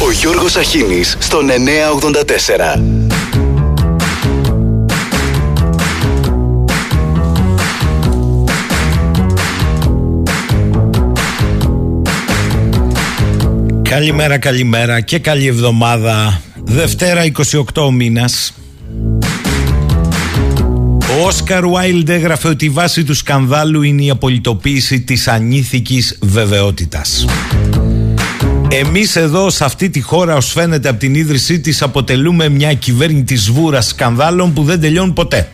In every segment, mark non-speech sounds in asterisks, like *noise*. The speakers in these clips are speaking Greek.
Ο Γιώργος Αχίνης στον 984. Καλημέρα, καλημέρα και καλή εβδομάδα. Δευτέρα 28 μήνας. Ο Όσκαρ Βάιλντ έγραφε ότι η βάση του σκανδάλου είναι η απολυτοποίηση της ανήθικης βεβαιότητας. Εμείς εδώ σε αυτή τη χώρα ως φαίνεται από την ίδρυσή της αποτελούμε μια κυβέρνηση βούρας σκανδάλων που δεν τελειώνουν ποτέ.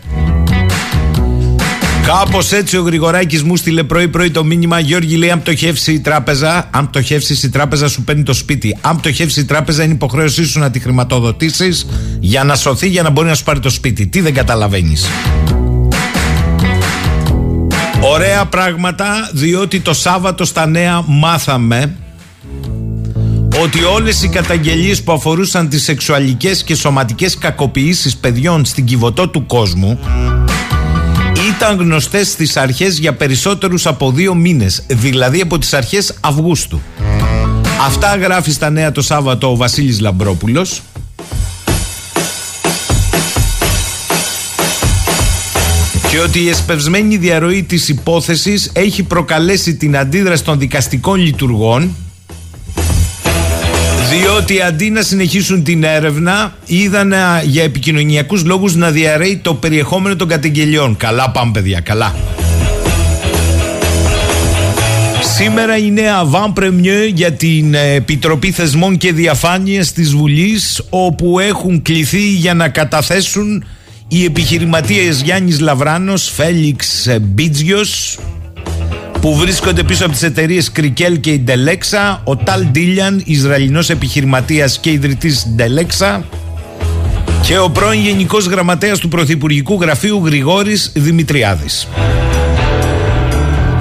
Κάπως έτσι ο Γρηγοράκης μου στείλε πρωί-πρωί το μήνυμα: Γιώργη λέει: Αν πτωχεύσει η τράπεζα, αν πτωχεύσεις η τράπεζα, σου παίρνει το σπίτι. Αν πτωχεύσει η τράπεζα, είναι υποχρέωσή σου να τη χρηματοδοτήσεις για να σωθεί, για να μπορεί να σου πάρει το σπίτι. Τι δεν καταλαβαίνεις. Ωραία πράγματα, διότι το Σάββατο στα νέα μάθαμε ότι όλες οι καταγγελίες που αφορούσαν τις σεξουαλικές και σωματικές κακοποιήσεις παιδιών στην κυβωτό του κόσμου ήταν γνωστές στις αρχές για περισσότερους από δύο μήνες, δηλαδή από τις αρχές Αυγούστου. Αυτά γράφει στα νέα το Σάββατο ο Βασίλης Λαμπρόπουλος. και ότι η εσπευσμένη διαρροή της υπόθεσης έχει προκαλέσει την αντίδραση των δικαστικών λειτουργών διότι αντί να συνεχίσουν την έρευνα, είδαν για επικοινωνιακούς λόγους να διαρρέει το περιεχόμενο των καταγγελιών. Καλά πάμε παιδιά, καλά. Σήμερα είναι avant premier για την Επιτροπή Θεσμών και Διαφάνειας της Βουλής όπου έχουν κληθεί για να καταθέσουν οι επιχειρηματίες Γιάννης Λαβράνος, Φέλιξ Μπίτζιος, που βρίσκονται πίσω από τις εταιρείες Κρικέλ και Ιντελέξα, ο Ταλ Ντίλιαν, Ισραηλινός επιχειρηματίας και ιδρυτής Ιντελέξα και ο πρώην Γενικός Γραμματέας του Πρωθυπουργικού Γραφείου Γρηγόρης Δημητριάδης.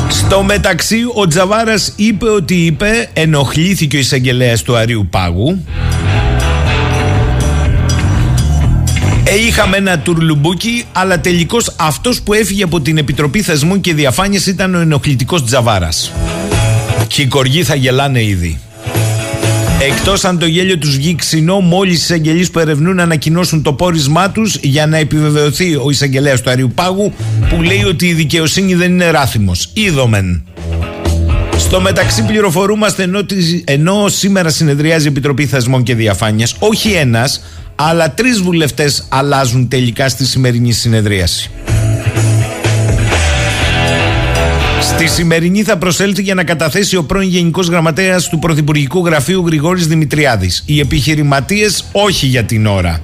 Στο μεταξύ ο Τζαβάρας είπε ότι είπε, ενοχλήθηκε ο εισαγγελέας του Αρίου Πάγου Ε, είχαμε ένα τουρλουμπούκι, αλλά τελικώς αυτός που έφυγε από την Επιτροπή Θεσμών και Διαφάνειας ήταν ο ενοχλητικός Τζαβάρας. Και οι κοργοί θα γελάνε ήδη. Εκτός αν το γέλιο τους βγει ξινό, μόλις οι εισαγγελείς που ερευνούν ανακοινώσουν το πόρισμά τους για να επιβεβαιωθεί ο εισαγγελέας του Αριού Πάγου που λέει ότι η δικαιοσύνη δεν είναι ράθυμος. Είδομεν. Στο μεταξύ, πληροφορούμαστε ενώ, ενώ σήμερα συνεδριάζει η Επιτροπή Θεσμών και Διαφάνειας, όχι ένας, αλλά τρεις βουλευτές αλλάζουν τελικά στη σημερινή συνεδρίαση. Στη σημερινή θα προσέλθει για να καταθέσει ο πρώην Γενικός Γραμματέας του Πρωθυπουργικού Γραφείου Γρηγόρης Δημητριάδης. Οι επιχειρηματίες όχι για την ώρα.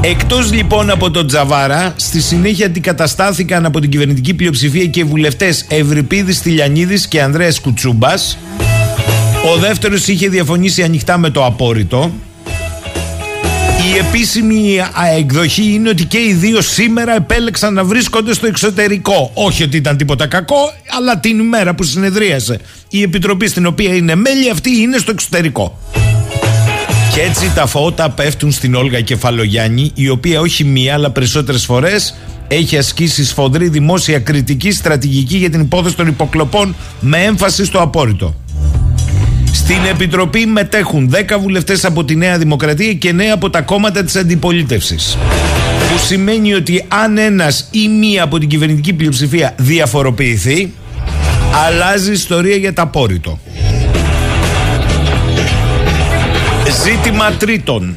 Εκτός λοιπόν από τον Τζαβάρα, στη συνέχεια αντικαταστάθηκαν από την κυβερνητική πλειοψηφία και οι βουλευτές Ευρυπίδης Τηλιανίδης και Ανδρέας Κουτσούμπας. Ο δεύτερος είχε διαφωνήσει ανοιχτά με το απόρριτο. Η επίσημη εκδοχή είναι ότι και οι δύο σήμερα επέλεξαν να βρίσκονται στο εξωτερικό. Όχι ότι ήταν τίποτα κακό, αλλά την ημέρα που συνεδρίασε η επιτροπή στην οποία είναι μέλη αυτή είναι στο εξωτερικό. Και έτσι τα φώτα πέφτουν στην Όλγα Κεφαλογιάννη, η οποία όχι μία αλλά περισσότερες φορές έχει ασκήσει σφοδρή δημόσια κριτική στρατηγική για την υπόθεση των υποκλοπών με έμφαση στο απόρριτο. Στην Επιτροπή μετέχουν 10 βουλευτές από τη Νέα Δημοκρατία και 9 από τα κόμματα της αντιπολίτευσης. Που σημαίνει ότι αν ένας ή μία από την κυβερνητική πλειοψηφία διαφοροποιηθεί, αλλάζει ιστορία για τα απόρριτο. Ζήτημα τρίτον.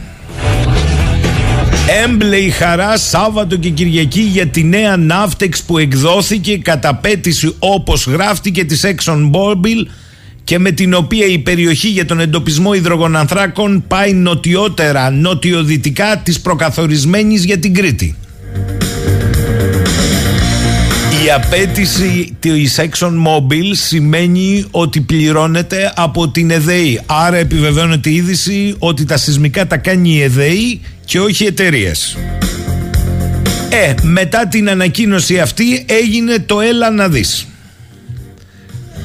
Έμπλε η χαρά Σάββατο και Κυριακή για τη νέα ναύτεξ που εκδόθηκε κατά πέτηση όπως γράφτηκε της Exxon Mobil και με την οποία η περιοχή για τον εντοπισμό υδρογονανθράκων πάει νοτιότερα, νοτιοδυτικά της προκαθορισμένης για την Κρήτη. Η απέτηση της Exxon Mobil σημαίνει ότι πληρώνεται από την ΕΔΕΗ. Άρα επιβεβαιώνεται η είδηση ότι τα σεισμικά τα κάνει η ΕΔΕΗ και όχι οι εταιρείες. Ε, μετά την ανακοίνωση αυτή έγινε το έλα να δεις.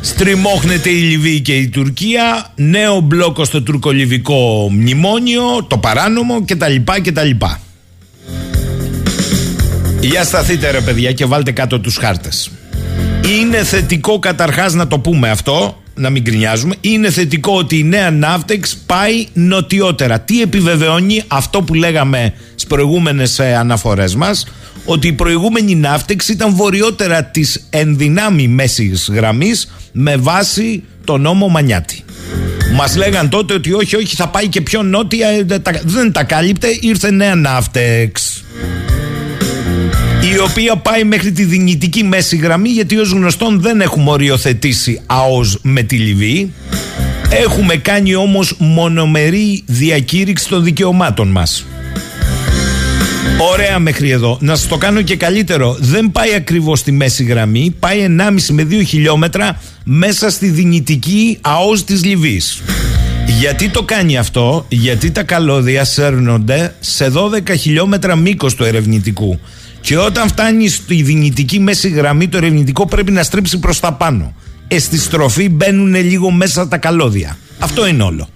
Στριμώχνεται η Λιβύη και η Τουρκία, νέο μπλόκο στο τουρκολιβικό μνημόνιο, το παράνομο κτλ. κτλ. Για σταθείτε ρε παιδιά και βάλτε κάτω τους χάρτες. Είναι θετικό καταρχάς να το πούμε αυτό να μην γκρινιάζουμε. Είναι θετικό ότι η νέα Ναύτεξ πάει νοτιότερα. Τι επιβεβαιώνει αυτό που λέγαμε στις προηγούμενες αναφορές μας, ότι η προηγούμενη Ναύτεξ ήταν βορειότερα της ενδυνάμει μέσης γραμμής με βάση το νόμο Μανιάτη. Μας λέγαν τότε ότι όχι, όχι, θα πάει και πιο νότια. Ε, δεν τα κάλυπτε, ήρθε νέα Ναύτεξ η οποία πάει μέχρι τη δυνητική μέση γραμμή γιατί ως γνωστόν δεν έχουμε οριοθετήσει ΑΟΣ με τη Λιβύη έχουμε κάνει όμως μονομερή διακήρυξη των δικαιωμάτων μας Ωραία μέχρι εδώ. Να σας το κάνω και καλύτερο. Δεν πάει ακριβώς στη μέση γραμμή. Πάει 1,5 με 2 χιλιόμετρα μέσα στη δυνητική ΑΟΣ της Λιβύης. Γιατί το κάνει αυτό, γιατί τα καλώδια σέρνονται σε 12 χιλιόμετρα μήκος του ερευνητικού. Και όταν φτάνει στη δυνητική μέση γραμμή, το ερευνητικό πρέπει να στρίψει προς τα πάνω. Ε, στη στροφή μπαίνουν λίγο μέσα τα καλώδια. Αυτό είναι όλο.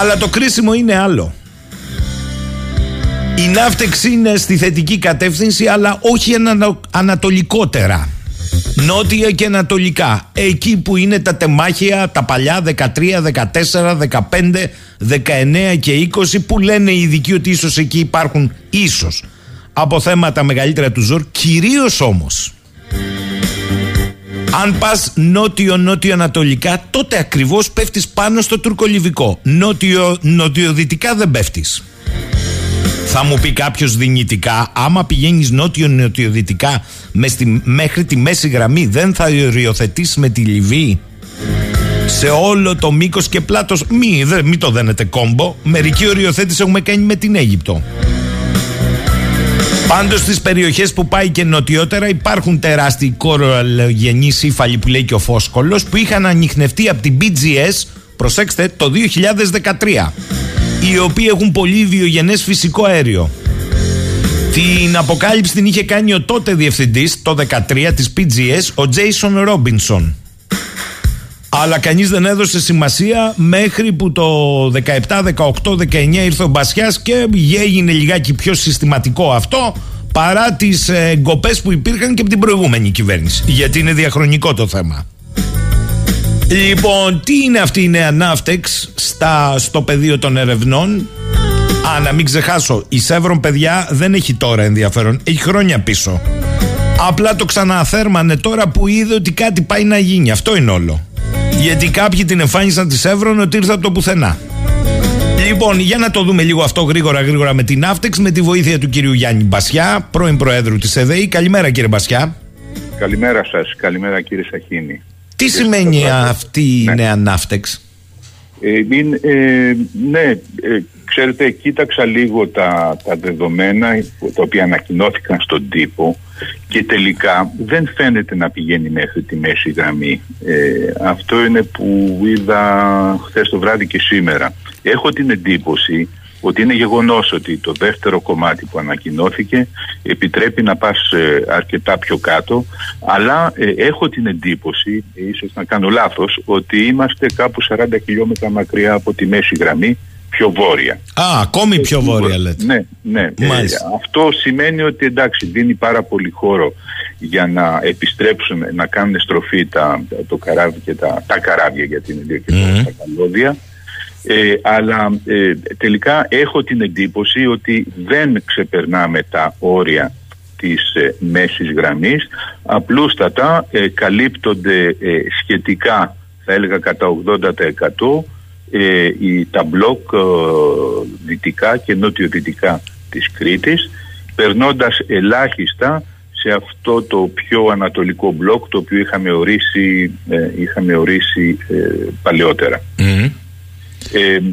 Αλλά το κρίσιμο είναι άλλο. Η ναύτεξη είναι στη θετική κατεύθυνση, αλλά όχι ανατολικότερα. Νότια και ανατολικά. Εκεί που είναι τα τεμάχια, τα παλιά 13, 14, 15, 19 και 20 που λένε οι ειδικοί ότι ίσως εκεί υπάρχουν ίσως από θέματα μεγαλύτερα του ζόρ, κυρίως όμως. Αν πας νότιο-νότιο-ανατολικά, τότε ακριβώς πέφτεις πάνω στο τουρκολιβικό. Νότιο-νοτιοδυτικά δεν πέφτεις. Θα μου πει κάποιος δυνητικά, άμα πηγαίνεις νότιο-νοτιοδυτικά μέχρι τη μέση γραμμή, δεν θα οριοθετήσει με τη Λιβύη; Σε όλο το μήκος και πλάτος. Μη, μη το δένετε κόμπο. Μερική οριοθέτηση έχουμε κάνει με την Αίγυπτο. Πάντως στις περιοχές που πάει και νοτιότερα υπάρχουν τεράστιοι κορολογενείς ύφαλοι που λέει και ο Φόσκολος που είχαν ανοιχνευτεί από την BGS, προσέξτε, το 2013 οι οποίοι έχουν πολύ βιογενές φυσικό αέριο. Την αποκάλυψη την είχε κάνει ο τότε διευθυντής το 2013 της PGS, ο Jason Robinson. Αλλά κανείς δεν έδωσε σημασία μέχρι που το 17, 18, 19 ήρθε ο Μπασιάς και έγινε λιγάκι πιο συστηματικό αυτό παρά τις ε, γκοπές που υπήρχαν και από την προηγούμενη κυβέρνηση. Γιατί είναι διαχρονικό το θέμα. Λοιπόν, τι είναι αυτή η νέα Ναύτεξ στα, στο πεδίο των ερευνών; Α, να μην ξεχάσω, η Σεύρον παιδιά δεν έχει τώρα ενδιαφέρον, έχει χρόνια πίσω. Απλά το ξαναθέρμανε τώρα που είδε ότι κάτι πάει να γίνει. Αυτό είναι όλο. Γιατί κάποιοι την εμφάνισαν τη Εύρων ότι ήρθε από το πουθενά. Λοιπόν, για να το δούμε λίγο αυτό γρήγορα γρήγορα με την Αύτεξ με τη βοήθεια του κυρίου Γιάννη Μπασιά, πρώην Προέδρου της ΕΔΕΗ. Καλημέρα κύριε Μπασιά. Καλημέρα σας, καλημέρα κύριε Σαχίνη. Τι σημαίνει αυτή η ναι. νέα Ναύτεξ. Ε, ε, ναι, ε, ξέρετε, κοίταξα λίγο τα, τα δεδομένα τα οποία ανακοινώθηκαν στον τύπο και τελικά δεν φαίνεται να πηγαίνει μέχρι τη μέση γραμμή. Ε, αυτό είναι που είδα χθες το βράδυ και σήμερα. Έχω την εντύπωση ότι είναι γεγονός ότι το δεύτερο κομμάτι που ανακοινώθηκε επιτρέπει να πας ε, αρκετά πιο κάτω αλλά ε, έχω την εντύπωση, ίσως να κάνω λάθος, ότι είμαστε κάπου 40 χιλιόμετρα μακριά από τη μέση γραμμή πιο βόρεια. Α, ακόμη πιο βόρεια λέτε. Ναι, ναι. Ε, αυτό σημαίνει ότι εντάξει δίνει πάρα πολύ χώρο για να επιστρέψουν, να κάνουν στροφή τα, το καράβι και τα, τα καράβια γιατί είναι δύο και τα καλώδια. Ε, αλλά ε, τελικά έχω την εντύπωση ότι δεν ξεπερνάμε τα όρια της ε, μέσης γραμμής απλούστατα ε, καλύπτονται σχετικά θα έλεγα κατά 80% ε, τα μπλοκ ε, δυτικά και νότιο-δυτικά της Κρήτης περνώντας ελάχιστα σε αυτό το πιο ανατολικό μπλοκ το οποίο είχαμε ορίσει, ε, είχαμε ορίσει παλαιότερα.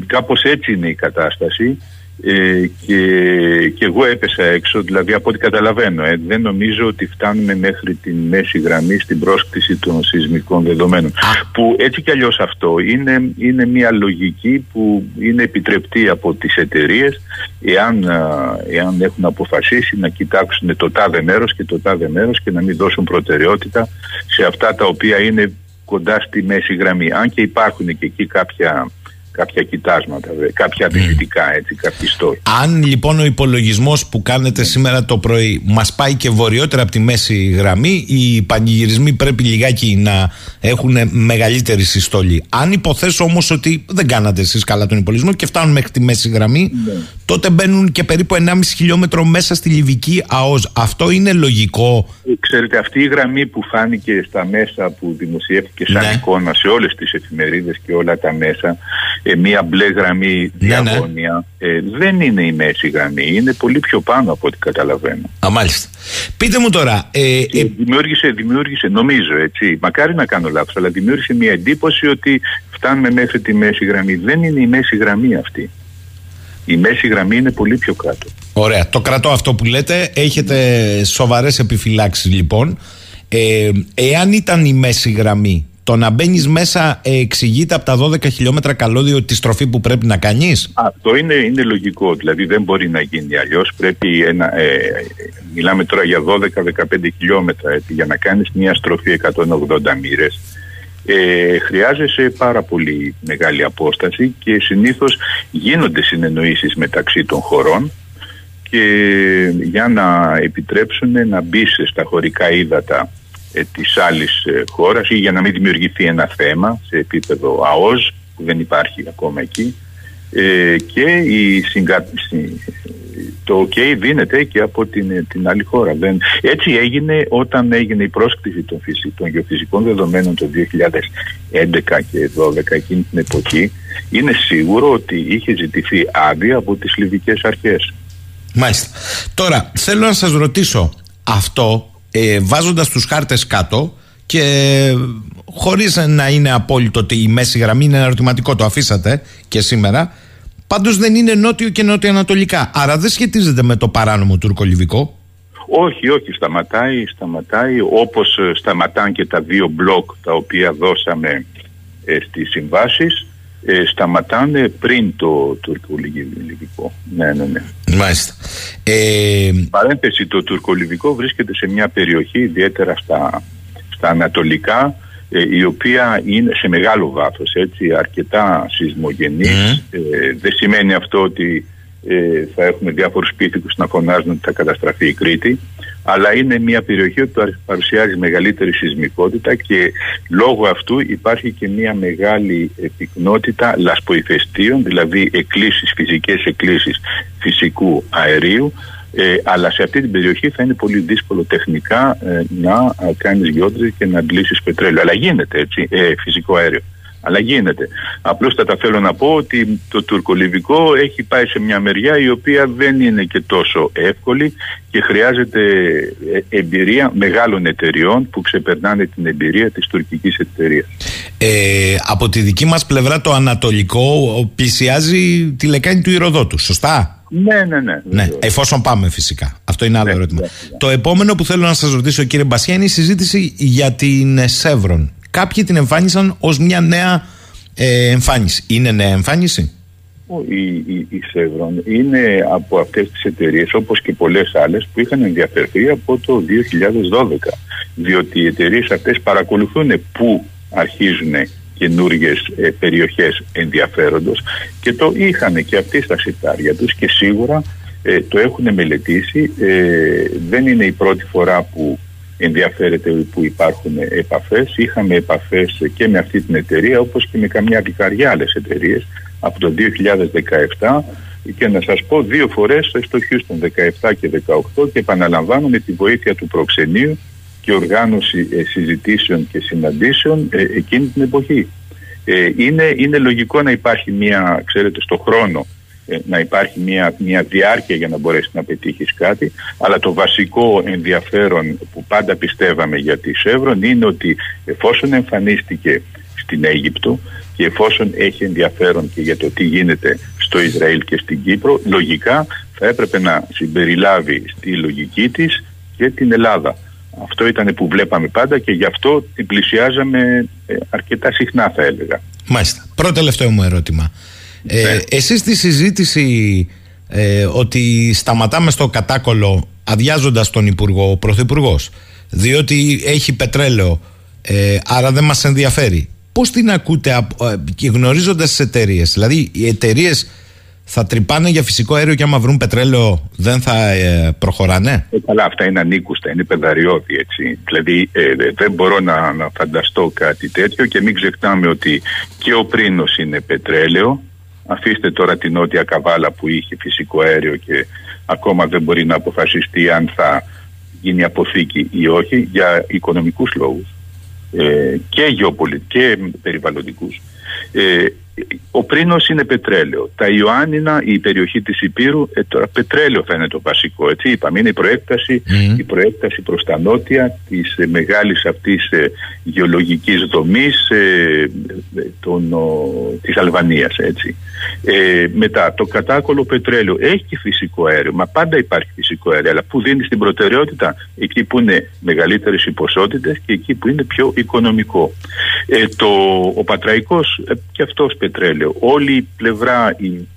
Κάπως έτσι είναι η κατάσταση ε, και, και εγώ έπεσα έξω, δηλαδή από ό,τι καταλαβαίνω, ε, δεν νομίζω ότι φτάνουμε μέχρι τη μέση γραμμή στην πρόσκληση των σεισμικών δεδομένων. Που έτσι κι αλλιώς αυτό είναι, είναι μια λογική που είναι επιτρεπτή από τις εταιρείες εάν, εάν έχουν αποφασίσει να κοιτάξουν το τάδε μέρος και το τάδε μέρος και να μην δώσουν προτεραιότητα σε αυτά τα οποία είναι κοντά στη μέση γραμμή. Αν και υπάρχουν και εκεί κάποια κάποια κοιτάσματα, κάποια αντιλητικά έτσι, κάποιοι στόχοι. Αν λοιπόν ο υπολογισμός που κάνετε σήμερα το πρωί μας πάει και βορειότερα από τη μέση γραμμή, οι πανηγυρισμοί πρέπει λιγάκι να έχουν μεγαλύτερη συστολή. Αν υποθέσω όμως ότι δεν κάνατε εσείς καλά τον υπολογισμό και φτάνουν μέχρι τη μέση γραμμή, ναι. τότε μπαίνουν και περίπου 1,5 χιλιόμετρο μέσα στη Λιβική ΑΟΣ. Αυτό είναι λογικό; Ξέρετε, αυτή η γραμμή που φάνηκε στα μέσα που δημοσιεύτηκε σαν ναι. εικόνα σε όλες τις εφημερίδες και όλα τα μέσα ε, μία μπλε γραμμή ναι, ναι. διαγώνια. Ε, δεν είναι η μέση γραμμή, είναι πολύ πιο πάνω από ό,τι καταλαβαίνω. Α, μάλιστα. Πείτε μου τώρα. Ε, ε, δημιούργησε, δημιούργησε, νομίζω έτσι, μακάρι να κάνω λάθος, αλλά δημιούργησε μία εντύπωση ότι φτάνουμε μέχρι τη μέση γραμμή. Δεν είναι η μέση γραμμή αυτή. Η μέση γραμμή είναι πολύ πιο κάτω. Ωραία. Το κρατώ αυτό που λέτε. Έχετε σοβαρές επιφυλάξεις λοιπόν. Ε, εάν ήταν η μέση γραμμή το να μπαίνεις μέσα ε, εξηγείται από τα 12 χιλιόμετρα καλώδιο τη στροφή που πρέπει να κάνεις; Αυτό είναι, είναι λογικό. Δηλαδή δεν μπορεί να γίνει αλλιώς. Πρέπει ένα, ε, μιλάμε τώρα για 12-15 χιλιόμετρα. Έτσι, για να κάνεις μια στροφή 180 μοίρες. Ε, χρειάζεσαι πάρα πολύ μεγάλη απόσταση και συνήθως γίνονται συνεννοήσεις μεταξύ των χωρών και για να επιτρέψουν να μπεις στα χωρικά ύδατα ε, της άλλης ε, χώρας ή για να μην δημιουργηθεί ένα θέμα σε επίπεδο ΑΟΣ που δεν υπάρχει ακόμα εκεί ε, και η συγκα... το OK δίνεται και από την, την άλλη χώρα. Δεν... Έτσι έγινε όταν έγινε η πρόσκληση των, των γεωφυσικών δεδομένων το 2011 και 2012 εκείνη την εποχή είναι σίγουρο ότι είχε ζητηθεί άδεια από τις λιβικές αρχές. Μάλιστα. Τώρα θέλω να σας ρωτήσω αυτό ε, βάζοντας τους χάρτες κάτω και χωρίς να είναι απόλυτο ότι η μέση γραμμή είναι ερωτηματικό, το αφήσατε και σήμερα, πάντως δεν είναι νότιο και νότιο-ανατολικά. Άρα δεν σχετίζεται με το παράνομο τουρκολιβικό. Όχι, όχι, σταματάει, σταματάει όπως ε, σταματάνε και τα δύο μπλοκ τα οποία δώσαμε ε, στις συμβάσεις ε, σταματάνε πριν το τουρκολιβικό. Ναι, ναι, ναι. Μάλιστα. Ε... Παρένθεση, το τουρκολιβικό βρίσκεται σε μια περιοχή, ιδιαίτερα στα, στα ανατολικά, ε, η οποία είναι σε μεγάλο βάθος, έτσι, αρκετά σεισμογενής. Ε, δεν σημαίνει αυτό ότι ε, θα έχουμε διάφορους πίθηκους να φωνάζουν ότι θα καταστραφεί η Κρήτη αλλά είναι μια περιοχή που παρουσιάζει μεγαλύτερη σεισμικότητα και λόγω αυτού υπάρχει και μια μεγάλη πυκνότητα λασποϊφεστίων, δηλαδή εκκλήσεις, φυσικές εκκλήσεις φυσικού αερίου, ε, αλλά σε αυτή την περιοχή θα είναι πολύ δύσκολο τεχνικά ε, να κάνεις γιόντρες και να αντλήσεις πετρέλαιο. Αλλά γίνεται έτσι, ε, φυσικό αέριο αλλά γίνεται. Απλούστατα θέλω να πω ότι το τουρκολιβικό έχει πάει σε μια μεριά η οποία δεν είναι και τόσο εύκολη και χρειάζεται ε, εμπειρία μεγάλων εταιριών που ξεπερνάνε την εμπειρία της τουρκικής εταιρείας. Ε, από τη δική μας πλευρά το ανατολικό πλησιάζει τη λεκάνη του Ηρωδότου, σωστά; Ναι, ναι, ναι. ναι εφόσον πάμε φυσικά. Αυτό είναι άλλο ναι, ερώτημα. Ναι, ναι. Το επόμενο που θέλω να σας ρωτήσω κύριε Μπασιά είναι η συζήτηση για την Σεύρον. Κάποιοι την εμφάνισαν ως μια νέα ε, εμφάνιση. Είναι νέα εμφάνιση; Η, η, η Σεύρον είναι από αυτές τις εταιρείες όπως και πολλές άλλες που είχαν ενδιαφερθεί από το 2012 διότι οι εταιρείες αυτές παρακολουθούν πού αρχίζουν καινούργιες ε, περιοχές ενδιαφέροντος και το είχαν και αυτοί στα σιτάρια τους και σίγουρα ε, το έχουν μελετήσει. Ε, δεν είναι η πρώτη φορά που ενδιαφέρεται που υπάρχουν επαφές. Είχαμε επαφές και με αυτή την εταιρεία όπως και με καμιά δεκαριά άλλες εταιρείες από το 2017 και να σας πω δύο φορές στο Houston 17 και 18 και επαναλαμβάνω με τη βοήθεια του προξενείου και οργάνωση ε, συζητήσεων και συναντήσεων ε, εκείνη την εποχή. Ε, είναι, είναι λογικό να υπάρχει μια, ξέρετε, στο χρόνο ε, να υπάρχει μια, μια διάρκεια για να μπορέσει να πετύχεις κάτι αλλά το βασικό ενδιαφέρον που πάντα πιστεύαμε για τη Σεύρον είναι ότι εφόσον εμφανίστηκε στην Αίγυπτο και εφόσον έχει ενδιαφέρον και για το τι γίνεται στο Ισραήλ και στην Κύπρο λογικά θα έπρεπε να συμπεριλάβει στη λογική της και την Ελλάδα. Αυτό ήταν που βλέπαμε πάντα και γι' αυτό την πλησιάζαμε ε, αρκετά συχνά θα έλεγα. Μάλιστα. Πρώτο τελευταίο μου ερώτημα. Ε, ναι. εσείς στη συζήτηση ε, ότι σταματάμε στο κατάκολο αδειάζοντας τον Υπουργό, ο Πρωθυπουργός, διότι έχει πετρέλαιο, ε, άρα δεν μας ενδιαφέρει. Πώς την ακούτε ε, και γνωρίζοντας τις εταιρείες. Δηλαδή οι εταιρείες θα τρυπάνε για φυσικό αέριο και άμα βρουν πετρέλαιο δεν θα ε, προχωράνε; Ε, καλά, αυτά είναι ανήκουστα, είναι πεδαριώδη έτσι. Δηλαδή ε, δεν μπορώ να, να φανταστώ κάτι τέτοιο και μην ξεχνάμε ότι και ο πρίνος είναι πετρέλαιο. Αφήστε τώρα την νότια καβάλα που είχε φυσικό αέριο και ακόμα δεν μπορεί να αποφασιστεί αν θα γίνει αποθήκη ή όχι για οικονομικούς λόγους ε, και γεωπολιτικούς και περιβαλλοντικούς. Ε, ο πρίνος είναι πετρέλαιο. Τα Ιωάννινα, η περιοχή της Υπήρου, ε, τώρα πετρέλαιο θα είναι το βασικό. Έτσι είπαμε, είναι η προέκταση, η προέκταση προς τα νότια της ε, μεγάλης αυτής ε, γεωλογικής δομής ε, τον, ο, της Αλβανίας. Έτσι. Ε, μετά, το κατάκολο πετρέλαιο έχει και φυσικό αέριο, μα πάντα υπάρχει φυσικό αέριο, αλλά που δίνει την προτεραιότητα εκεί που είναι μεγαλύτερες οι ποσότητες και εκεί που είναι πιο οικονομικό. Ε, το, ο Πατραϊκός ε, και αυτός πετρέλαιο. Όλη η πλευρά η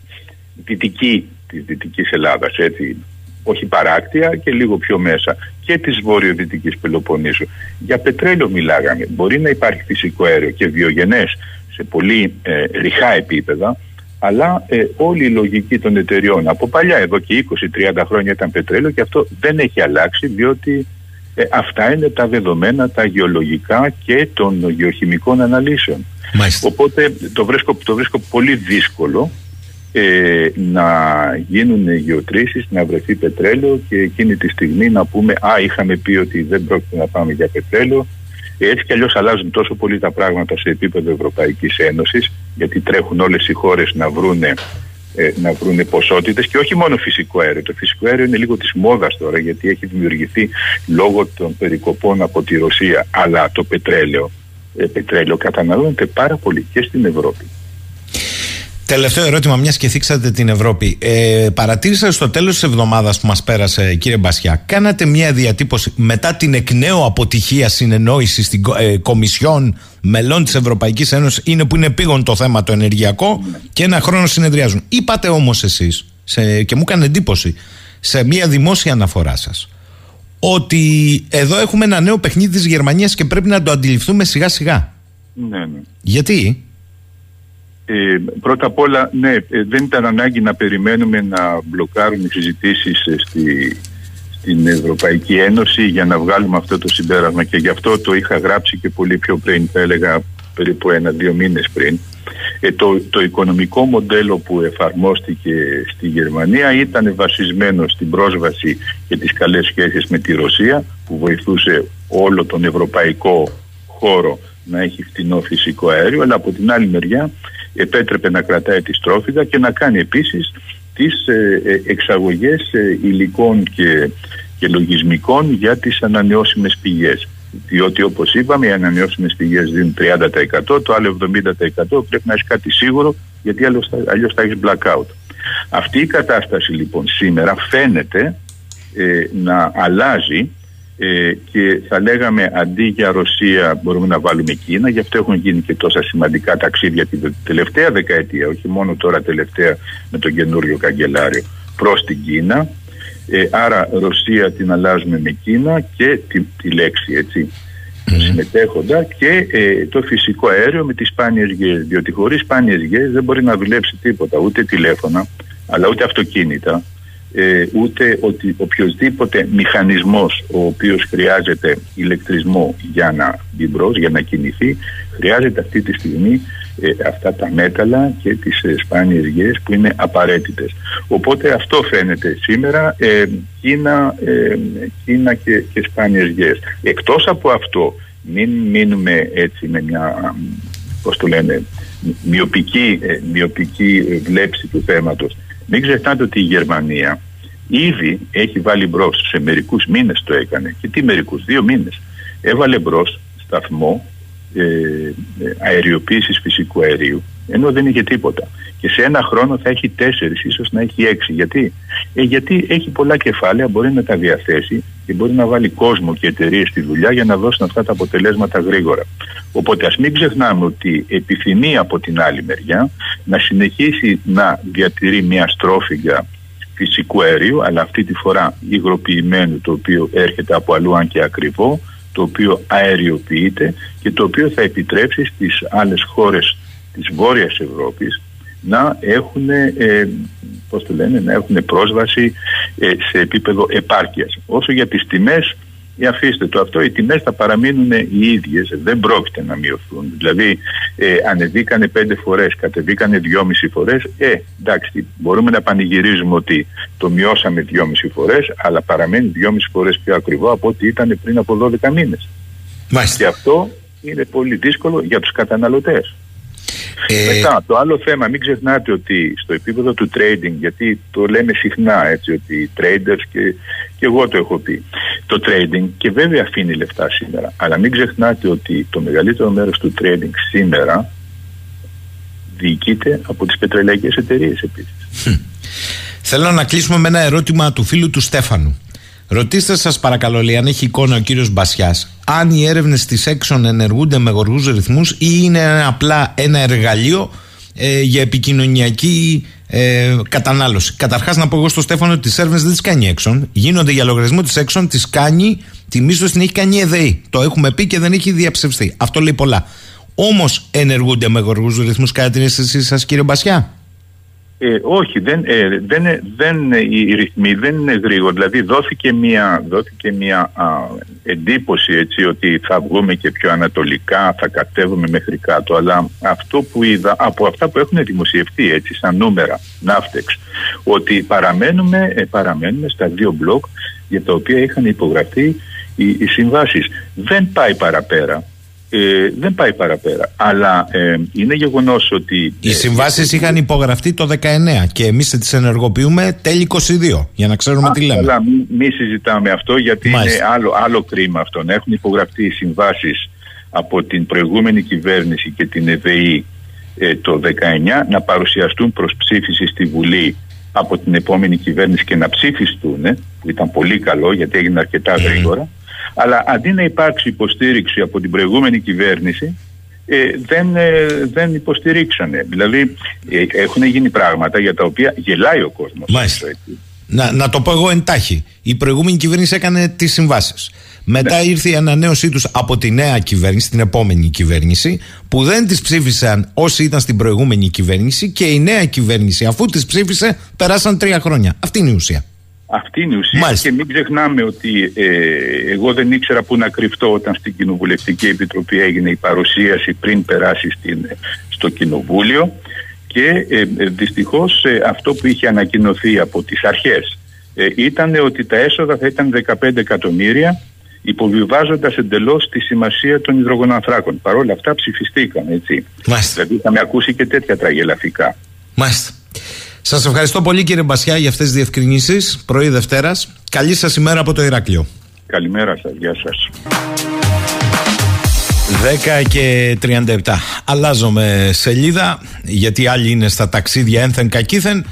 δυτική της Δυτικής Ελλάδας, έτσι, όχι παράκτια και λίγο πιο μέσα και της βορειοδυτικής Πελοποννήσου. Για πετρέλαιο μιλάγαμε. Μπορεί να υπάρχει φυσικό αέριο και βιογενές σε πολύ ε, ρηχά επίπεδα, αλλά ε, όλη η λογική των εταιριών από παλιά, εδώ και 20-30 χρόνια ήταν πετρέλαιο και αυτό δεν έχει αλλάξει διότι ε, αυτά είναι τα δεδομένα, τα γεωλογικά και των γεωχημικών αναλύσεων. Οπότε το βρίσκω, το βρίσκω πολύ δύσκολο ε, να γίνουν γεωτρήσεις, να βρεθεί πετρέλαιο και εκείνη τη στιγμή να πούμε «Α, είχαμε πει ότι δεν πρόκειται να πάμε για πετρέλαιο». Έτσι κι αλλιώς αλλάζουν τόσο πολύ τα πράγματα σε επίπεδο Ευρωπαϊκής Ένωσης γιατί τρέχουν όλες οι χώρες να βρούνε ε, να βρουν ποσότητες και όχι μόνο φυσικό αέριο. Το φυσικό αέριο είναι λίγο της μόδας τώρα γιατί έχει δημιουργηθεί λόγω των περικοπών από τη Ρωσία. Αλλά το πετρέλαιο, ε, πετρέλαιο καταναλώνεται πάρα πολύ και στην Ευρώπη. Τελευταίο ερώτημα, μιας και θίξατε την Ευρώπη. Ε, παρατήρησα στο τέλος της εβδομάδας που μας πέρασε, κύριε Μπασιά, κάνατε μια διατύπωση μετά την εκ νέου αποτυχία συνεννόησης στην ε, Κομισιόν μελών της Ευρωπαϊκής Ένωσης. Είναι που είναι πήγον το θέμα το ενεργειακό και ένα χρόνο συνεδριάζουν. Είπατε όμως εσείς, και μου έκανε εντύπωση, σε μια δημόσια αναφορά σας, ότι εδώ έχουμε ένα νέο παιχνίδι της Γερμανίας και πρέπει να το αντιληφθούμε σιγά σιγά. Ναι, ναι. Γιατί; Ε, πρώτα απ' όλα, ναι, ε, δεν ήταν ανάγκη να περιμένουμε να μπλοκάρουν οι συζητήσεις ε, στη, στην Ευρωπαϊκή Ένωση για να βγάλουμε αυτό το συμπέρασμα και γι' αυτό το είχα γράψει και πολύ πιο πριν, θα έλεγα περίπου ένα-δύο μήνες πριν. Ε, το, το οικονομικό μοντέλο που εφαρμόστηκε στη Γερμανία ήταν βασισμένο στην πρόσβαση και τις καλές σχέσεις με τη Ρωσία που βοηθούσε όλο τον ευρωπαϊκό χώρο να έχει φτηνό φυσικό αέριο αλλά από την άλλη μεριά επέτρεπε να κρατάει τη στρόφιδα και να κάνει επίσης τις ε, ε, εξαγωγές ε, υλικών και, και λογισμικών για τις ανανεώσιμες πηγές. Διότι όπως είπαμε οι ανανεώσιμες πηγές δίνουν 30% το άλλο 70% πρέπει να έχεις κάτι σίγουρο γιατί αλλιώς θα, αλλιώς θα έχεις blackout. Αυτή η κατάσταση λοιπόν σήμερα φαίνεται να αλλάζει ε, και θα λέγαμε αντί για Ρωσία μπορούμε να βάλουμε Κίνα. Γι' αυτό έχουν γίνει και τόσα σημαντικά ταξίδια την τελευταία δεκαετία όχι μόνο τώρα τελευταία με τον καινούριο καγκελάριο προς την Κίνα. Ε, άρα Ρωσία την αλλάζουμε με Κίνα και τη, τη λέξη έτσι συμμετέχοντα. Και ε, το φυσικό αέριο με τις σπάνιες γέες διότι χωρίς σπάνιες γέες δεν μπορεί να δουλέψει τίποτα ούτε τηλέφωνα αλλά ούτε αυτοκίνητα ε, ούτε ότι οποιοδήποτε μηχανισμός ο οποίος χρειάζεται ηλεκτρισμό για να μπει μπρος, για να κινηθεί χρειάζεται αυτή τη στιγμή ε, αυτά τα μέταλλα και τις ε, σπάνιες γέες που είναι απαραίτητες. Οπότε αυτό φαίνεται σήμερα ε, Κίνα, ε, Κίνα και, και σπάνιες γέες. Εκτός από αυτό μην μείνουμε έτσι με μια πώς το λένε μειοπική, ε, μειοπική βλέψη του θέματος μην ξεχνάτε ότι η Γερμανία ήδη έχει βάλει μπρος σε μερικούς μήνες το έκανε. Και τι μερικούς, δύο μήνες. Έβαλε μπρος σταθμό ε, ε αεριοποίησης φυσικού αερίου, ενώ δεν είχε τίποτα. Και σε ένα χρόνο θα έχει τέσσερις, ίσως να έχει έξι. Γιατί; Ε, γιατί έχει πολλά κεφάλαια, μπορεί να τα διαθέσει και μπορεί να βάλει κόσμο και εταιρείες στη δουλειά για να δώσουν αυτά τα αποτελέσματα γρήγορα. Οπότε ας μην ξεχνάμε ότι επιθυμεί από την άλλη μεριά να συνεχίσει να διατηρεί μια στρόφιγγα φυσικού αερίου, αλλά αυτή τη φορά υγροποιημένου το οποίο έρχεται από αλλού αν και ακριβό, το οποίο αεριοποιείται και το οποίο θα επιτρέψει στις άλλες χώρες της Βόρειας Ευρώπης να έχουν, ε, πώς το λένε, να έχουν πρόσβαση ε, σε επίπεδο επάρκειας. Όσο για τις τιμές, ή αφήστε το αυτό, οι τιμές θα παραμείνουν οι ίδιες, δεν πρόκειται να μειωθούν. Δηλαδή, ε, ανεβήκανε πέντε φορές, κατεβήκανε δυόμιση φορές, ε, εντάξει, μπορούμε να πανηγυρίζουμε ότι το μειώσαμε δυόμιση φορές, αλλά παραμένει δυόμιση φορές πιο ακριβό από ό,τι ήταν πριν από 12 μήνες. Μάλιστα. Και αυτό είναι πολύ δύσκολο για τους καταναλωτές. Ε, Μετά, το άλλο θέμα, μην ξεχνάτε ότι στο επίπεδο του trading, γιατί το λέμε συχνά έτσι, ότι οι traders και, και εγώ το έχω πει, το trading και βέβαια αφήνει λεφτά σήμερα, αλλά μην ξεχνάτε ότι το μεγαλύτερο μέρος του trading σήμερα διοικείται από τις πετρελαϊκές εταιρείες επίσης. Θέλω να κλείσουμε με ένα ερώτημα του φίλου του Στέφανου. Ρωτήστε σας, παρακαλώ, λέει, αν έχει εικόνα ο κύριος Μπασιάς, αν οι έρευνες της Έξον ενεργούνται με γοργούς ρυθμούς ή είναι απλά ένα εργαλείο ε, για επικοινωνιακή ε, κατανάλωση. Καταρχάς, να πω εγώ στο Στέφανο ότι τις έρευνες δεν τις κάνει Έξον. Γίνονται για λογαριασμό της Έξον, τις κάνει, τη μίσθωση την έχει κάνει η ΕΔΕΗ. Το έχουμε πει και δεν έχει διαψευστεί. Αυτό λέει πολλά. Όμως ενεργούνται με γοργούς ρυθμούς κατά την αίσθησή σας, κύριε Μπασιά; Ε, όχι, δεν, ε, δεν, δεν, οι ρυθμοί δεν είναι γρήγοροι. Δηλαδή δόθηκε μια, δόθηκε μια α, εντύπωση έτσι, ότι θα βγούμε και πιο ανατολικά, θα κατέβουμε μέχρι κάτω. Αλλά αυτό που είδα από αυτά που έχουν δημοσιευτεί έτσι, σαν νούμερα, ναύτεξ, ότι παραμένουμε, ε, παραμένουμε στα δύο μπλοκ για τα οποία είχαν υπογραφεί οι, οι συμβάσεις. Δεν πάει παραπέρα ε, δεν πάει παραπέρα. Αλλά ε, είναι γεγονός ότι. Οι ε, συμβάσεις είχαν υπογραφεί το 19 και εμείς τις ενεργοποιούμε τέλη 22, για να ξέρουμε τι λέμε. Αλλά μην μη συζητάμε αυτό, γιατί είναι άλλο, άλλο κρίμα αυτό. Να έχουν υπογραφεί οι συμβάσεις από την προηγούμενη κυβέρνηση και την ΕΔΕΗ ε, το 19 να παρουσιαστούν προς ψήφιση στη Βουλή από την επόμενη κυβέρνηση και να ψήφιστούν, που ήταν πολύ καλό γιατί έγινε αρκετά γρήγορα. Αλλά αντί να υπάρξει υποστήριξη από την προηγούμενη κυβέρνηση, ε, δεν, ε, δεν υποστηρίξανε. Δηλαδή ε, έχουν γίνει πράγματα για τα οποία γελάει ο κόσμος. Μάλιστα. Να, να το πω εγώ εντάχει. Η προηγούμενη κυβέρνηση έκανε τις συμβάσεις. Μετά ναι. ήρθε η ανανέωσή τους από τη νέα κυβέρνηση, την επόμενη κυβέρνηση, που δεν τις ψήφισαν όσοι ήταν στην προηγούμενη κυβέρνηση και η νέα κυβέρνηση, αφού τις ψήφισε, περάσαν τρία χρόνια. Αυτή είναι η ουσία. Αυτή είναι η ουσία και μην ξεχνάμε ότι ε, εγώ δεν ήξερα πού να κρυφτώ όταν στην Κοινοβουλευτική Επιτροπή έγινε η παρουσίαση πριν περάσει στην, στο Κοινοβούλιο και ε, δυστυχώς ε, αυτό που είχε ανακοινωθεί από τις αρχές ε, ήταν ότι τα έσοδα θα ήταν 15 εκατομμύρια υποβιβάζοντας εντελώς τη σημασία των υδρογονανθράκων. Παρ' όλα αυτά ψηφιστήκαν, έτσι. Μάλιστα. Δηλαδή θα με ακούσει και τέτοια τραγελαφικά. Μάλιστα. Σας ευχαριστώ πολύ κύριε Μπασιά για αυτές τις διευκρινήσεις. Πρωί Δευτέρας. Καλή σας ημέρα από το Ηράκλειο. Καλημέρα σας. Γεια σας. 10 και 37. Αλλάζομαι σελίδα γιατί άλλοι είναι στα ταξίδια ένθεν κακήθεν.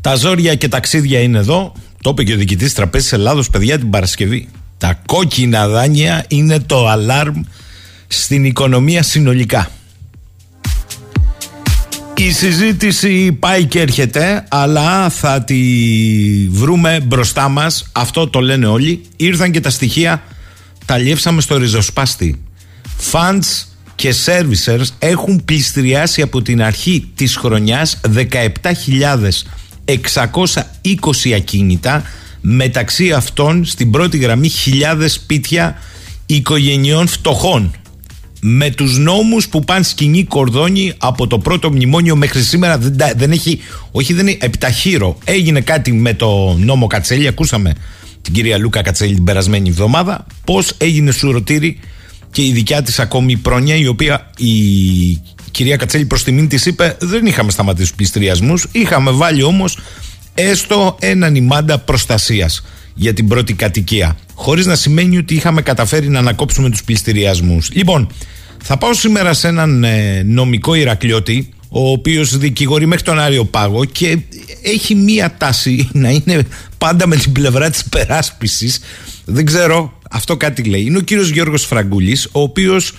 Τα ζόρια και ταξίδια είναι εδώ. Το είπε και ο διοικητής Τραπέζης Ελλάδος, παιδιά, την Παρασκευή. Τα κόκκινα δάνεια είναι το αλάρμ στην οικονομία συνολικά. Η συζήτηση πάει και έρχεται, αλλά θα τη βρούμε μπροστά μας. Αυτό το λένε όλοι. Ήρθαν και τα στοιχεία, τα λιεύσαμε στο ριζοσπάστη. Funds και servicers έχουν πληστριάσει από την αρχή της χρονιάς 17.620 ακίνητα μεταξύ αυτών στην πρώτη γραμμή χιλιάδες σπίτια οικογενειών φτωχών με τους νόμους που πάνε σκηνή κορδόνι από το πρώτο μνημόνιο μέχρι σήμερα. Δεν, δεν έχει, όχι δεν είναι επιταχύρω έγινε κάτι με το νόμο Κατσέλη. Ακούσαμε την κυρία Λούκα Κατσέλη την περασμένη εβδομάδα. Πως έγινε σουρωτήρι και η δικιά της ακόμη πρόνοια η οποία η κυρία Κατσέλη προς τιμήν της είπε δεν είχαμε σταματήσει τους πληστριασμούς είχαμε βάλει όμως έστω έναν ημάντα προστασίας για την πρώτη κατοικία. Χωρίς να σημαίνει ότι είχαμε καταφέρει να ανακόψουμε τους πληστηριασμούς. Λοιπόν, θα πάω σήμερα σε έναν ε, νομικό Ηρακλειώτη, ο οποίος δικηγορεί μέχρι τον Άριο Πάγο και έχει μία τάση *laughs* να είναι πάντα με την πλευρά της περάσπιση. Δεν ξέρω, αυτό κάτι λέει. Είναι ο κύριος Γιώργος Φραγκούλης, ο οποίος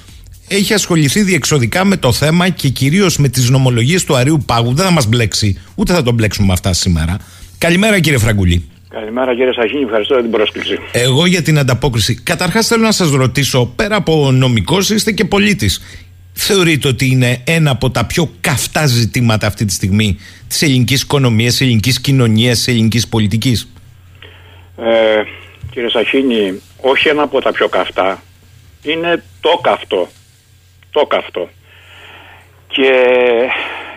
έχει ασχοληθεί διεξοδικά με το θέμα και κυρίως με τις νομολογίες του Αρίου Πάγου. Δεν θα μας μπλέξει, ούτε θα τον μπλέξουμε με αυτά σήμερα. Καλημέρα κύριε Φραγκούλη. Καλημέρα κύριε Σαχίνη, ευχαριστώ για την πρόσκληση. Εγώ για την ανταπόκριση. Καταρχάς θέλω να σας ρωτήσω, πέρα από νομικός, είστε και πολίτης. Θεωρείτε ότι είναι ένα από τα πιο καυτά ζητήματα αυτή τη στιγμή της ελληνικής οικονομίας, της ελληνικής κοινωνίας, της ελληνικής πολιτικής; Ε, κύριε Σαχίνη, όχι ένα από τα πιο καυτά. Είναι το καυτό. Το καυτό. Και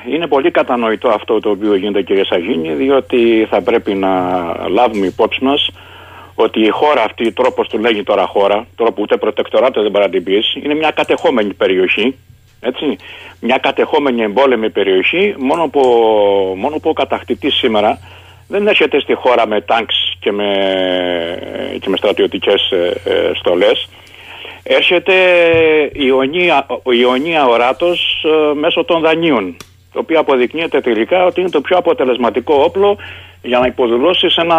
είναι πολύ κατανοητό αυτό το οποίο γίνεται κύριε Σαγίνη διότι θα πρέπει να λάβουμε υπόψη μας ότι η χώρα αυτή, τρόπος του λέγει τώρα χώρα, τρόπο ούτε προτεκτοράτο δεν μπορεί να την πεις, είναι μια κατεχόμενη περιοχή, έτσι, μια κατεχόμενη εμπόλεμη περιοχή, μόνο που, μόνο που ο κατακτητής σήμερα δεν έρχεται στη χώρα με τάγκς και με, και με στρατιωτικές ε, ε, στολές, έρχεται η Ιωνία, η Ιωνία οράτος ε, μέσω των δανείων το οποίο αποδεικνύεται τελικά ότι είναι το πιο αποτελεσματικό όπλο για να υποδουλώσει ένα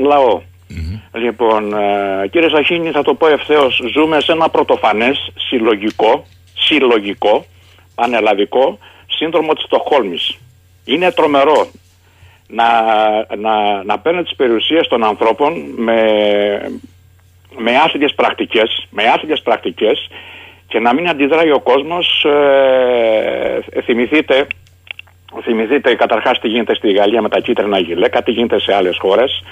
λαό. Λοιπόν, ε, κύριε Σαχίνη, θα το πω ευθέως, ζούμε σε ένα πρωτοφανές συλλογικό, συλλογικό, πανελλαδικό σύνδρομο της Στοχόλμης. Είναι τρομερό να, να, να παίρνει τις περιουσίες των ανθρώπων με, με άθλιες πρακτικές, με άθλιες πρακτικές και να μην αντιδράει ο κόσμος ε, θυμηθείτε Θυμηθείτε καταρχάς τι γίνεται στη Γαλλία με τα κίτρινα γυλαίκα, τι γίνεται σε άλλες χώρες.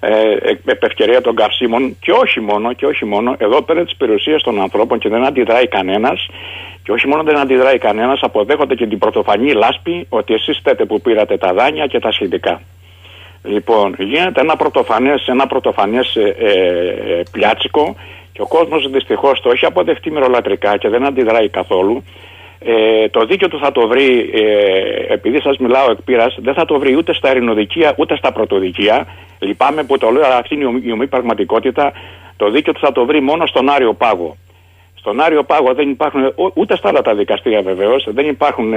Ε, ευκαιρία των καυσίμων και όχι μόνο, και όχι μόνο, εδώ πέρα τις περιουσίες των ανθρώπων και δεν αντιδράει κανένας. Και όχι μόνο δεν αντιδράει κανένας, αποδέχονται και την πρωτοφανή λάσπη ότι εσείς θέτε που πήρατε τα δάνεια και τα σχετικά. Λοιπόν, γίνεται ένα πρωτοφανές ένα πρωτοφανές ε, ε, πλιάτσικο και ο κόσμος δυστυχώς το έχει αποδεχτεί μυρολατρικά και δεν αντιδράει καθόλου. Ε, το δίκαιο του θα το βρει, ε, επειδή σας μιλάω εκ πείρας, δεν θα το βρει ούτε στα ειρηνοδικεία ούτε στα πρωτοδικεία. Λυπάμαι που το λέω, αλλά αυτή είναι η ομή πραγματικότητα. Το δίκαιο του θα το βρει μόνο στον Άριο Πάγο. Στον Άριο Πάγο δεν υπάρχουν, ούτε στα άλλα τα δικαστήρια βεβαίως, δεν υπάρχουν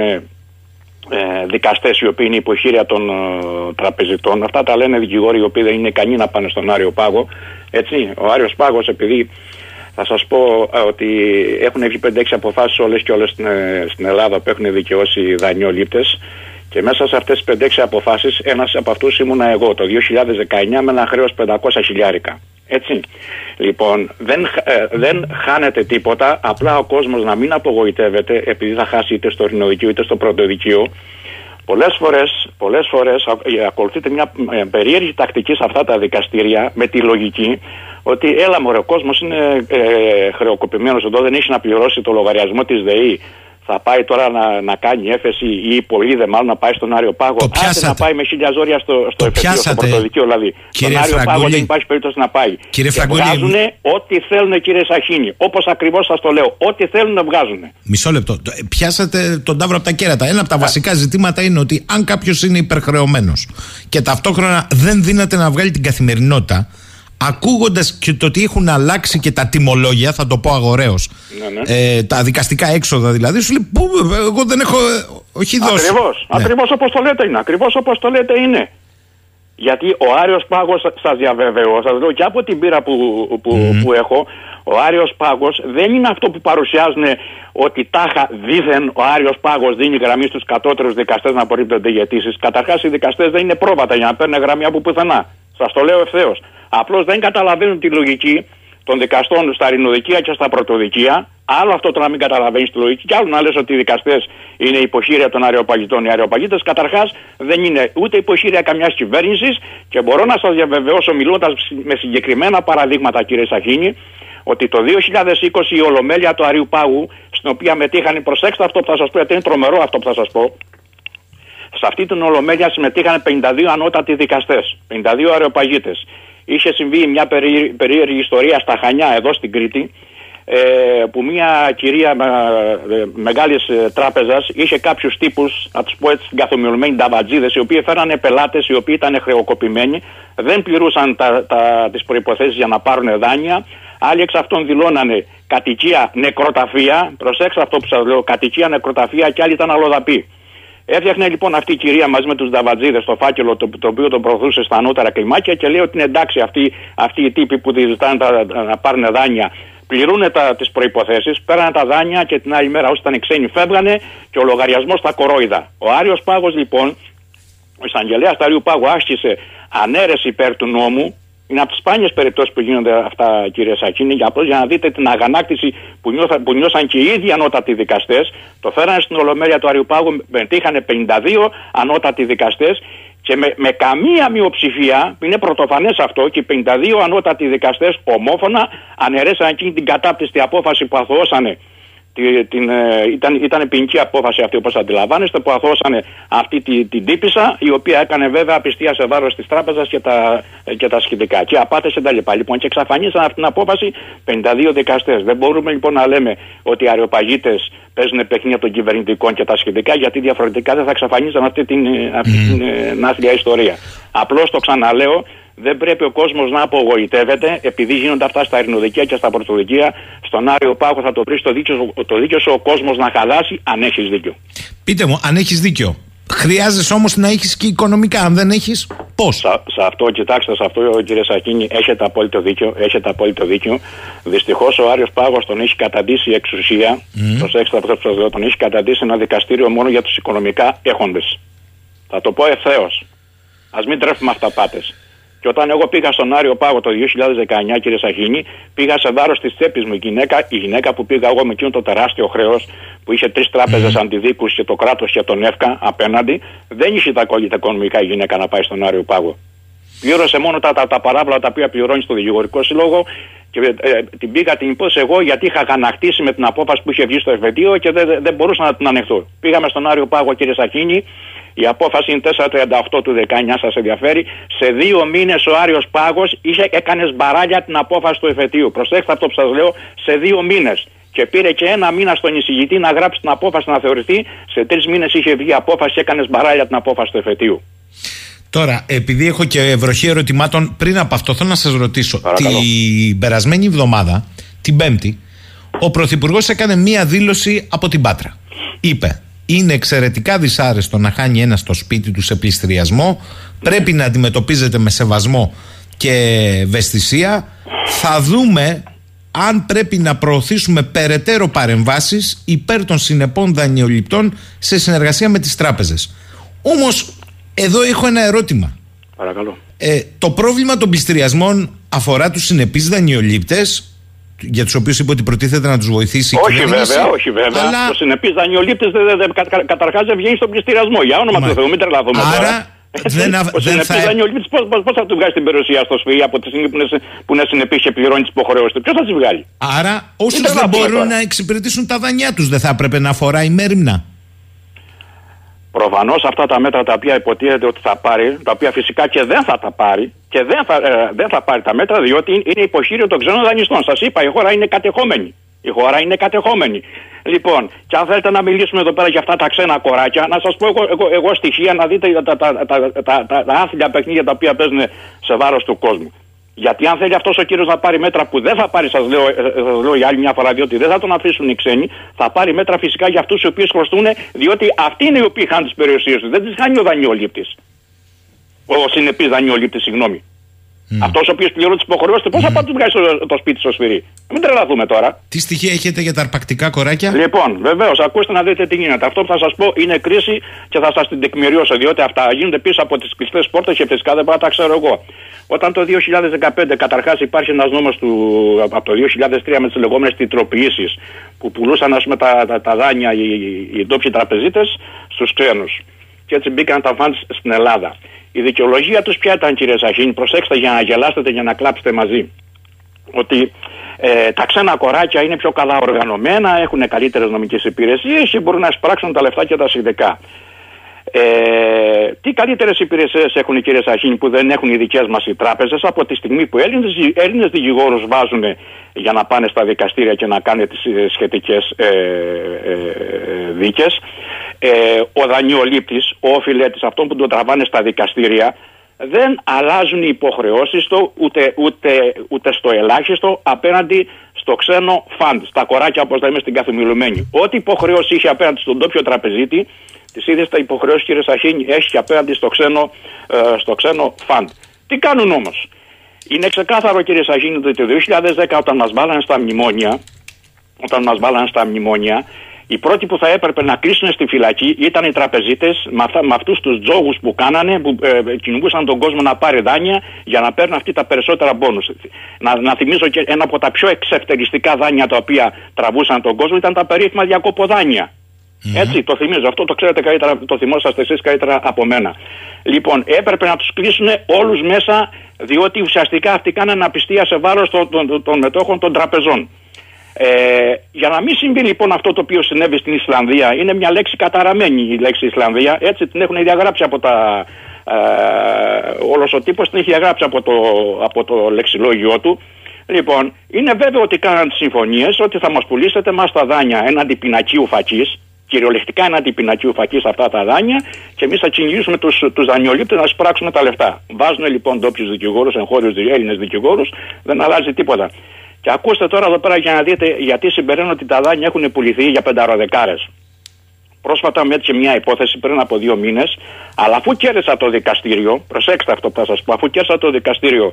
ε, ε, δικαστές οι οποίοι είναι υποχείρια των ε, τραπεζιτών. Αυτά τα λένε δικηγόροι οι οποίοι δεν είναι ικανοί να πάνε στον Άριο Πάγο. Έτσι, ο Άριος Πάγος επειδή θα σας πω ε, ότι έχουν βγει 5-6 αποφάσεις όλες και όλες στην, ε, στην Ελλάδα που έχουν δικαιώσει δανειολήπτες και μέσα σε αυτές τις 5-6 αποφάσεις ένας από αυτούς ήμουνα εγώ το 2019 με ένα χρέος 500 χιλιάρικα. Έτσι. Λοιπόν, δεν, ε, δεν χάνεται τίποτα, απλά ο κόσμος να μην απογοητεύεται επειδή θα χάσει είτε στο ειρηνοδικείο είτε στο πρωτοδικείο. Πολλές φορές, πολλές φορές ακολουθείται μια ε, περίεργη τακτική σε αυτά τα δικαστήρια με τη λογική ότι έλα μωρέ ο κόσμος είναι ε, χρεοκοπημένος εδώ δεν έχει να πληρώσει το λογαριασμό της ΔΕΗ θα πάει τώρα να, να κάνει έφεση ή πολύ δε μάλλον να πάει στον Άριο Πάγο. Το Άσε να πάει με χίλια ζώρια στο, στο εφετείο, στο πρωτοδικείο δηλαδή. Κύριε στον Άριο Πάγο δεν υπάρχει περίπτωση να πάει. Κύριε και βγάζουν ό,τι θέλουν κύριε Σαχίνη. Όπως ακριβώς σας το λέω. Ό,τι θέλουν να βγάζουν. Μισό λεπτό. Ε, πιάσατε τον τάβρο από τα κέρατα. Ένα από τα βασικά ζητήματα είναι ότι αν κάποιος είναι υπερχρεωμένος και ταυτόχρονα δεν δύναται να βγάλει την καθημερινότητα ακούγοντας και το ότι έχουν αλλάξει και τα τιμολόγια, θα το πω αγοραίως, ναι, ναι. ε, τα δικαστικά έξοδα δηλαδή, σου λέει Πού, εγώ δεν έχω. Ε, όχι δώσει. Ακριβώς. Ναι. Ακριβώς όπως το λέτε είναι. Ακριβώς όπως το λέτε είναι. Γιατί ο Άριος Πάγος, σας διαβεβαιώ, σας λέω και από την πείρα που, που, που έχω, ο Άριος Πάγος δεν είναι αυτό που παρουσιάζουν ότι τάχα δίθεν ο Άριος Πάγος δίνει γραμμή στους κατώτερους δικαστές να απορρίπτονται οι αιτήσεις. Καταρχάς οι δικαστές δεν είναι πρόβατα για να παίρνουν γραμμή από πουθενά. Σας το λέω ευθέως. Απλώς δεν καταλαβαίνουν τη λογική των δικαστών στα ρινοδικεία και στα πρωτοδικεία. Άλλο αυτό το να μην καταλαβαίνεις τη λογική, και άλλο να λες ότι οι δικαστές είναι υποχείρια των αεροπαγητών. Οι αεροπαγίτε καταρχάς δεν είναι ούτε υποχείρια καμιάς κυβέρνησης και μπορώ να σας διαβεβαιώσω, μιλώντας με συγκεκριμένα παραδείγματα, κύριε Σαχίνη, ότι το 2020 η Ολομέλεια του Αρίου Πάγου, στην οποία μετήχαν, προσέξτε αυτό που θα σας πω, γιατί είναι τρομερό αυτό που θα σας πω, σε αυτή την Ολομέλεια συμμετείχαν 52 ανώτατοι δικαστές, 52 αεροπαγίτες. Είχε συμβεί μια περίεργη ιστορία στα Χανιά, εδώ στην Κρήτη, ε, που μια κυρία ε, μεγάλης ε, τράπεζας είχε κάποιους τύπους, να τους πω έτσι καθομιλωμένοι ταβατζίδες, οι οποίοι φέρανε πελάτες οι οποίοι ήταν χρεοκοπημένοι, δεν πληρούσαν τα, τα, τις προϋποθέσεις για να πάρουν δάνεια, άλλοι εξ αυτών δηλώνανε κατοικία νεκροταφεία, προσέξτε αυτό που σας λέω, κατοικία νεκροταφεία και άλλοι ήταν αλλοδαποί. Έφτιαχνε λοιπόν αυτή η κυρία μαζί με τους Νταβατζίδε το φάκελο το, το οποίο τον προωθούσε στα ανώτερα κλιμάκια και λέει ότι είναι εντάξει αυτοί, αυτοί οι τύποι που ζητάνε να πάρουν δάνεια πληρούν τις προποθέσει, πέρανε τα δάνεια και την άλλη μέρα όσοι ήταν ξένοι φεύγανε και ο λογαριασμός στα κορόιδα. Ο Άριος Πάγος λοιπόν, ο εισαγγελέας του Άριου Πάγου άσκησε, ανέρεση υπέρ του νόμου. Είναι από τις σπάνιες περιπτώσεις που γίνονται αυτά, κύριε Σακίνη, για, για να δείτε την αγανάκτηση που, νιώθα, που νιώσαν και οι ίδιοι ανώτατοι δικαστές. Το φέρανε στην Ολομέλεια του Αριουπάγου, μετήχαν 52 ανώτατοι δικαστές και με, με καμία μειοψηφία, είναι πρωτοφανές αυτό, και 52 ανώτατοι δικαστές ομόφωνα αναιρέσαν εκείνη την κατάπτυστη απόφαση που αθωώσανε την, ε, ήταν, ήταν ποινική απόφαση αυτή όπως αντιλαμβάνεστε που αθώσανε αυτή την, την τύπησα η οποία έκανε βέβαια απιστία σε βάρος της τράπεζας και τα, και τα σχετικά. Και απάτες και τα λοιπά λοιπόν και εξαφανίσαν αυτή την απόφαση 52 δικαστές. Δεν μπορούμε λοιπόν να λέμε ότι οι αεροπαγίτες παίζουν παιχνίδια των κυβερνητικών και τα σχετικά γιατί διαφορετικά δεν θα εξαφανίσαν αυτή την, αυτή την mm. ιστορία. Απλώς το ξαναλέω δεν πρέπει ο κόσμος να απογοητεύεται επειδή γίνονται αυτά στα ειρηνοδικεία και στα πρωτοδικεία. Στον Άριο Πάγο θα το βρεις το δίκιο, το δίκιο σου ο κόσμος να χαλάσει, αν έχεις δίκιο. Πείτε μου, αν έχεις δίκιο. Χρειάζεσαι όμως να έχεις και οικονομικά. Αν δεν έχεις, πώς; Σε, σε, αυτό, κοιτάξτε, σε αυτό κύριε Σακίνη, έχετε απόλυτο δίκιο. Έχετε απόλυτο δίκιο. Δυστυχώς ο Άριος Πάγος τον έχει καταντήσει η εξουσία. Mm. Προσέξτε αυτό που σα λέω. Τον έχει καταντήσει ένα δικαστήριο μόνο για τους οικονομικά έχοντες. Θα το πω ευθέως. Α μην τρέφουμε αυταπάτες. Και όταν εγώ πήγα στον Άριο Πάγο το 2019, κύριε Σαχίνη, πήγα σε βάρος της τσέπης μου η γυναίκα, η γυναίκα που πήγα εγώ με εκείνο το τεράστιο χρέος, που είχε τρεις τράπεζες mm. αντιδίκους και το κράτος και τον ΕΦΚΑ απέναντι, δεν είχε τα κόλλητα οικονομικά η γυναίκα να πάει στον Άριο Πάγο. Πλήρωσε μόνο τα, τα, τα παράπλατα τα οποία πληρώνει στο δικηγορικό σύλλογο και ε, ε, την πήγα την υπόση εγώ γιατί είχα γανακτήσει με την απόφαση που είχε βγει στο εφετείο και δεν, δεν μπορούσα να την ανεχθώ. Πήγαμε στον Άριο Πάγο, κύριε Σαχίνη, η απόφαση είναι 438 του 19, σας ενδιαφέρει. Σε δύο μήνες ο Άριος Πάγος έκανε μπαράλια την απόφαση του εφετείου. Προσέξτε αυτό που σας λέω, σε δύο μήνες. Και πήρε και ένα μήνα στον εισηγητή να γράψει την απόφαση να θεωρηθεί. Σε τρεις μήνες είχε βγει απόφαση και έκανε μπαράλια την απόφαση του εφετείου. Τώρα, επειδή έχω και βροχή ερωτημάτων, πριν από αυτό θέλω να σας ρωτήσω. Παρακαλώ. Την περασμένη εβδομάδα, την Πέμπτη, ο Πρωθυπουργός έκανε μία δήλωση από την Πάτρα. Είπε είναι εξαιρετικά δυσάρεστο να χάνει ένα στο σπίτι του σε πληστηριασμό. Πρέπει να αντιμετωπίζεται με σεβασμό και ευαισθησία. Θα δούμε αν πρέπει να προωθήσουμε περαιτέρω παρεμβάσεις υπέρ των συνεπών δανειοληπτών σε συνεργασία με τις τράπεζες. Όμως εδώ έχω ένα ερώτημα. Παρακαλώ. Ε, το πρόβλημα των πληστηριασμών αφορά τους συνεπείς δανειολήπτες για τους οποίους είπε ότι προτίθεται να τους βοηθήσει όχι βέβαια, όχι βέβαια. Αλλά... Ο συνεπή δανειολήπτη καταρχάς δεν βγαίνει στον πληστηριασμό. Για όνομα του Θεού, μην τρελαθούμε Άρα, τώρα. Δεν, ο δεν θα... δανειολήπτης πώ θα του βγάλει την περιουσία στο σφυρί από τη στιγμή που είναι, που είναι συνεπής και πληρώνει τις υποχρεώσεις του; Ποιος θα τις βγάλει; Άρα, όσους δεν μπορούν να εξυπηρετήσουν τα δανειά τους, δεν θα έπρεπε να αφορά μέρημνα. Προφανώς αυτά τα μέτρα τα οποία υποτίθεται ότι θα πάρει, τα οποία φυσικά και δεν θα τα πάρει και δεν θα, ε, δεν θα πάρει τα μέτρα διότι είναι υποχείριο των ξένων δανειστών. Σας είπα, η χώρα είναι κατεχόμενη. Η χώρα είναι κατεχόμενη. Λοιπόν, και αν θέλετε να μιλήσουμε εδώ πέρα για αυτά τα ξένα κοράκια, να σας πω εγώ, εγώ, εγώ στοιχεία να δείτε τα, τα, τα, τα, τα, τα άθλια παιχνίδια τα οποία παίζουν σε βάρος του κόσμου. Γιατί αν θέλει αυτός ο κύριος να πάρει μέτρα που δεν θα πάρει, σας λέω, ε, σας λέω για άλλη μια φορά, διότι δεν θα τον αφήσουν οι ξένοι, θα πάρει μέτρα φυσικά για αυτούς οι οποίοι χρωστούν, διότι αυτοί είναι οι οποίοι χάνουν τις περιουσίες τους. Δεν τις χάνει ο δανειολήπτης. Ο συνεπής δανειολήπτης, συγγνώμη. Mm. Αυτός ο οποίος πληρώνει τις υποχρεώσει του, πώς θα mm. πάει του βγάζει το, το σπίτι στο σφυρί; Μην τρελαθούμε τώρα. Τι στοιχεία έχετε για τα αρπακτικά κοράκια; Λοιπόν, βεβαίως, ακούστε να δείτε τι γίνεται. Αυτό που θα σας πω είναι κρίση και θα σας την τεκμηριώσω, διότι αυτά γίνονται πίσω από τις κλειστέ πόρτες και φυσικά δεν μπορώ να τα ξέρω εγώ. Όταν το 2015 καταρχάς υπάρχει ένας νόμος από το 2003 με τις λεγόμενες τιτροποιήσει που πουλούσαν ας πούμε, τα, τα, τα δάνεια οι, οι, οι ντόπιοι τραπεζίτες στους ξένους. Και έτσι μπήκαν τα φαντς στην Ελλάδα. Η δικαιολογία τους ποια ήταν, κύριε Σαχίνη, προσέξτε για να γελάσετε και να κλάψετε μαζί. Ότι ε, τα ξένα κοράκια είναι πιο καλά οργανωμένα, έχουν καλύτερες νομικές υπηρεσίες και μπορούν να εισπράξουν τα λεφτά και τα συνδεκά. Ε, τι καλύτερες υπηρεσίες έχουν οι κύριε Σαχίνη που δεν έχουν οι δικές μας οι τράπεζες από τη στιγμή που Έλληνες δικηγόρους βάζουν για να πάνε στα δικαστήρια και να κάνουν τις ε, σχετικές ε, ε, δίκες. Ε, ο δανειολήπτης, ο οφειλέτης, αυτόν που τον τραβάνε στα δικαστήρια, δεν αλλάζουν οι υποχρεώσεις του ούτε, ούτε, ούτε στο ελάχιστο απέναντι στο ξένο φαντ, στα κοράκια όπως λέμε στην καθημερινή. Ό,τι υποχρεώσει είχε απέναντι στον τόπιο τραπεζίτη, τις ίδιες τα υποχρεώσεις, κύριε Σαχίνη, έχει και απέναντι στο ξένο, ε, στο ξένο φαντ. Τι κάνουν όμως; Είναι ξεκάθαρο, κύριε Σαχίνη, ότι το 2010 όταν μας βάλανε στα μνημόνια, όταν μας βάλανε στα μνημόνια, Οι πρώτοι που θα έπρεπε να κλείσουν στη φυλακή ήταν οι τραπεζίτες με, με αυτούς τους τζόγους που κάνανε, που ε, κυνηγούσαν τον κόσμο να πάρει δάνεια για να παίρνουν αυτοί τα περισσότερα μπόνους. Να, να θυμίζω και ένα από τα πιο εξευτεριστικά δάνεια τα οποία τραβούσαν τον κόσμο ήταν τα περίφημα διακοποδάνεια. Mm-hmm. Έτσι, το θυμίζω. Αυτό το ξέρετε καλύτερα, το θυμόσαστε εσείς καλύτερα από μένα. Λοιπόν, έπρεπε να τους κλείσουν όλους μέσα, διότι ουσιαστικά αυτοί κάνανε απιστία σε βάρος των, των, των μετόχων των τραπεζών. Ε, για να μην συμβεί λοιπόν αυτό το οποίο συνέβη στην Ισλανδία, είναι μια λέξη καταραμένη η λέξη Ισλανδία, έτσι την έχουν διαγράψει από τα. Ε, όλος ο τύπος την έχει διαγράψει από το, από το λεξιλόγιο του. Λοιπόν, είναι βέβαιο ότι κάναν τις συμφωνίες ότι θα μας πουλήσετε μας τα δάνεια έναντι πινακίου φακής, κυριολεκτικά έναντι πινακίου φακή αυτά τα δάνεια και εμείς θα κυνηγήσουμε τους τους δανειολήπτες να σπράξουμε τα λεφτά. Βάζουν λοιπόν ντόπιους δικηγόρους, εγχώριους Έλληνες δικηγόρους, δεν αλλάζει τίποτα. Και ακούστε τώρα εδώ πέρα για να δείτε γιατί συμπεραίνω ότι τα δάνεια έχουν πουληθεί για πενταροδεκάρες. Πρόσφατα με έτσι μια υπόθεση πριν από δύο μήνες, αλλά αφού κέρδισα το δικαστήριο, προσέξτε αυτό που θα σας πω, αφού κέρδισα το δικαστήριο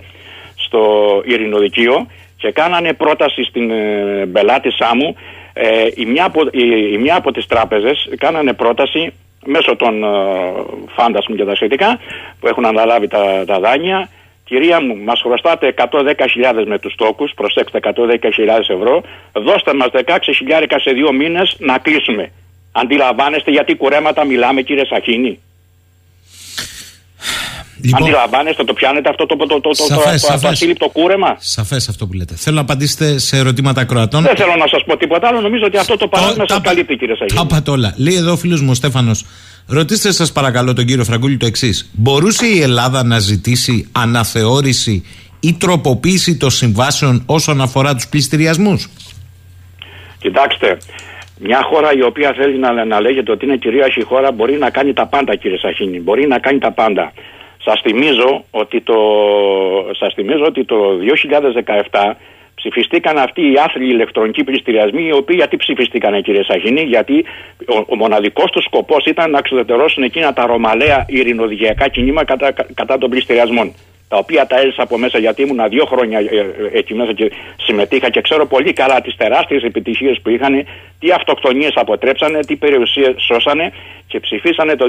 στο Ειρηνοδικείο και κάνανε πρόταση στην ε, πελάτησά μου, ε, η, μια από, η, μια από τις τράπεζες κάνανε πρόταση μέσω των ε, φάντασμων και τα σχετικά που έχουν αναλάβει τα, τα δάνεια Κυρία μου, μας χρωστάτε 110.000 με τους τόκους, προσέξτε 110.000 ευρώ, δώστε μας 16.000 σε δύο μήνες να κλείσουμε. Αντιλαμβάνεστε γιατί κουρέματα μιλάμε, κύριε Σαχίνη; Λοιπόν, Αντιλαμβάνεστε, το πιάνετε αυτό το, το, το, το, σαφές, το, το, ασύλληπτο κούρεμα. Σαφές αυτό που λέτε. Θέλω να απαντήσετε σε ερωτήματα κροατών. Δεν θέλω να σας πω τίποτα άλλο. Νομίζω ότι αυτό το παράδειγμα σας καλύπτει, κύριε Σαχίνη. Τα όλα. Λέει εδώ ο φίλος μου ο Στέφανος, Ρωτήστε σας παρακαλώ τον κύριο Φραγκούλη το εξής. Μπορούσε η Ελλάδα να ζητήσει αναθεώρηση ή τροποποίηση των συμβάσεων όσον αφορά τους πληστηριασμούς; Κοιτάξτε, μια χώρα η οποία θέλει να, να λέγεται ότι είναι κυρίαρχη χώρα μπορεί να κάνει τα πάντα κύριε Σαχίνη. Μπορεί να κάνει τα πάντα. Σας θυμίζω ότι το, σας θυμίζω ότι το 2017 ψηφιστήκαν αυτοί οι άθλοι ηλεκτρονικοί πληστηριασμοί, οι οποίοι γιατί ψηφιστήκαν, κύριε Σαχίνη, γιατί ο, ο μοναδικός τους σκοπός ήταν να εξουδετερώσουν εκείνα τα ρωμαλαία ειρηνοδικαιακά κινήματα κατά, κατά των πληστηριασμών. Τα οποία τα έζησα από μέσα γιατί ήμουν δύο χρόνια ε, ε, εκεί μέσα και συμμετείχα και ξέρω πολύ καλά τις τεράστιες επιτυχίες που είχαν, τι αυτοκτονίες αποτρέψανε, τι περιουσίες σώσανε και ψηφίσανε το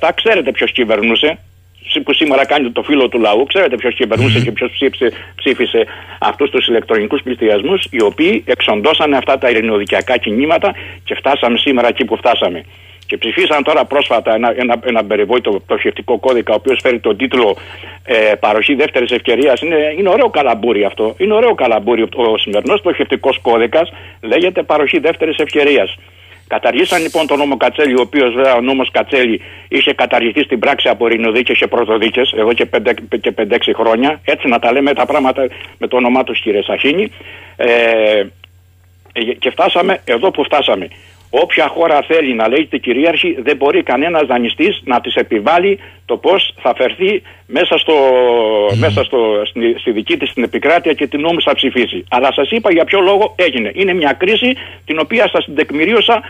2017. Ξέρετε ποιος κυβερνούσε, που σήμερα κάνει το φίλο του λαού. Ξέρετε ποιος κυβερνούσε και ποιος ψήφισε, ψήφισε αυτούς τους ηλεκτρονικούς πληστηριασμούς, οι οποίοι εξοντώσανε αυτά τα ειρηνοδικιακά κινήματα και φτάσαμε σήμερα εκεί που φτάσαμε. Και ψηφίσαν τώρα πρόσφατα ένα, ένα, ένα περιβόητο πτωχευτικό κώδικα, ο οποίος φέρει τον τίτλο ε, Παροχή δεύτερης ευκαιρίας. Είναι, είναι ωραίο καλαμπούρι αυτό. Είναι ωραίο καλαμπούρι. Ο σημερινός πτωχευτικό κώδικας λέγεται Παροχή δεύτερης ευκαιρίας. Καταργήσαν λοιπόν τον νόμο Κατσέλη, ο οποίος βέβαια ο νόμος Κατσέλη είχε καταργηθεί στην πράξη από ρινοδίκε και πρωτοδίκες εδώ και 5-6 χρόνια. Έτσι να τα λέμε τα πράγματα με το όνομά τους, κύριε Σαχίνη. Ε, και φτάσαμε εδώ που φτάσαμε. Όποια χώρα θέλει να λέγεται κυρίαρχη, δεν μπορεί κανένας δανειστής να της επιβάλλει το πώς θα φερθεί μέσα, στο, μέσα στο, στη, στη δική της την επικράτεια και την νόμου θα ψηφίσει. Αλλά σας είπα για ποιο λόγο έγινε. Είναι μια κρίση την οποία σας την τεκμηρίωσα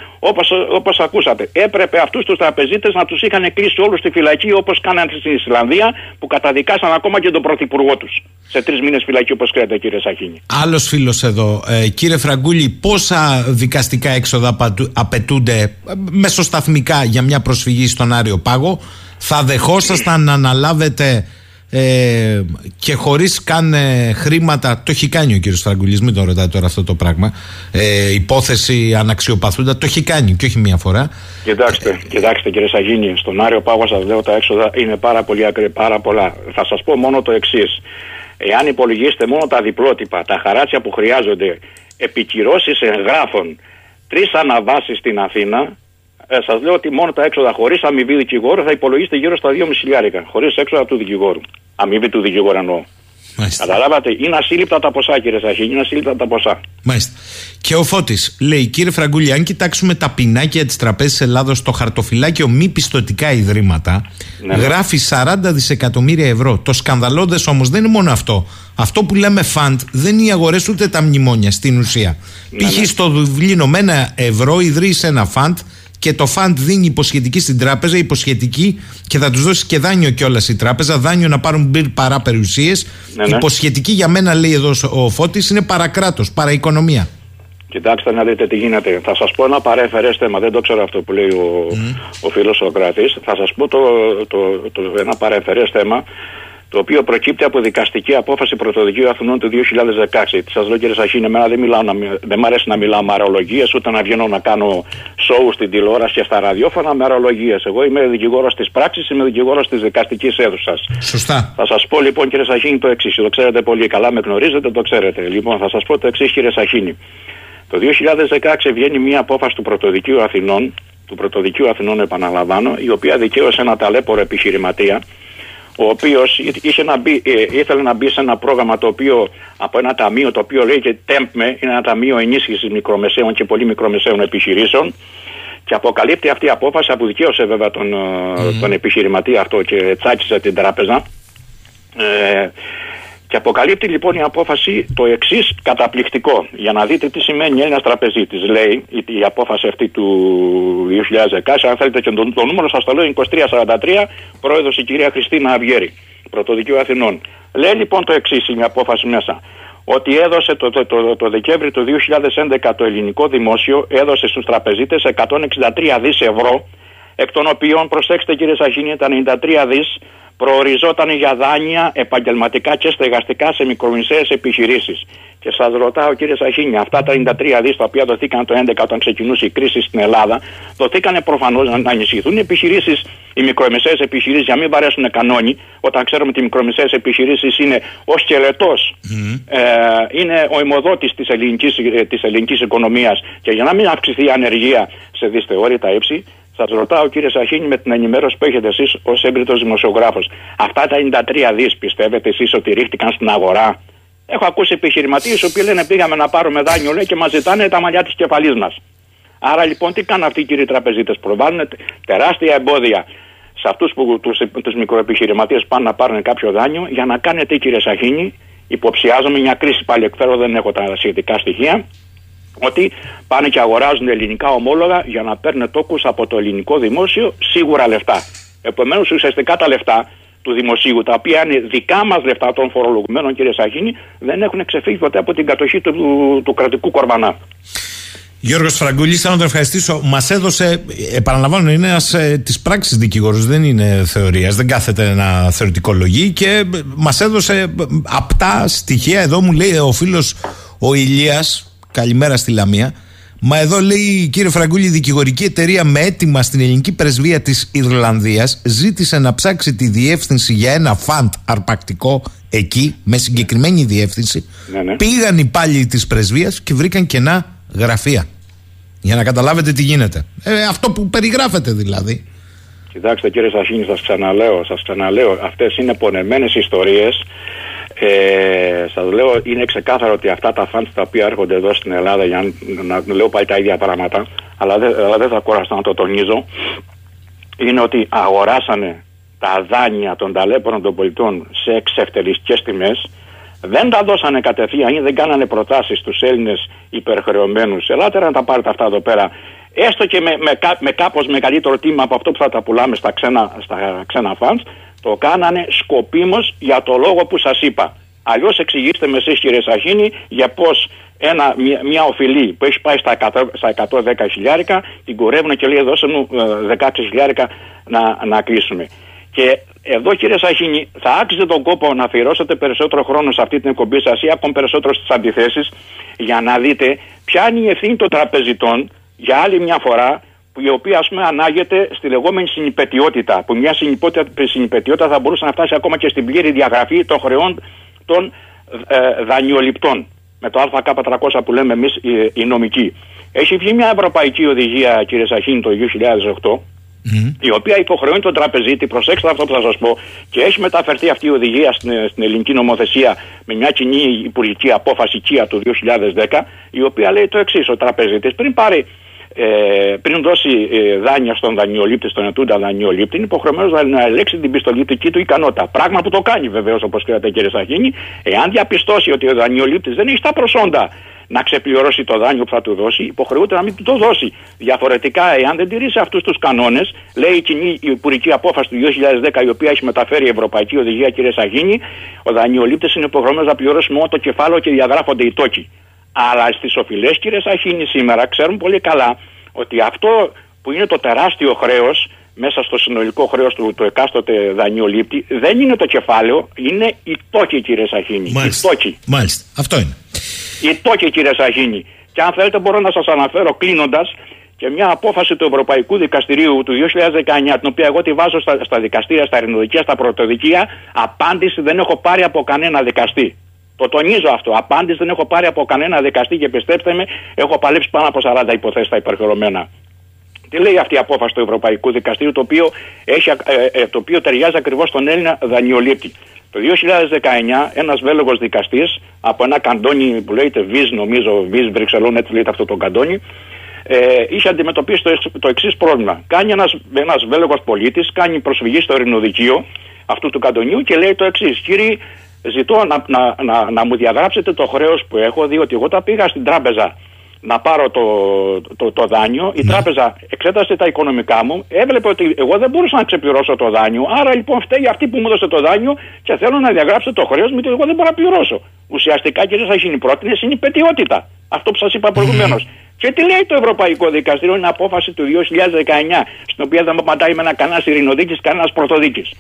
όπως ακούσατε. Έπρεπε αυτούς τους τραπεζίτες να τους είχαν κλείσει όλους στη φυλακή όπως κάνανε στην Ισλανδία που καταδικάσαν ακόμα και τον πρωθυπουργό τους. Σε τρεις μήνες φυλακή όπως ξέρετε κύριε Σαχίνη. Άλλος φίλος εδώ. Ε, κύριε Φραγκούλη, πόσα δικαστικά έξοδα απαιτούνται ε, μεσοσταθμικά για μια προσφυγή στον Άριο Πάγο θα δεχόσασταν να αναλάβετε ε, και χωρίς καν ε, χρήματα. Το έχει κάνει ο κύριος Φραγκουλή, μην το ρωτάτε τώρα αυτό το πράγμα. Ε, υπόθεση αναξιοπαθούντα. Το έχει κάνει και όχι μία φορά. Κοιτάξτε, ε, κοιτάξτε κύριε Σαγίνη, στον Άριο Πάγο σας λέω τα έξοδα είναι πάρα, πολύ, πάρα πολλά. Θα σας πω μόνο το εξής. Εάν υπολογίσετε μόνο τα διπλότυπα, τα χαράτσια που χρειάζονται, επικυρώσεις εγγράφων, τρεις αναβάσεις στην Αθήνα, ε, Σας λέω ότι μόνο τα έξοδα χωρίς αμοιβή δικηγόρου θα υπολογίσετε γύρω στα 2,5 χιλιάρικα. Χωρίς έξοδα του δικηγόρου. Αμοιβή του δικηγόρου εννοώ. Μάλιστα. Καταλάβατε, είναι ασύλληπτα τα ποσά, κύριε Σαχή, είναι ασύλληπτα τα ποσά. Μάλιστα. Και ο Φώτης λέει, κύριε Φραγκούλη, αν κοιτάξουμε τα πινάκια της Τραπέζη Ελλάδος στο χαρτοφυλάκιο μη πιστοτικά ιδρύματα, ναι, ναι. γράφει 40 δισεκατομμύρια ευρώ. Το σκανδαλώδε όμως δεν είναι μόνο αυτό. Αυτό που λέμε φαντ δεν είναι οι αγορές ούτε τα μνημόνια στην ουσία. Ναι, Π.χ. Ναι. στο Δουβλίνο με ένα ευρώ ιδρύεις ένα φαντ και το φαντ δίνει υποσχετική στην τράπεζα, υποσχετική και θα τους δώσει και δάνειο κιόλας η τράπεζα. Δάνειο να πάρουν μπυρ παρά περιουσίες. Ναι, ναι. Υποσχετική για μένα, λέει εδώ ο Φώτης, είναι παρακράτος, παραοικονομία. Κοιτάξτε να δείτε τι γίνεται. Θα σας πω ένα παρέφερε θέμα. Δεν το ξέρω αυτό που λέει ο, mm. ο φίλος Σοκράτης. Θα σας πω το, το, το, το, ένα παρέφερε θέμα το οποίο προκύπτει από δικαστική απόφαση Πρωτοδικείου Αθηνών του 2016. Σας λέω κύριε Σαχίνη, εμένα δεν, μιλάω, δεν μ' αρέσει να μιλάω με αρολογίες, ούτε να βγαίνω να κάνω σοου στην τηλεόραση και στα ραδιόφωνα με αρολογίες. Εγώ είμαι δικηγόρος της πράξης, είμαι δικηγόρος της δικαστικής αίθουσας. Σωστά. Θα σας πω λοιπόν κύριε Σαχίνη το εξής. Το ξέρετε πολύ καλά, με γνωρίζετε, το ξέρετε. Λοιπόν, θα σας πω το εξής κύριε Σαχίνη. Το 2016 βγαίνει μια απόφαση του Πρωτοδικείου Αθηνών, του Πρωτοδικείου Αθηνών επαναλαμβάνω, η οποία δικαίωσε ένα ταλέπορο επιχειρηματία, ο οποίος ε, ήθελε να μπει σε ένα πρόγραμμα το οποίο από ένα ταμείο το οποίο λέγεται TEMPME, είναι ένα ταμείο ενίσχυσης μικρομεσαίων και πολύ μικρομεσαίων επιχειρήσεων. Και αποκαλύπτει αυτή η απόφαση, αποδικαίωσε βέβαια τον, mm. τον επιχειρηματή αυτό και τσάκισε την τράπεζα. Ε, και αποκαλύπτει λοιπόν η απόφαση το εξής καταπληκτικό. Για να δείτε τι σημαίνει ένας τραπεζίτης. Λέει η, η απόφαση αυτή του 2016, αν θέλετε και το, το νούμερο σας το λέω, 2343, πρόεδρος η κυρία Χριστίνα Αυγέρη, πρωτοδικείο Αθηνών. Λέει λοιπόν το εξής, η απόφαση μέσα. Ότι έδωσε το, το, το, το Δεκέμβρη του 2011 το ελληνικό δημόσιο, έδωσε στους τραπεζίτες 163 δις ευρώ, εκ των οποίων, προσέξτε κύριε Σαχίνη, τα 93 δις προοριζόταν για δάνεια επαγγελματικά και στεγαστικά σε μικρομεσαίες επιχειρήσεις. Και σας ρωτάω κύριε Σαχίνια, αυτά τα 93 δις τα οποία δοθήκαν το 2011 όταν ξεκινούσε η κρίση στην Ελλάδα, δοθήκαν προφανώς να ενισχυθούν οι επιχειρήσεις, οι μικρομεσαίες επιχειρήσεις για να μην βαρέσουν κανόνι, όταν ξέρουμε ότι οι μικρομεσαίες επιχειρήσεις είναι ο σκελετός, ε, είναι ο αιμοδότης της ελληνικής της ελληνικής οικονομίας και για να μην αυξηθεί η ανεργία σε δυσθεώρητα ύψη, Σας ρωτάω, κύριε Σαχίνη, με την ενημέρωση που έχετε εσείς ως έμπριτο δημοσιογράφος, αυτά τα 93 δις πιστεύετε εσείς ότι ρίχτηκαν στην αγορά; Έχω ακούσει επιχειρηματίες οι οποίοι λένε πήγαμε να πάρουμε δάνειο λέει, και μας ζητάνε τα μαλλιά της κεφαλής μας. Άρα λοιπόν τι κάνουν αυτοί οι κύριοι τραπεζίτες, προβάλλουν τεράστια εμπόδια σε αυτούς που τους μικροεπιχειρηματίες πάνε να πάρουν κάποιο δάνειο; Για να κάνετε, κύριε Σαχίνη, υποψιάζομαι μια κρίση πάλι εκφέρω, δεν έχω τα σχετικά στοιχεία, ότι πάνε και αγοράζουν ελληνικά ομόλογα για να παίρνουν τόκους από το ελληνικό δημόσιο σίγουρα λεφτά. Επομένως, ουσιαστικά τα λεφτά του δημοσίου, τα οποία είναι δικά μας λεφτά των φορολογουμένων, κύριε Σαχίνη, δεν έχουν ξεφύγει ποτέ από την κατοχή του, του, κρατικού κορβανά. Γιώργος Φραγκούλης, θα να τον ευχαριστήσω. Μας έδωσε, επαναλαμβάνω, είναι ένας ε, της πράξης δικηγόρο, δεν είναι θεωρίας, δεν κάθεται να θεωρητικολογεί και μας έδωσε ε, απτά στοιχεία. Εδώ μου λέει ο φίλος ο Ηλίας Καλημέρα στη Λαμία. Μα εδώ λέει κύριε Φραγκούλη, η δικηγορική εταιρεία με έτοιμα στην ελληνική πρεσβεία της Ιρλανδίας ζήτησε να ψάξει τη διεύθυνση για ένα φαντ αρπακτικό εκεί, με συγκεκριμένη διεύθυνση. Ναι, ναι. Πήγαν οι υπάλληλοι της πρεσβείας και βρήκαν κενά γραφεία. Για να καταλάβετε τι γίνεται. Ε, αυτό που περιγράφετε δηλαδή. Κοιτάξτε κύριε Σαχίνη, σας ξαναλέω, σας ξαναλέω, αυτές είναι πονεμένες ιστορίες ε, Σας λέω, είναι ξεκάθαρο ότι αυτά τα φαντ τα οποία έρχονται εδώ στην Ελλάδα, για να, να λέω πάλι τα ίδια πράγματα, αλλά δεν, αλλά δεν θα κουραστώ να το τονίζω, είναι ότι αγοράσανε τα δάνεια των ταλέπορων των πολιτών σε εξευτελιστικές τιμές, δεν τα δώσανε κατευθείαν ή δεν κάνανε προτάσεις στους Έλληνες υπερχρεωμένους. Ελάτε να τα πάρετε αυτά εδώ πέρα, έστω και με, με, με κάπως μεγαλύτερο τίμημα από αυτό που θα τα πουλάμε στα ξένα, στα ξένα φαντς, το κάνανε σκοπίμως για το λόγο που σας είπα. Αλλιώς εξηγήστε με εσείς, κύριε Σαχίνη, για πώς μια, μια οφειλή που έχει πάει στα, 100, στα 110 χιλιάρικα την κουρεύουν και λέει: Δώσε μου 16 ε, χιλιάρικα να, να κλείσουμε. Και εδώ, κύριε Σαχίνη, θα άξιζε τον κόπο να αφιερώσετε περισσότερο χρόνο σε αυτή την εκπομπή σας ή ακόμη περισσότερο στις αντιθέσεις για να δείτε ποια είναι η ευθύνη των τραπεζιτών για άλλη μια φορά η οποία ας πούμε ανάγεται στη λεγόμενη συνυπετιότητα που μια συνυπετιότητα θα μπορούσε να φτάσει ακόμα και στην πλήρη διαγραφή των χρεών των ε, δανειοληπτών με το ΑΚ300 που λέμε εμείς οι, οι νομικοί. Έχει βγει μια ευρωπαϊκή οδηγία κύριε Σαχίνη το 2008 η οποία υποχρεώνει τον τραπεζίτη, προσέξτε αυτό που θα σας πω, και έχει μεταφερθεί αυτή η οδηγία στην, στην ελληνική νομοθεσία με μια κοινή υπουργική απόφαση ΚΙΑ του 2010, η οποία λέει το εξής: Ο τραπεζίτης πριν πάρει ε, πριν δώσει ε, δάνεια στον δανειολήπτη, στον ετούντα δανειολήπτη, είναι υποχρεωμένος να ελέγξει την πιστοληπτική του ικανότητα. Πράγμα που το κάνει βεβαίως, όπως ξέρετε κύριε Σαχίνη, εάν διαπιστώσει ότι ο δανειολήπτης δεν έχει τα προσόντα να ξεπληρώσει το δάνειο που θα του δώσει, υποχρεούται να μην του το δώσει. Διαφορετικά, εάν δεν τηρήσει αυτούς τους κανόνες, λέει η κοινή υπουργική απόφαση του 2010, η οποία έχει μεταφέρει η Ευρωπαϊκή Οδηγία, κύριε Σαχίνη, ο δανειολήπτης είναι υποχρεωμένος να πληρώσει μόνο το κεφάλαιο και διαγράφονται οι τόκοι. Αλλά στις οφειλές, κύριε Σαχίνη, σήμερα ξέρουν πολύ καλά ότι αυτό που είναι το τεράστιο χρέος μέσα στο συνολικό χρέος του, του εκάστοτε δανειολήπτη δεν είναι το κεφάλαιο, είναι η τόκη, κύριε Σαχίνη. Μάλιστα. Η τόκη. Μάλιστα. Αυτό είναι. Η τόκη, κύριε Σαχίνη. Και αν θέλετε, μπορώ να σας αναφέρω κλείνοντας και μια απόφαση του Ευρωπαϊκού Δικαστηρίου του 2019, την οποία εγώ τη βάζω στα, στα δικαστήρια, στα ειρηνοδικεία, στα πρωτοδικεία. Απάντηση δεν έχω πάρει από κανένα δικαστή. Το τονίζω αυτό. Απάντηση δεν έχω πάρει από κανένα δικαστή και πιστέψτε με, έχω παλέψει πάνω από 40 υποθέσεις στα υπερχερωμένα. Τι λέει αυτή η απόφαση του Ευρωπαϊκού Δικαστήριου, το οποίο, έχει, ε, ε, το οποίο ταιριάζει ακριβώς στον Έλληνα δανειολήπτη. Το 2019, ένας Βέλγος δικαστής από ένα καντόνι που λέγεται Βίζ, νομίζω, Βίζ Βρυξελών, έτσι λέγεται αυτό το καντόνι, ε, είχε αντιμετωπίσει το, το εξής πρόβλημα. Κάνει ένας ένας Βέλγος πολίτης, κάνει προσφυγή στο ειρηνοδικείο αυτού του καντονιού και λέει το εξής. Κύριε, ζητώ να, να, να, να μου διαγράψετε το χρέος που έχω, διότι εγώ τα πήγα στην τράπεζα να πάρω το, το, το, δάνειο. Η Ναι. τράπεζα εξέτασε τα οικονομικά μου, έβλεπε ότι εγώ δεν μπορούσα να ξεπληρώσω το δάνειο. Άρα λοιπόν φταίει αυτή που μου έδωσε το δάνειο και θέλω να διαγράψετε το χρέος μου, γιατί εγώ δεν μπορώ να πληρώσω. Ουσιαστικά, κύριε Σαχίνη, πρότεινε είναι η πετιότητα. Αυτό που σας είπα προηγουμένως. Και τι λέει το Ευρωπαϊκό Δικαστήριο, είναι απόφαση του 2019, στην οποία δεν απαντάει με ένα κανένα ειρηνοδίκη, κανένας πρωτοδίκης.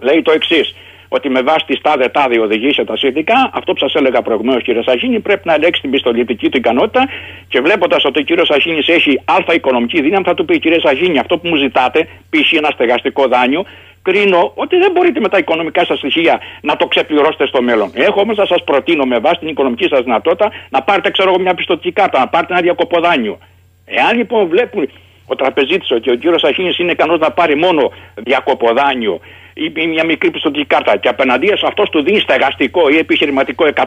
Λέει το εξής ότι με βάση τη τάδε τάδε οδηγήσει τα σχετικά, αυτό που σας έλεγα προηγουμένως, κύριε Σαχίνη, πρέπει να ελέγξει την πιστοληπτική του ικανότητα και βλέποντας ότι ο κύριος Σαχίνης έχει αλφα οικονομική δύναμη, θα του πει κύριε Σαχίνη, αυτό που μου ζητάτε, π.χ. ένα στεγαστικό δάνειο, κρίνω ότι δεν μπορείτε με τα οικονομικά σας στοιχεία να το ξεπληρώσετε στο μέλλον. Έχω όμως να σας προτείνω με βάση την οικονομική σας δυνατότητα να πάρετε, ξέρω εγώ, μια πιστοτική κάρτα, να πάρετε ένα διακοποδάνιο. Εάν λοιπόν βλέπουν ο τραπεζίτης ότι ο κύριος Αχίνη είναι ικανός να πάρει μόνο διακοποδάνιο ή ή μια μικρή πιστοτική κάρτα και απέναντίας σε αυτός του δίνει στεγαστικό ή επιχειρηματικό 100-200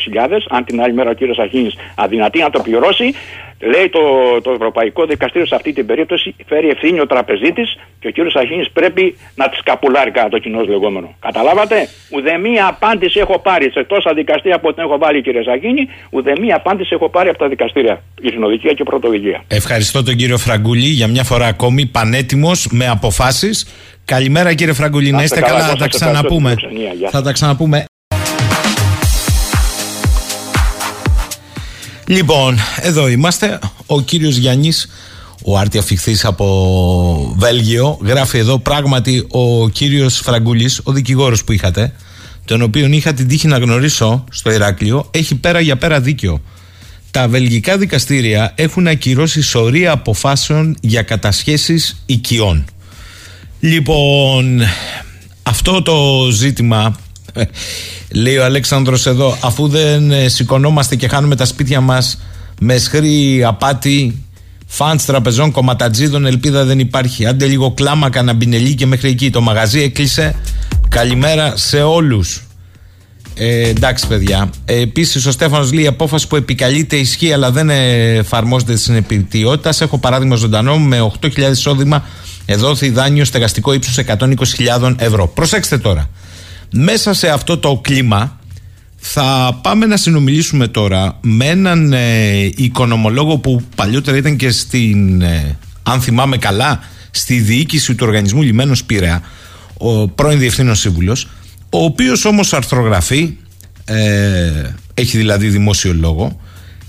χιλιάδες, αν την άλλη μέρα ο κύριος Αχίνης αδυνατεί να το πληρώσει, λέει το, το Ευρωπαϊκό Δικαστήριο σε αυτή την περίπτωση φέρει ευθύνη ο τραπεζίτης και ο κύριος Αχίνης πρέπει να τη καπουλάρει κατά το κοινό λεγόμενο. Καταλάβατε, ουδέμια απάντηση έχω πάρει σε τόσα δικαστήρια που την έχω βάλει κύριε Σαχίνη, ουδέμια απάντηση έχω πάρει από τα δικαστήρια, ειρηνοδικεία και πρωτοδικεία. Ευχαριστώ τον κύριο Φραγκούλη για μια φορά ακόμη, πανέτοιμος με αποφάσεις. Καλημέρα κύριε Φραγκούλη, να είστε καλά, θα τα ξαναπούμε. Θα τα ξαναπούμε. Λοιπόν, εδώ είμαστε. Ο κύριος Γιάννης, ο άρτη αφιχθής από Βέλγιο, γράφει εδώ πράγματι ο κύριος Φραγκούλης, ο δικηγόρος που είχατε, τον οποίον είχα την τύχη να γνωρίσω στο Ηράκλειο, έχει πέρα για πέρα δίκιο. Τα βελγικά δικαστήρια έχουν ακυρώσει σωρία αποφάσεων για κατασχέσεις οικειών. Λοιπόν, αυτό το ζήτημα, ε, λέει ο Αλέξανδρος εδώ, αφού δεν ε, σηκωνόμαστε και χάνουμε τα σπίτια μας με σχρή απάτη, φαντς τραπεζών, κομματατζίδων, ελπίδα δεν υπάρχει. Άντε λίγο κλάμα, καναμπινελί και μέχρι εκεί. Το μαγαζί έκλεισε. Καλημέρα σε όλους. Ε, εντάξει, παιδιά. Ε, Επίσης, ο Στέφανος λέει: Η απόφαση που επικαλείται ισχύει, αλλά δεν εφαρμόζεται στην επιτιότητα. Έχω παράδειγμα ζωντανό με 8.000 εισόδημα. Εδόθη δάνειο στεγαστικό ύψου 120.000 ευρώ. Προσέξτε τώρα. Μέσα σε αυτό το κλίμα θα πάμε να συνομιλήσουμε τώρα με έναν ε, οικονομολόγο που παλιότερα ήταν και στην, ε, αν θυμάμαι καλά, στη διοίκηση του Οργανισμού Λιμένος Πειραιά, ο πρώην Διευθύνων Σύμβουλος, ο οποίος όμως αρθρογραφεί, ε, έχει δηλαδή δημόσιο λόγο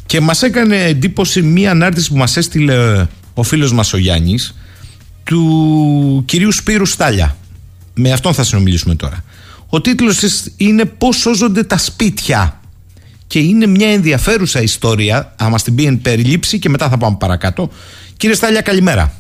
και μας έκανε εντύπωση μία ανάρτηση που μας έστειλε ο φίλος μας ο Γιάννης του κυρίου Σπύρου Στάλια. Με αυτόν θα συνομιλήσουμε τώρα. Ο τίτλος της είναι «Πώς σώζονται τα σπίτια» και είναι μια ενδιαφέρουσα ιστορία, άμα την πει εν περιλήψη και μετά θα πάμε παρακάτω. Κύριε Στάλια, καλημέρα.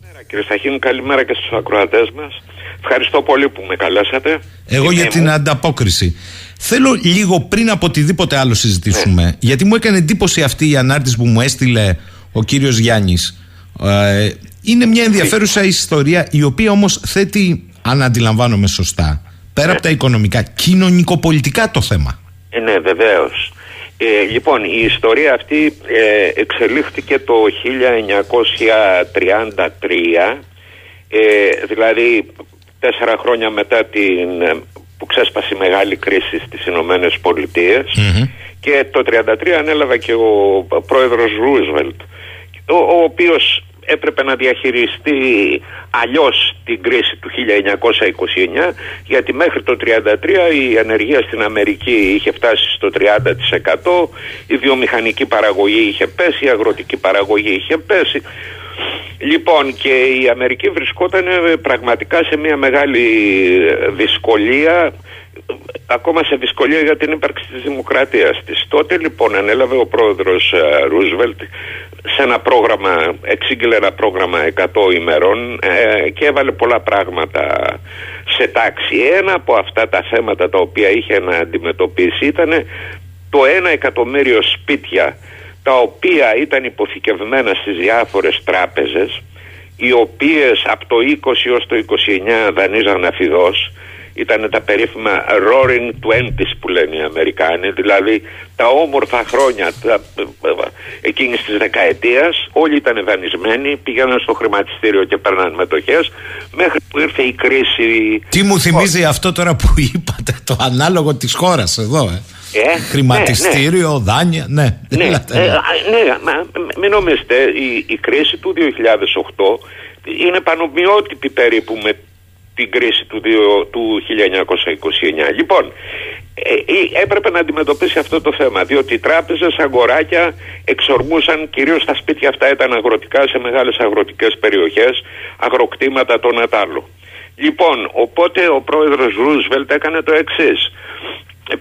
Καλημέρα, Κύριε Σαχίνου, καλημέρα και στους ακροατές μας. Ευχαριστώ πολύ που με καλέσατε. Εγώ Τιμή για μου. την ανταπόκριση. Θέλω λίγο πριν από οτιδήποτε άλλο συζητήσουμε, Ναι. γιατί μου έκανε εντύπωση αυτή η ανάρτηση που μου έστειλε ο κύριος Γιάννης. Ε, είναι μια ενδιαφέρουσα ιστορία, η οποία όμως θέτει, αν αντιλαμβάνομαι σωστά, πέρα από τα οικονομικά, κοινωνικοπολιτικά το θέμα. Ε, ναι, βεβαίως. Ε, λοιπόν, η ιστορία αυτή ε, εξελίχθηκε το 1933, ε, δηλαδή τέσσερα χρόνια μετά την, ε, που ξέσπασε η μεγάλη κρίση στις Ηνωμένες Πολιτείες και το 1933 ανέλαβε και ο πρόεδρος Ρούσβελτ ο, ο οποίος έπρεπε να διαχειριστεί αλλιώς την κρίση του 1929 γιατί μέχρι το 1933 η ανεργία στην Αμερική είχε φτάσει στο 30% η βιομηχανική παραγωγή είχε πέσει, η αγροτική παραγωγή είχε πέσει. Λοιπόν και η Αμερική βρισκόταν πραγματικά σε μια μεγάλη δυσκολία ακόμα σε δυσκολία για την ύπαρξη της δημοκρατίας της. Τότε λοιπόν ανέλαβε ο πρόεδρος ε, Ρούσβελτ σε ένα πρόγραμμα, εξήγηλε ένα πρόγραμμα 100 ημερών ε, και έβαλε πολλά πράγματα σε τάξη. Ένα από αυτά τα θέματα τα οποία είχε να αντιμετωπίσει ήταν το ένα εκατομμύριο σπίτια τα οποία ήταν υποθηκευμένα στις διάφορες τράπεζες οι οποίες από το 20 έως το 29 δανείζαν αφιδός ήταν τα περίφημα roaring twenties που λένε οι Αμερικάνοι, δηλαδή τα όμορφα χρόνια τα, εκείνης της δεκαετίας, όλοι ήταν δανεισμένοι, πήγαιναν στο χρηματιστήριο και παίρναν μετοχές, μέχρι που ήρθε η κρίση... Τι μου θυμίζει αυτό τώρα που είπατε, το ανάλογο της χώρας εδώ, ε; Ε, Χρηματιστήριο, ναι, ναι. δάνεια, ναι. Ναι, ε, ναι μα, μην νομίζετε, η, η κρίση του 2008 είναι πανομοιότυπη περίπου με την κρίση του, του 1929. Λοιπόν, ε, ε, έπρεπε να αντιμετωπίσει αυτό το θέμα, διότι οι τράπεζες, αγοράκια εξορμούσαν, κυρίως τα σπίτια αυτά ήταν αγροτικά σε μεγάλες αγροτικές περιοχές, αγροκτήματα το Νατάλο. Λοιπόν, οπότε ο πρόεδρος Ρούσβελτ έκανε το εξής.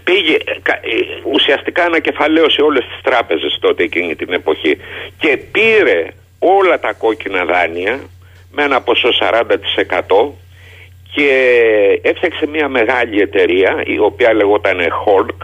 Πήγε, ε, ουσιαστικά ανακεφαλαίωσε όλες τις τράπεζες τότε εκείνη την εποχή και πήρε όλα τα κόκκινα δάνεια με ένα ποσό 40% και έφτιαξε μια μεγάλη εταιρεία η οποία λεγόταν Holk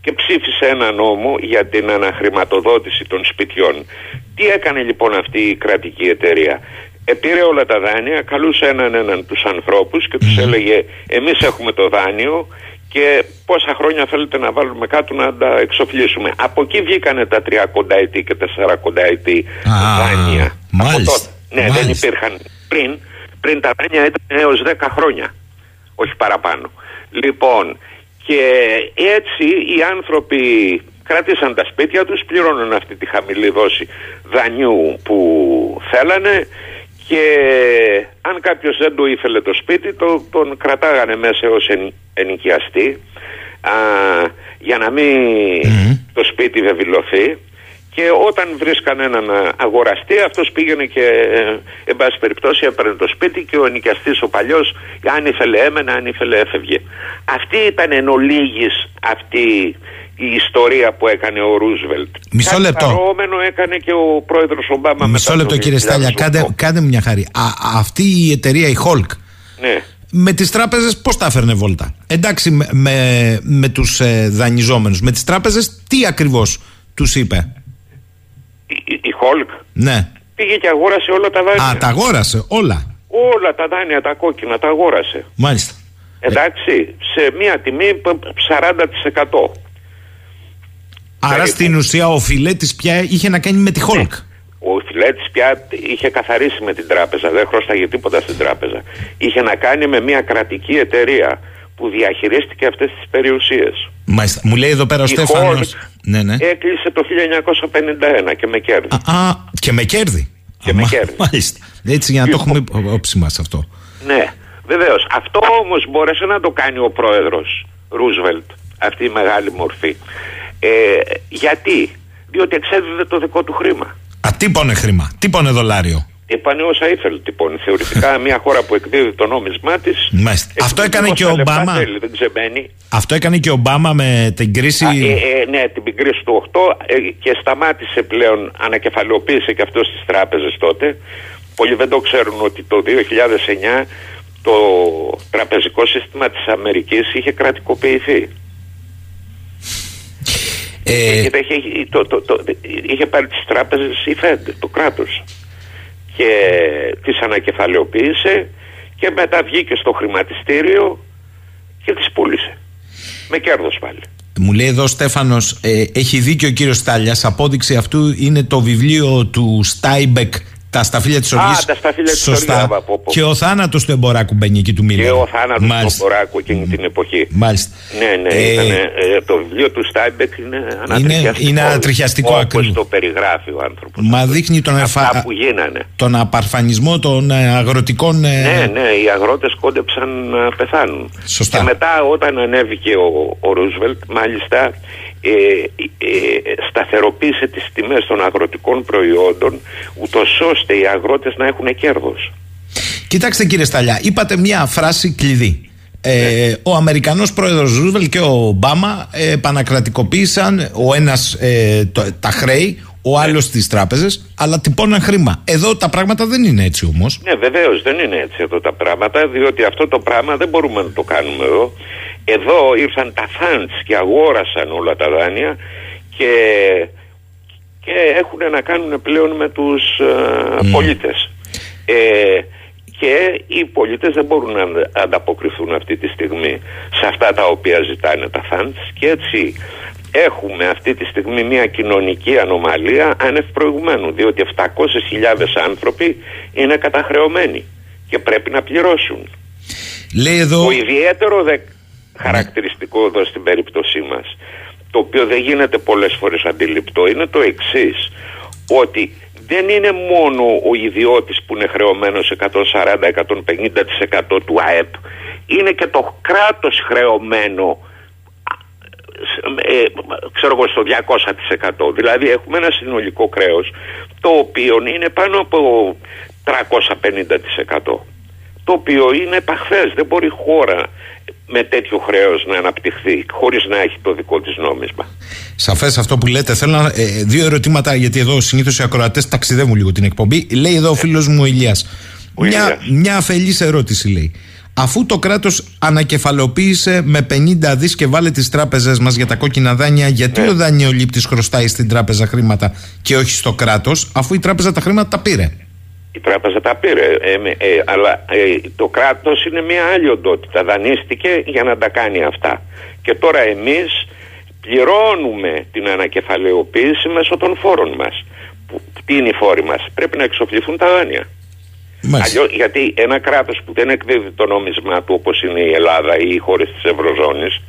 και ψήφισε ένα νόμο για την αναχρηματοδότηση των σπιτιών. Τι έκανε λοιπόν αυτή η κρατική εταιρεία; Επήρε όλα τα δάνεια, καλούσε έναν έναν τους ανθρώπους και τους έλεγε εμείς έχουμε το δάνειο και πόσα χρόνια θέλετε να βάλουμε κάτω να τα εξοφλήσουμε. Από εκεί βγήκανε τα 30 ετή και τα 40 ετή δάνεια. Μάλιστα. Ναι, δεν υπήρχαν πριν πριν τα δάνεια ήταν έως 10 χρόνια, όχι παραπάνω. Λοιπόν, και έτσι οι άνθρωποι κράτησαν τα σπίτια τους, πληρώνουν αυτή τη χαμηλή δόση δανειού που θέλανε και αν κάποιος δεν το ήθελε το σπίτι το, τον κρατάγανε μέσα ως εν, ενοικιαστή α, για να μην το σπίτι βεβηλωθεί και όταν βρίσκαν έναν αγοραστή αυτός πήγαινε και εν πάση περιπτώσει έπαιρνε το σπίτι και ο νοικιαστής ο παλιός αν ήθελε έμενε, αν ήθελε έφευγε. Αυτή ήταν εν ολίγης αυτή η ιστορία που έκανε ο Ρούσβελτ. Μισό Κάτι λεπτό. Παρόμενο έκανε και ο πρόεδρος Ομπάμα Μισό λεπτό κύριε Στάλια, κάντε, κάντε μια χάρη. Α, αυτή η εταιρεία η Hulk ναι. με τις τράπεζες πώς τα έφερνε βόλτα; Εντάξει με, με, με τους ε, δανειζόμενους. Με τις τράπεζες τι ακριβώς τους είπε; Η Χόλκ. Ναι. Πήγε και αγόρασε όλα τα δάνεια. Α, τα αγόρασε όλα. Όλα τα δάνεια, τα κόκκινα, τα αγόρασε. Μάλιστα. Εντάξει, σε μία τιμή 40%. Άρα στην ουσία ο Φιλέτης πια είχε να κάνει με τη Χόλκ. Ο Φιλέτης πια είχε καθαρίσει με την τράπεζα, δεν χρωστάγε τίποτα στην τράπεζα. Είχε να κάνει με μια κρατική εταιρεία που διαχειρίστηκε αυτές τις περιουσίες. Μάλιστα. Μου λέει εδώ πέρα ο Στέφανος. Ναι, ναι. Έκλεισε το 1951 και με κέρδη. Α, α και με κέρδη. Και με κέρδη. Μάλιστα. Έτσι για να το έχουμε όψη μας αυτό. Ναι, βεβαίως. Αυτό όμως μπόρεσε να το κάνει ο πρόεδρος Ρούσβελτ, αυτή η μεγάλη μορφή. Ε, γιατί, διότι εξέδιδε το δικό του χρήμα. Α, τύπωνε χρήμα, τύπωνε δολάριο; Είπανε όσα ήθελε λοιπόν. Θεωρητικά *laughs* μια χώρα που εκδίδει το νόμισμά της. Αυτό έκανε και ο Ομπάμα. Αυτό έκανε και ο Ομπάμα με την κρίση. Α, ε, ε, ναι, την κρίση του 8 ε, και σταμάτησε πλέον, ανακεφαλαιοποίησε και αυτός στι τράπεζες τότε. Πολλοί δεν το ξέρουν ότι το 2009 το τραπεζικό σύστημα της Αμερικής είχε κρατικοποιηθεί. Ε... Είχε, το, το, το, είχε πάρει τις τράπεζες η Fed, το κράτος και τις ανακεφαλαιοποίησε και μετά βγήκε στο χρηματιστήριο και τις πούλησε. Με κέρδος πάλι. Μου λέει εδώ ο Στέφανος, ε, έχει δίκιο ο κύριος Στάλιας, απόδειξη αυτού είναι το βιβλίο του Στάινμπεκ Τα σταφύλια της Α, οργής. τα σταφύλια της Σωστά. οργής, από- από- Και ο θάνατος του εμποράκου μπαίνει εκεί του Μίλλερ. Και ο θάνατος του Μάλιστα. εμποράκου εκείνη την εποχή. Μάλιστα. Ναι, ναι, Ε, ήτανε, ε, το βιβλίο του Στάινμπεκ είναι ανατριχιαστικό. είναι ανατριχιαστικό Όπως ακριβώς. το περιγράφει ο άνθρωπος. Μα δείχνει τον, Αυτά εφα... που γίνανε. τον απορφανισμό των ε, αγροτικών. ε, Ναι, ναι, οι αγρότες κόντεψαν να πεθάνουν. Σωστά. Και μετά όταν ανέβηκε ο, ο Ρούσβελτ, μάλιστα ε, ε, σταθεροποίησε τις τιμές των αγροτικών προϊόντων ούτως ώστε οι αγρότες να έχουν κέρδος. Κοιτάξτε κύριε Σταλιά, είπατε μια φράση κλειδί. Ε, ο Αμερικανός πρόεδρος Ρούσβελ και ο Ομπάμα ε, επανακρατικοποίησαν ο ένας ε, το- τα χρέη, ο άλλος τις τράπεζες, αλλά τυπώναν χρήμα. Εδώ τα πράγματα δεν είναι έτσι όμως. Ναι, βεβαίως δεν είναι έτσι εδώ τα πράγματα, διότι αυτό το πράγμα δεν μπορούμε να το κάνουμε εδώ. Εδώ ήρθαν τα funds και αγόρασαν όλα τα δάνεια και, και έχουν να κάνουν πλέον με τους ε, πολίτες. Ε, και οι πολίτες δεν μπορούν να αντα- ανταποκριθούν αυτή τη στιγμή σε αυτά τα οποία ζητάνε τα funds και έτσι έχουμε αυτή τη στιγμή μια κοινωνική ανομαλία άνευ προηγουμένου διότι 700.000 άνθρωποι είναι καταχρεωμένοι και πρέπει να πληρώσουν. Λέει εδώ... Το ιδιαίτερο δε χαρακτηριστικό εδώ στην περίπτωσή μας το οποίο δεν γίνεται πολλές φορές αντιληπτό είναι το εξής ότι δεν είναι μόνο ο ιδιώτης που είναι χρεωμένος 140-150% του ΑΕΠ είναι και το κράτος χρεωμένο ε, ξέρω εγώ στο 200% δηλαδή έχουμε ένα συνολικό κρέος το οποίο είναι πάνω από 350% το οποίο είναι επαχθές δεν μπορεί χώρα με τέτοιο χρέος να αναπτυχθεί χωρίς να έχει το δικό της νόμισμα Σαφές αυτό που λέτε. Θέλω να, ε, δύο ερωτήματα, γιατί εδώ συνήθως οι ακροατές ταξιδεύουν λίγο την εκπομπή. Λέει εδώ ο φίλος μου ο Ηλίας. Ο Μια, Ηλίας. μια αφελής ερώτηση λέει. Αφού το κράτος ανακεφαλοποίησε με 50 δις και βάλε τις τράπεζες μας για τα κόκκινα δάνεια, γιατί Ναι. ο δανειολήπτη χρωστάει στην τράπεζα χρήματα και όχι στο κράτος, αφού η τράπεζα τα χρήματα τα πήρε. Η τράπεζα τα πήρε ε, με- ε, αλλά ε, το κράτος είναι μια άλλη οντότητα δανείστηκε για να τα κάνει αυτά. Και τώρα εμείς πληρώνουμε την ανακεφαλαιοποίηση μέσω των φόρων μας. Που, τι είναι οι φόροι μας; Πρέπει να εξοφληθούν τα δάνεια. Μάλιστα. Αλλιώς, γιατί ένα κράτος που δεν εκδίδει το νόμισμά του όπως είναι η Ελλάδα ή οι χώρες της Ευρωζώνης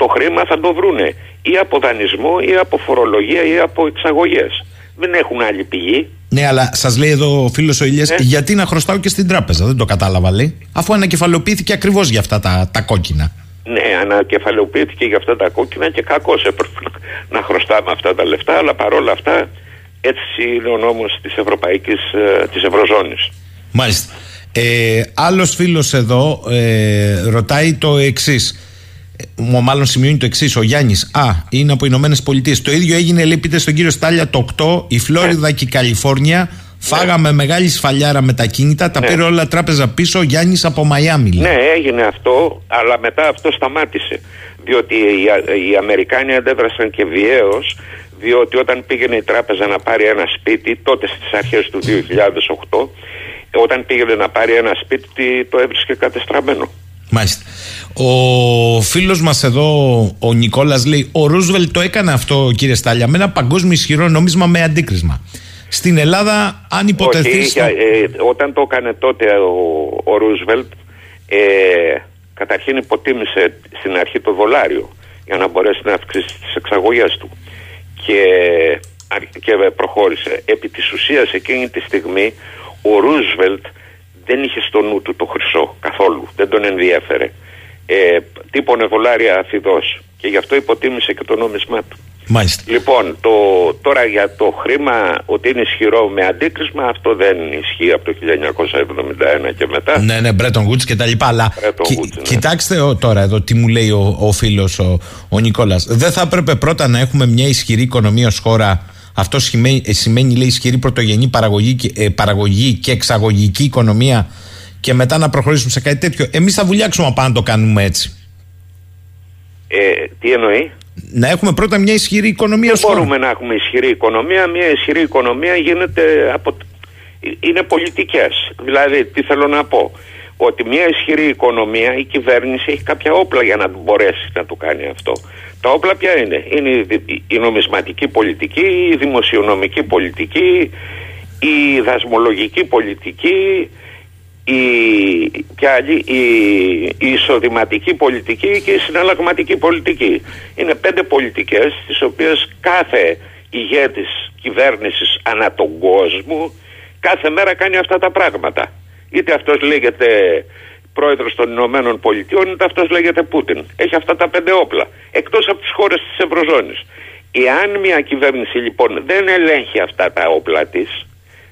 το χρήμα θα το βρούνε ή από δανεισμό ή από φορολογία ή από εξαγωγές δεν έχουν άλλη πηγή Ναι, αλλά σας λέει εδώ ο φίλος ο Ηλίας, Ε. γιατί να χρωστάω και στην τράπεζα; Δεν το κατάλαβα, λέει. Αφού ανακεφαλοποιήθηκε ακριβώς για αυτά τα, τα κόκκινα. Ναι, ανακεφαλαιοποιήθηκε για αυτά τα κόκκινα και κακώ έπρεπε να- να χρωστάμε αυτά τα λεφτά, αλλά παρόλα αυτά έτσι είναι ο νόμος της Ευρωπαϊκής, ε, της Ευρωζώνης. Μάλιστα. Ε, Άλλος φίλος εδώ ε, ρωτάει το εξής. Μάλλον σημειώνει το εξής. Ο Γιάννης. Α, είναι από οι Ηνωμένες Πολιτείες. Το ίδιο έγινε, λέει, πείτε στον κύριο Στάλια το 8, η Φλόριδα και η Καλιφόρνια. Φάγαμε μεγάλη σφαλιάρα με τα κίνητα. Τα Ναι. πήρε όλα τράπεζα πίσω. Ο Γιάννης από Μαϊάμι. λέει. Ναι, έγινε αυτό, αλλά μετά αυτό σταμάτησε. Διότι οι, οι Αμερικάνοι αντέδρασαν και βιαίως, διότι όταν πήγαινε η τράπεζα να πάρει ένα σπίτι, τότε στις αρχές του *laughs* 2008, όταν πήγαινε να πάρει ένα σπίτι, το έβρισκε κατεστραμμένο. Μάλιστα. Ο φίλος μας εδώ, ο Νικόλας, λέει: Ο Ρούσβελ το έκανε αυτό, κύριε Στάλια, με ένα παγκόσμιο ισχυρό νόμισμα με αντίκρισμα. Στην Ελλάδα, αν υποτεθεί. Όχι, στο- ε, όταν το έκανε τότε ο, ο Ρούσβελτ, ε, καταρχήν υποτίμησε στην αρχή το δολάριο για να μπορέσει να αυξήσει τις εξαγωγές του και, αρ- και προχώρησε. Επί της ουσίας εκείνη τη στιγμή ο Ρούσβελτ δεν είχε στο νου του το χρυσό καθόλου, δεν τον ενδιέφερε. Ε, τύπωνε δολάρια αφιδός και γι' αυτό υποτίμησε και το νόμισμά του. Μάλιστα. Λοιπόν, το, τώρα για το χρήμα ότι είναι ισχυρό με αντίκρισμα, αυτό δεν ισχύει από το 1971 και μετά. Ναι, ναι, Μπρέτον Woods και τα λοιπά. Αλλά Bretton κι- Woods, ναι. κοιτάξτε κοιτάξτε ο- τώρα εδώ τι μου λέει ο, ο φίλος ο, ο Νικόλας. Δεν θα έπρεπε πρώτα να έχουμε μια ισχυρή οικονομία ως χώρα. Αυτό σημαίνει, ε, σημαίνει λέει, ισχυρή πρωτογενή παραγωγή, και- ε, παραγωγή και εξαγωγική οικονομία και μετά να προχωρήσουμε σε κάτι τέτοιο. Εμείς θα βουλιάξουμε αν πάμε να το κάνουμε έτσι. Ε, τι εννοεί; Να έχουμε πρώτα μια ισχυρή οικονομία Δεν ως χώρα. μπορούμε να έχουμε ισχυρή οικονομία. Μια ισχυρή οικονομία γίνεται από... είναι πολιτικές. Δηλαδή, τι θέλω να πω; Ότι μια ισχυρή οικονομία, η κυβέρνηση έχει κάποια όπλα για να μπορέσει να το κάνει αυτό. Τα όπλα ποια είναι; Είναι η δι- η νομισματική πολιτική, η δημοσιονομική πολιτική, η δασμολογική πολιτική, η, και άλλη, η, η εισοδηματική πολιτική και η συναλλαγματική πολιτική. Είναι πέντε πολιτικές τις οποίες κάθε ηγέτης κυβέρνησης ανά τον κόσμο κάθε μέρα κάνει αυτά τα πράγματα. Είτε αυτός λέγεται πρόεδρος των Ηνωμένων Πολιτειών είτε αυτός λέγεται Πούτιν. Έχει αυτά τα πέντε όπλα. Εκτός από τις χώρες της Ευρωζώνης. Εάν μια κυβέρνηση λοιπόν δεν ελέγχει αυτά τα όπλα της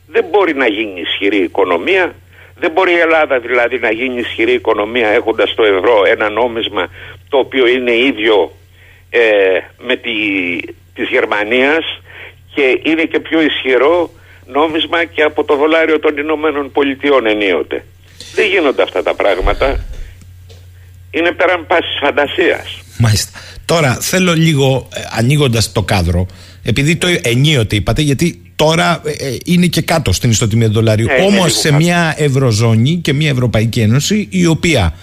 δεν μπορεί να γίνει ισχυρή οικονομία δεν μπορεί η Ελλάδα δηλαδή να γίνει ισχυρή οικονομία έχοντας το ευρώ ένα νόμισμα το οποίο είναι ίδιο ε, με τη, της Γερμανίας και είναι και πιο ισχυρό νόμισμα και από το δολάριο των Ηνωμένων Πολιτειών ενίοτε. Δεν γίνονται αυτά τα πράγματα. Είναι πέραν πάσης φαντασίας. Μάλιστα. Τώρα θέλω λίγο ε, ανοίγοντας το κάδρο επειδή το ενίοτε είπατε γιατί τώρα ε, ε, είναι και κάτω στην ιστοτιμία του δολαρίου. Ε, Όμως σε μια Ευρωζώνη και μια Ευρωπαϊκή Ένωση η οποία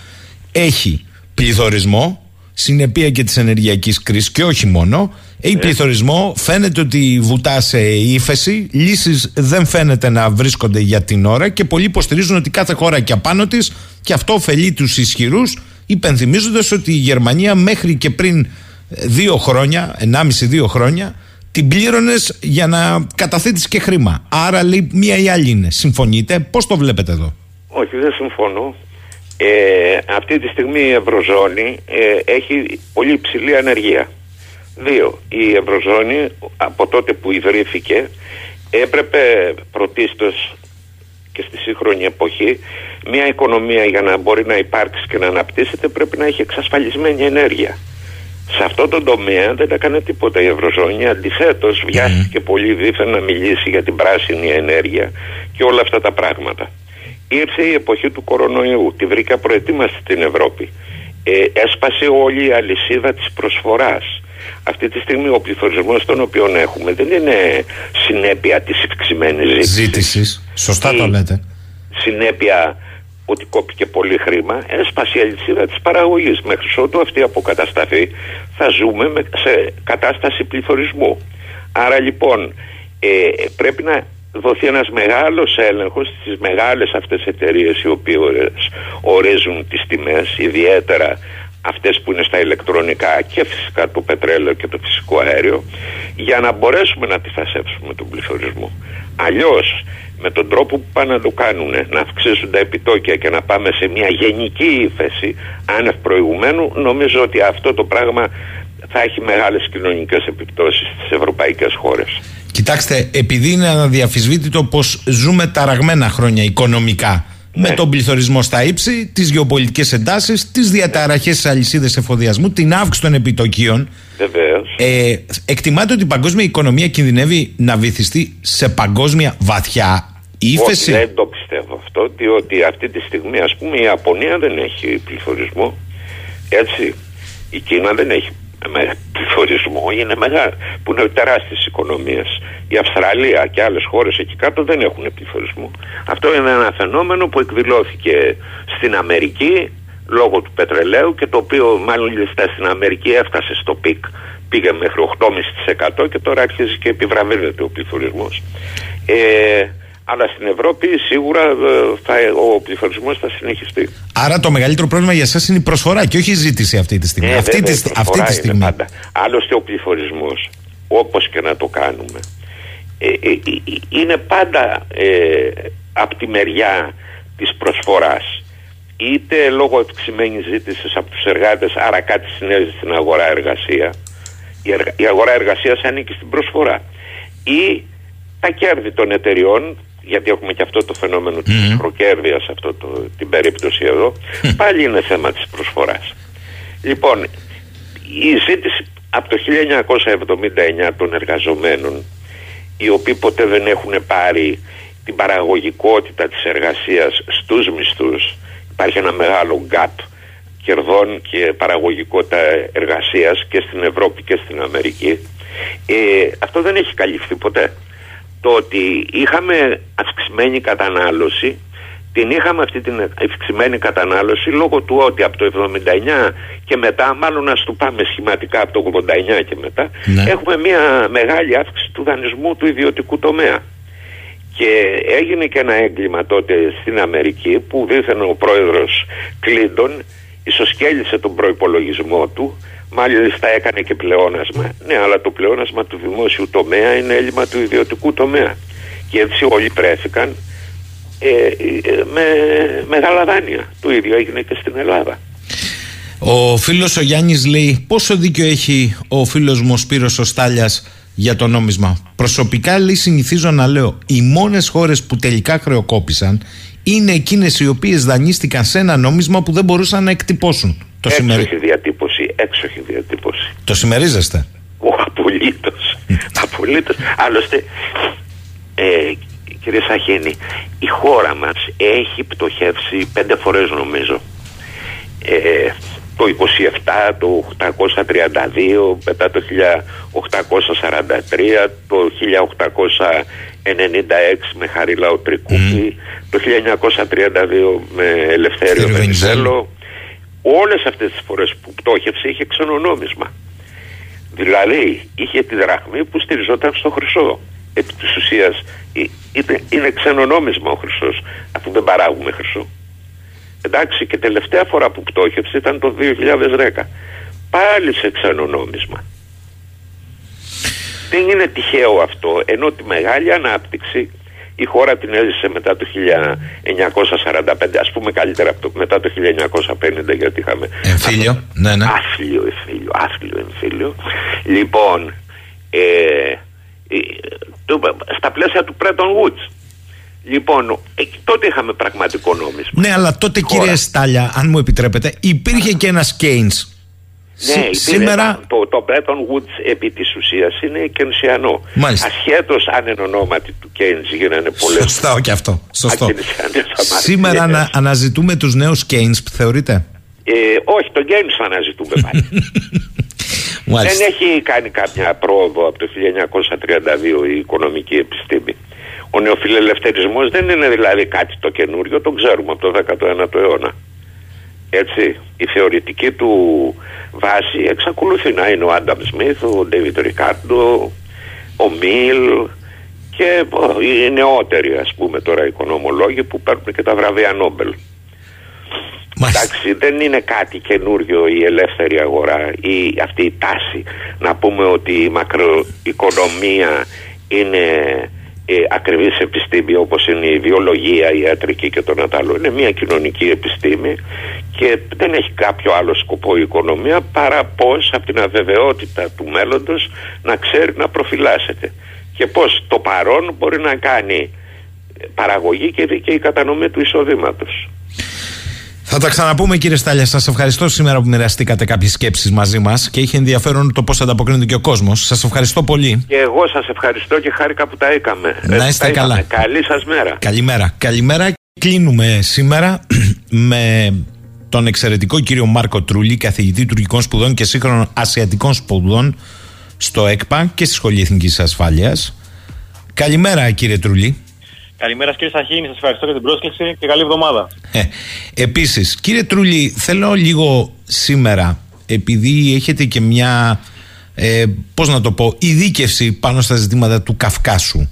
έχει πληθωρισμό, συνεπία και της ενεργειακής κρίσης και όχι μόνο. Έχει πληθωρισμό, φαίνεται ότι βουτά σε ύφεση, λύσεις δεν φαίνεται να βρίσκονται για την ώρα και πολλοί υποστηρίζουν ότι κάθε χώρα και απάνω της και αυτό ωφελεί τους ισχυρούς, υπενθυμίζοντας ότι η Γερμανία μέχρι και πριν δύο χρόνια, ενάμιση δύο χρόνια, την πλήρωνες για να καταθέτεις και χρήμα. Άρα λέει μία ή άλλη είναι. Συμφωνείτε, πώς το βλέπετε εδώ; Όχι, δεν συμφωνώ. Ε, αυτή τη στιγμή η Ευρωζώνη ε, έχει πολύ υψηλή ανεργία. Δύο, η Ευρωζώνη από τότε που ιδρύθηκε έπρεπε πρωτίστως και στη σύγχρονη εποχή μια οικονομία για να μπορεί να υπάρξει και να αναπτύσσεται πρέπει να έχει εξασφαλισμένη ενέργεια. Σε αυτό το τομέα δεν έκανε τίποτα η Ευρωζώνη. Αντιθέτως, βιάστηκε πολύ δίθεν να μιλήσει για την πράσινη ενέργεια και όλα αυτά τα πράγματα. Ήρθε η εποχή του κορονοϊού. Τη βρήκα προετοίμαστη στην Ευρώπη. Ε, έσπασε όλη η αλυσίδα της προσφοράς. Αυτή τη στιγμή ο πληθωρισμός τον οποίο έχουμε δεν είναι συνέπεια της ευξημένης ζήτησης. Ζήτησης. Σωστά το λέτε. Συνέπεια ότι κόπηκε πολύ χρήμα, έσπασε η αλυσίδα της παραγωγής. Μέχρι ότου αυτή αποκατασταθεί θα ζούμε σε κατάσταση πληθωρισμού. Άρα λοιπόν ε, πρέπει να δοθεί ένας μεγάλος έλεγχος στις μεγάλες αυτές εταιρείες οι οποίες ορίζουν τις τιμές, ιδιαίτερα αυτές που είναι στα ηλεκτρονικά και φυσικά το πετρέλαιο και το φυσικό αέριο για να μπορέσουμε να αντιφασέψουμε τον πληθωρισμό. Αλλιώς με τον τρόπο που πάνε να το κάνουν να αυξήσουν τα επιτόκια και να πάμε σε μια γενική ύφεση άνευ προηγουμένου νομίζω ότι αυτό το πράγμα θα έχει μεγάλες κοινωνικές επιπτώσεις στις ευρωπαϊκές χώρες. Κοιτάξτε, επειδή είναι αδιαφυσβήτητο πως ζούμε ταραγμένα χρόνια οικονομικά με ναι. τον πληθωρισμό στα ύψη, τις γεωπολιτικές εντάσεις, τις διαταραχές στις αλυσίδες εφοδιασμού, την αύξηση των επιτοκίων. Βεβαίως. Ε, εκτιμάτε ότι η παγκόσμια οικονομία κινδυνεύει να βυθιστεί σε παγκόσμια βαθιά ύφεση. Όχι, δεν το πιστεύω αυτό, διότι αυτή τη στιγμή, ας πούμε, η Ιαπωνία δεν έχει πληθωρισμό. Έτσι. Η Κίνα δεν έχει με πληθωρισμό είναι μεγάλο, που είναι τεράστιες οικονομίες. Η Αυστραλία και άλλες χώρες εκεί κάτω δεν έχουν πληθωρισμό. Αυτό είναι ένα φαινόμενο που εκδηλώθηκε στην Αμερική λόγω του πετρελαίου και το οποίο μάλλον στην Αμερική έφτασε στο peak. Πήγε μέχρι 8,5% και τώρα αρχίζει και επιβραδύνεται ο πληθωρισμός. Ε, αλλά στην Ευρώπη σίγουρα ε, θα, ο πληθωρισμός θα συνεχιστεί. Άρα το μεγαλύτερο πρόβλημα για εσάς είναι η προσφορά και όχι η ζήτηση αυτή τη στιγμή. Ε, αυτή, βέβαια, τη, αυτή τη στιγμή. Είναι πάντα. Άλλωστε ο πληθωρισμός, όπως και να το κάνουμε, ε, ε, ε είναι πάντα ε, από τη μεριά της προσφοράς. Είτε λόγω ευξημένη ζήτησης από τους εργάτες, άρα κάτι συνέβη στην αγορά εργασία. Η, η αγορά εργασίας ανήκει στην προσφορά. Ή τα κέρδη των εταιριών γιατί έχουμε και αυτό το φαινόμενο της προκέρδειας σε αυτό το, την περίπτωση εδώ. Πάλι είναι θέμα της προσφοράς. Λοιπόν η ζήτηση από το 1979 των εργαζομένων οι οποίοι ποτέ δεν έχουν πάρει την παραγωγικότητα της εργασίας στους μισθούς υπάρχει ένα μεγάλο gap κερδών και παραγωγικότητα εργασίας και στην Ευρώπη και στην Αμερική ε, αυτό δεν έχει καλυφθεί ποτέ το ότι είχαμε αυξημένη κατανάλωση την είχαμε αυτή την αυξημένη κατανάλωση λόγω του ότι από το 79 και μετά, μάλλον να το πάμε σχηματικά από το 89 και μετά, ναι. έχουμε μια μεγάλη αύξηση του δανεισμού του ιδιωτικού τομέα. Και έγινε και ένα έγκλημα τότε στην Αμερική που δήθεν ο πρόεδρος Κλίντον ισοσκέλησε τον προϋπολογισμό του μάλιστα έκανε και πλεόνασμα ναι αλλά το πλεόνασμα του δημόσιου τομέα είναι έλλειμμα του ιδιωτικού τομέα και έτσι όλοι πρέθηκαν ε, ε, με μεγάλα δάνεια το ίδιο έγινε και στην Ελλάδα ο φίλος ο Γιάννης λέει πόσο δίκιο έχει ο φίλος μου ο Σπύρος ο Στάλιας για το νόμισμα; Προσωπικά λέει συνηθίζω να λέω οι μόνες χώρες που τελικά χρεοκόπησαν είναι εκείνες οι οποίες δανείστηκαν σε ένα νόμισμα που δεν μπορούσαν να εκτυπώσουν. Το έξοχη διατύπωση, έξοχη διατύπωση. Το συμμερίζεστε; Ο απολύτως. *laughs* απολύτως. Άλλωστε, ε, κύριε Σαχίνη, η χώρα μας έχει πτωχεύσει πέντε φορές νομίζω. Ε, το 27, το 832, μετά το 1843, το 1896 με Χαρίλαο Τρικούπη, το 1932 με Ελευθέριο Βενιζέλο. Όλες αυτές τις φορές που πτώχευσε είχε ξενονόμισμα. Δηλαδή είχε τη δραχμή που στηριζόταν στο χρυσό. Επί της ουσίας είναι, είναι ξενονόμισμα ο χρυσός αφού δεν παράγουμε χρυσό. Εντάξει και τελευταία φορά που πτώχευσε ήταν το 2010. Πάλι σε ξένο νόμισμα. Δεν είναι τυχαίο αυτό, ενώ τη μεγάλη ανάπτυξη η χώρα την έζησε μετά το 1945, ας πούμε καλύτερα από το, μετά το 1950 γιατί είχαμε... Εμφύλιο, ναι, ναι. Άθλιο εμφύλιο, άθλιο εμφύλιο. Λοιπόν, ε, ε, το, στα πλαίσια του Πρέτον Woods Λοιπόν, εκεί τότε είχαμε πραγματικό νόμισμα. Ναι, αλλά τότε Χώρα. κύριε Στάλια, αν μου επιτρέπετε, υπήρχε και ένας Keynes. Ναι, σήμερα... το, το Bretton Woods επί της ουσίας είναι κενσιανό. Μάλιστα. Ασχέτως αν εν ονόματι του Keynes γίνανε πολλές... Σωστά, και αυτό. Σωστό. Σήμερα ανα, αναζητούμε τους νέους Keynes, θεωρείτε; Ε, όχι, τον Keynes αναζητούμε πάλι. *laughs* Δεν έχει κάνει κάποια πρόοδο από το 1932 η οικονομική επιστήμη. Ο νεοφιλελευθερισμός δεν είναι δηλαδή κάτι το καινούριο, το ξέρουμε από το 19ο αιώνα. Έτσι, η θεωρητική του βάση εξακολουθεί να είναι ο Άνταμ Σμιθ, ο Ντέιβιτ Ρικάρντο, ο Μίλ και οι νεότεροι ας πούμε τώρα οικονομολόγοι που παίρνουν και τα βραβεία Νόμπελ. Εντάξει, δεν είναι κάτι καινούριο η ελεύθερη αγορά ή αυτή η τάση να πούμε ότι η μακροοικονομία είναι ε, ακριβής επιστήμη όπως είναι η βιολογία, η ιατρική και το άλλο. Είναι μια κοινωνική επιστήμη και δεν έχει κάποιο άλλο σκοπό η οικονομία παρά πως από την αβεβαιότητα του μέλλοντος να ξέρει να προφυλάσσεται και πως το παρόν μπορεί να κάνει παραγωγή και δίκαιη κατανομή του εισοδήματος. Θα τα ξαναπούμε κύριε Στάλια. Σας ευχαριστώ σήμερα που μοιραστήκατε κάποιες σκέψεις μαζί μας και είχε ενδιαφέρον το πώς ανταποκρίνεται και ο κόσμος. Σας ευχαριστώ πολύ. Και εγώ σας ευχαριστώ και χάρηκα που τα έκαμε. Να είστε καλά. Καλή σας μέρα. Καλημέρα. Καλημέρα. Κλείνουμε σήμερα *clears throat* με τον εξαιρετικό κύριο Μάρκο Τρούλη, καθηγητή τουρκικών σπουδών και σύγχρονων ασιατικών σπουδών στο ΕΚΠΑ και στη Σχολή Εθνικής Ασφάλειας. Καλημέρα κύριε Τρούλη. Καλημέρα κύριε Σαχίνη, σας ευχαριστώ για την πρόσκληση και καλή εβδομάδα. Ε, Επίσης, κύριε Τρούλη, θέλω λίγο σήμερα, επειδή έχετε και μια, ε, πώς να το πω, ειδίκευση πάνω στα ζητήματα του Καυκάσου,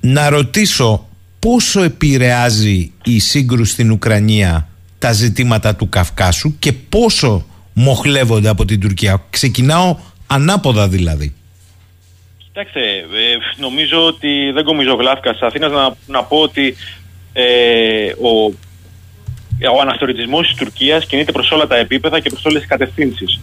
να ρωτήσω πόσο επηρεάζει η σύγκρουση στην Ουκρανία τα ζητήματα του Καυκάσου και πόσο μοχλεύονται από την Τουρκία. Ξεκινάω ανάποδα δηλαδή. Κοιτάξτε, ε, νομίζω ότι δεν κομίζω γλάφκα της Αθήνας να, να πω ότι ε, ο, ο αναθεωρητισμός της Τουρκίας κινείται προς όλα τα επίπεδα και προς όλες τις κατευθύνσεις.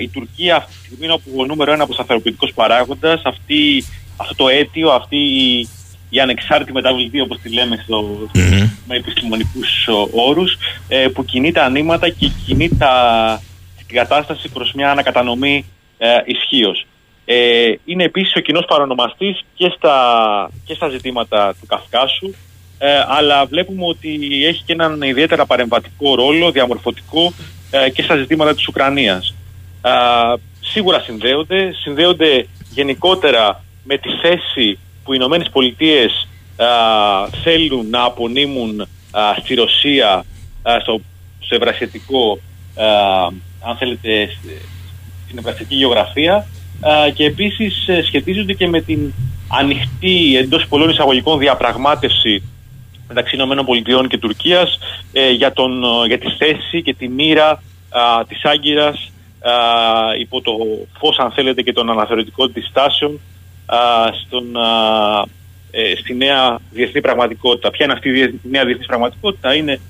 η Τουρκία αυτή τη στιγμή είναι ο νούμερο ένα αποσταθεροποιητικός παράγοντας, αυτή, αυτό το αίτιο, αυτή η, η ανεξάρτητη μεταβλητή όπως τη λέμε στο, mm-hmm. με επιστημονικούς όρους ε, που κινεί τα ανήματα και κινεί τα, την κατάσταση προς μια ανακατανομή ε, ισχύως. Ε, είναι επίσης ο κοινός παρονομαστής και στα, και στα ζητήματα του Καυκάσου. Ε, αλλά βλέπουμε ότι έχει και έναν ιδιαίτερα παρεμβατικό ρόλο, διαμορφωτικό ε, και στα ζητήματα της Ουκρανίας. Ε, σίγουρα συνδέονται, συνδέονται γενικότερα με τη θέση που οι Ηνωμένες Πολιτείες θέλουν να απονείμουν στη Ρωσία, στο, στο ευρασιατικό, αν θέλετε, στην ευρασιατική γεωγραφία και επίσης ε, σχετίζονται και με την ανοιχτή εντός πολλών εισαγωγικών διαπραγμάτευση μεταξύ ΗΠΑ και Τουρκίας ε, για, τον, για τη θέση και τη μοίρα της Άγκυρας υπό το φως αν θέλετε και των αναθεωρητικών της στάσεων στον, ε, στη νέα διεθνή πραγματικότητα. Ποια είναι αυτή η νέα διεθνής πραγματικότητα, είναι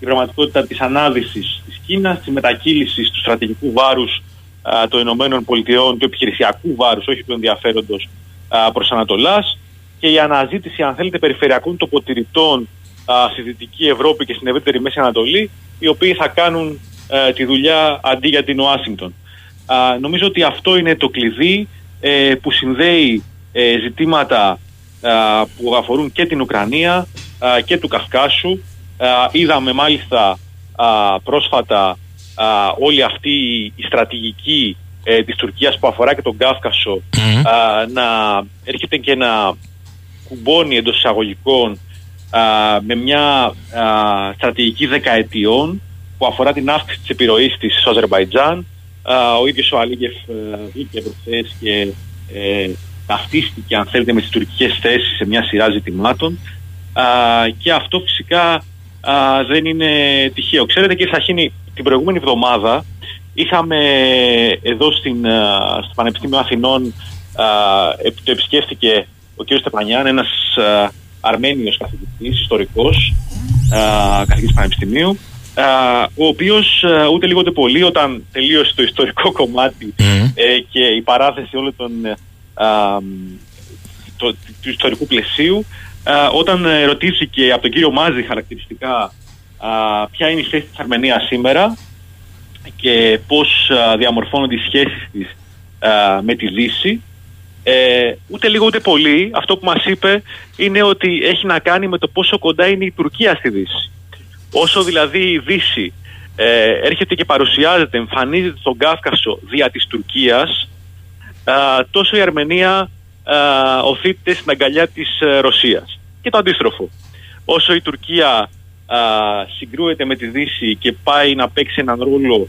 η πραγματικότητα της ανάδυσης της Κίνας, της μετακύλησης του στρατηγικού βάρους των Ηνωμένων Πολιτειών, του επιχειρησιακού βάρους, όχι του ενδιαφέροντος προς Ανατολάς και η αναζήτηση, αν θέλετε, περιφερειακών τοποτηρητών στη Δυτική Ευρώπη και στην ευρύτερη Μέση Ανατολή, οι οποίοι θα κάνουν τη δουλειά αντί για την Ουάσιγκτον. Νομίζω ότι αυτό είναι το κλειδί ε, που συνδέει ε, ζητήματα που αφορούν και την Ουκρανία και του Καυκάσου. Είδαμε μάλιστα πρόσφατα όλη αυτή η στρατηγική ε, της Τουρκίας που αφορά και τον Κάφκασο να έρχεται και να κουμπώνει εντός εισαγωγικών με μια στρατηγική δεκαετιών που αφορά την αύξηση της επιρροής της στο Αζερβαϊτζάν. Ο ίδιος ο Αλίγεφ ε, βγήκε προχθές και ε, ταυτίστηκε αν θέλετε με τις τουρκικές θέσεις σε μια σειρά ζητημάτων και αυτό φυσικά δεν είναι τυχαίο. Ξέρετε κύριε Σαχίνη, την προηγούμενη εβδομάδα είχαμε εδώ στην, στο Πανεπιστήμιο Αθηνών το επισκέφθηκε ο κ. Στεπανιάν, ένας Αρμένιος καθηγητής, ιστορικός, καθηγητής Πανεπιστημίου, ο οποίος ούτε λίγο ούτε πολύ όταν τελείωσε το ιστορικό κομμάτι ε, και η παράθεση όλων των το, του ιστορικού πλαισίου όταν ε, ρωτήθηκε από τον κύριο Μάζη χαρακτηριστικά ποια είναι η θέση της Αρμενίας σήμερα και πώς διαμορφώνονται οι σχέσεις της με τη Δύση ε, ούτε λίγο ούτε πολύ αυτό που μας είπε είναι ότι έχει να κάνει με το πόσο κοντά είναι η Τουρκία στη Δύση όσο δηλαδή η Δύση ε, έρχεται και παρουσιάζεται εμφανίζεται στον Κάφκασο δια της Τουρκίας τόσο η Αρμενία οθείται στην αγκαλιά της ε, Ρωσίας. Και το αντίστροφο. Όσο η Τουρκία συγκρούεται με τη Δύση και πάει να παίξει έναν ρόλο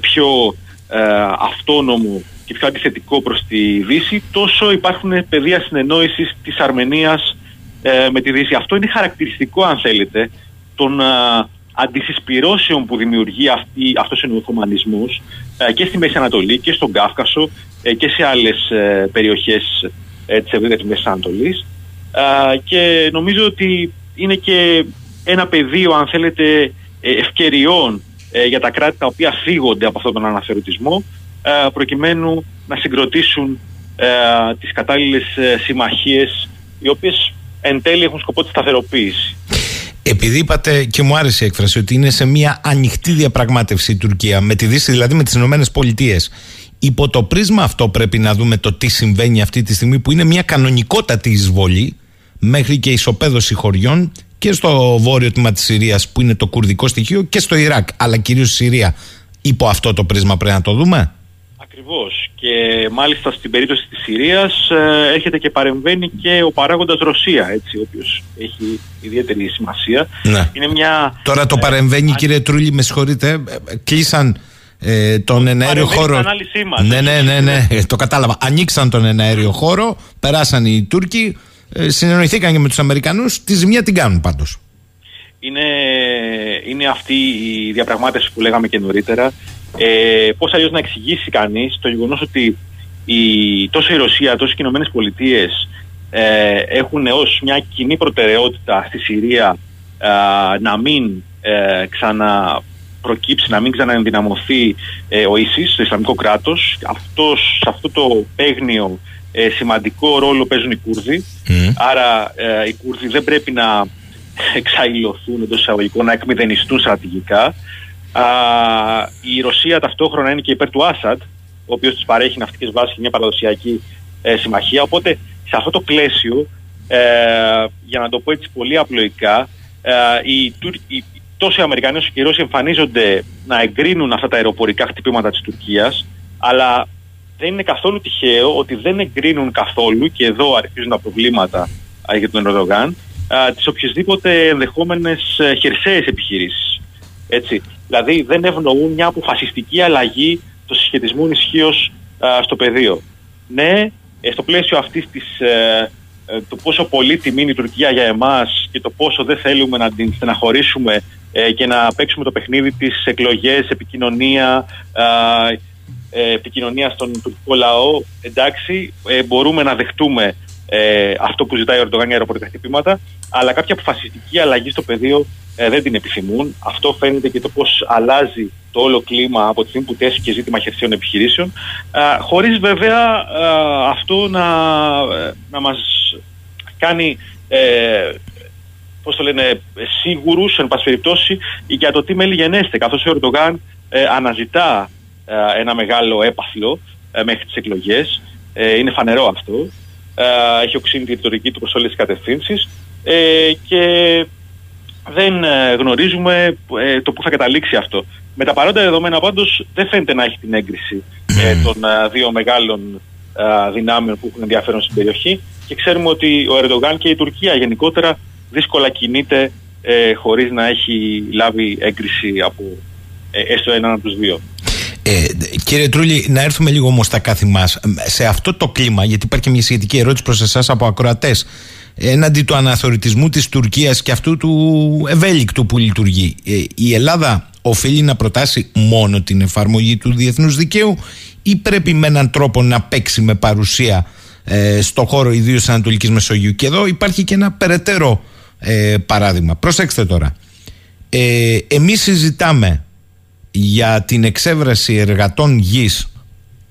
πιο ε, αυτόνομο και πιο αντιθετικό προς τη Δύση, τόσο υπάρχουν πεδία συνεννόησης της Αρμενίας ε, με τη Δύση. Αυτό είναι χαρακτηριστικό, αν θέλετε, των αντισυσπυρώσεων που δημιουργεί αυτή, αυτός ο Οθωμανισμός ε, και στη Μέση Ανατολή και στον Κάφκασο ε, και σε άλλες ε, περιοχές ε, της ευρύτερης Μέσης Ανατολής και νομίζω ότι είναι και ένα πεδίο αν θέλετε ευκαιριών για τα κράτη τα οποία φύγονται από αυτόν τον αναθεωρητισμό προκειμένου να συγκροτήσουν τις κατάλληλες συμμαχίες οι οποίες εν τέλει έχουν σκοπό τη σταθεροποίηση. Επειδή είπατε και μου άρεσε η έκφραση ότι είναι σε μια ανοιχτή διαπραγμάτευση η Τουρκία, με τη Δύση δηλαδή με τις Ηνωμένες Πολιτείες. Υπό το πρίσμα αυτό πρέπει να δούμε το τι συμβαίνει αυτή τη στιγμή που είναι μια κανονικότατη εισβολή μέχρι και ισοπαίδωση χωριών και στο βόρειο τμήμα της Συρίας που είναι το κουρδικό στοιχείο και στο Ιράκ, αλλά κυρίως στη Συρία. Υπό αυτό το πρίσμα πρέπει να το δούμε; Ακριβώς και μάλιστα στην περίπτωση της Συρίας ε, έρχεται και παρεμβαίνει και ο παράγοντας Ρωσία έτσι, ο οποίος έχει ιδιαίτερη σημασία. Ναι. Είναι μια, Τώρα το ε, παρεμβαίνει κύριε Τρούλη με συγχωρείτε ε, κλείσαν ε, τον εναέριο χώρο. Μας, ναι, ναι, ναι, ναι, το κατάλαβα. Ανοίξαν τον εναέριο χώρο, περάσαν οι Τούρκοι, ε, συνεννοηθήκαν και με τους Αμερικανούς, τη ζημιά την κάνουν πάντως. Είναι, είναι αυτή η διαπραγμάτευση που λέγαμε και νωρίτερα ε, Πώς αλλιώς να εξηγήσει κανείς το γεγονός ότι η, τόσο η Ρωσία τόσο οι Ηνωμένες Πολιτείες ε, έχουν ω μια κοινή προτεραιότητα στη Συρία ε, να μην ε, ξαναπροκύψει, να μην ξαναενδυναμωθεί ε, ο ΙΣΙΣ, το Ισλαμικό κράτος. Σε αυτό το παίγνιο ε, σημαντικό ρόλο παίζουν οι Κούρδοι. Άρα οι Κούρδοι δεν πρέπει να *laughs* εξαϊλωθούν εντός εισαγωγικών, να εκμηδενιστούν στρατηγικά. Α, η Ρωσία ταυτόχρονα είναι και υπέρ του Άσαντ, ο οποίος της παρέχει ναυτικές βάσεις και μια παραδοσιακή ε, συμμαχία. Οπότε σε αυτό το πλαίσιο, ε, για να το πω έτσι πολύ απλοϊκά, ε, οι, οι, τόσο οι Αμερικανοί όσο και οι Ρώσοι εμφανίζονται να εγκρίνουν αυτά τα αεροπορικά χτυπήματα της Τουρκίας, αλλά δεν είναι καθόλου τυχαίο ότι δεν εγκρίνουν καθόλου, και εδώ αρχίζουν τα προβλήματα για τον Ερντογάν, τις οποιασδήποτε ενδεχόμενες χερσαίες επιχειρήσεις. Έτσι. Δηλαδή δεν ευνοούν μια αποφασιστική αλλαγή του συσχετισμού ισχύω στο πεδίο. ναι, ε, στο πλαίσιο αυτής της, ε, ε, το πόσο πολύτιμη είναι η Τουρκία για εμάς και το πόσο δεν θέλουμε να την στεναχωρήσουμε ε, και να παίξουμε το παιχνίδι της εκλογές, επικοινωνία, ε, επικοινωνία στον τουρκικό λαό, εντάξει, ε, μπορούμε να δεχτούμε ε, αυτό που ζητάει ο Ερντογάν για αεροπορικά χτυπήματα, αλλά κάποια αποφασιστική αλλαγή στο πεδίο ε, δεν την επιθυμούν. Αυτό φαίνεται και το πώς αλλάζει το όλο κλίμα από τη στιγμή που τέθηκε ζήτημα χερσαίων επιχειρήσεων, ε, χωρίς βέβαια ε, αυτό να, να μας κάνει. Ε, πώς το λένε, σίγουρους, εν πάση περιπτώσει, για το τι μέλη γενέστε, καθώς ο Ερντογάν αναζητά ένα μεγάλο έπαθλο μέχρι τις εκλογές. είναι φανερό αυτό. έχει οξύνει τη ρητορική του προς όλες τις κατευθύνσεις και δεν ε, γνωρίζουμε ε, το πού θα καταλήξει αυτό. Με τα παρόντα δεδομένα πάντως δεν φαίνεται να έχει την έγκριση ε, των δύο μεγάλων δυνάμεων που έχουν ενδιαφέρον στην περιοχή και ξέρουμε ότι ο Ερντογάν και η Τουρκία γενικότερα δύσκολα κινείται ε, χωρίς να έχει λάβει έγκριση από έστω έναν από τους δύο. Ε, κύριε Τρούλη, να έρθουμε λίγο όμως στα κάθη Σε αυτό το κλίμα, γιατί υπάρχει μια σχετική ερώτηση προς εσάς από ακροατές έναντι του αναθωρητισμού της Τουρκίας και αυτού του ευέλικτου που λειτουργεί. Ε, η Ελλάδα οφείλει να προτάσει μόνο την εφαρμογή του διεθνούς δικαίου ή πρέπει με έναν τρόπο να παίξει με παρουσία ε, στο χώρο ιδίως της Ανατολικής Μεσογείου; Και εδώ υπάρχει και ένα περαιτέρω ε, παράδειγμα. Προσέξτε τώρα. Ε, εμείς συζητάμε για την εξέβραση εργατών γης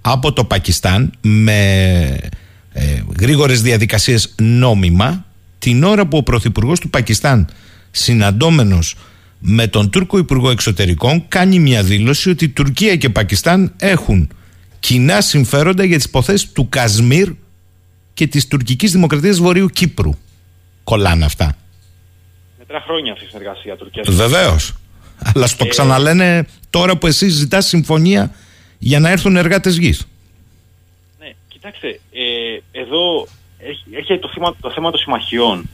από το Πακιστάν με ε, γρήγορες διαδικασίες νόμιμα την ώρα που ο Πρωθυπουργός του Πακιστάν συναντώμενος με τον Τούρκο Υπουργό Εξωτερικών κάνει μια δήλωση ότι Τουρκία και Πακιστάν έχουν κοινά συμφέροντα για τις υποθέσεις του Κασμίρ και της τουρκικής δημοκρατίας Βορείου Κύπρου. Κολλάνε αυτά. Μετρά χρόνια αυτή η συνεργασία Τουρκίας. Βεβαίως. Αλλά στο ε... ξαναλένε τώρα που εσύ ζητάς συμφωνία για να έρθουν εργάτες γης. Κοιτάξτε, ε, εδώ έχει, το, θέμα, το θέμα των συμμαχιών.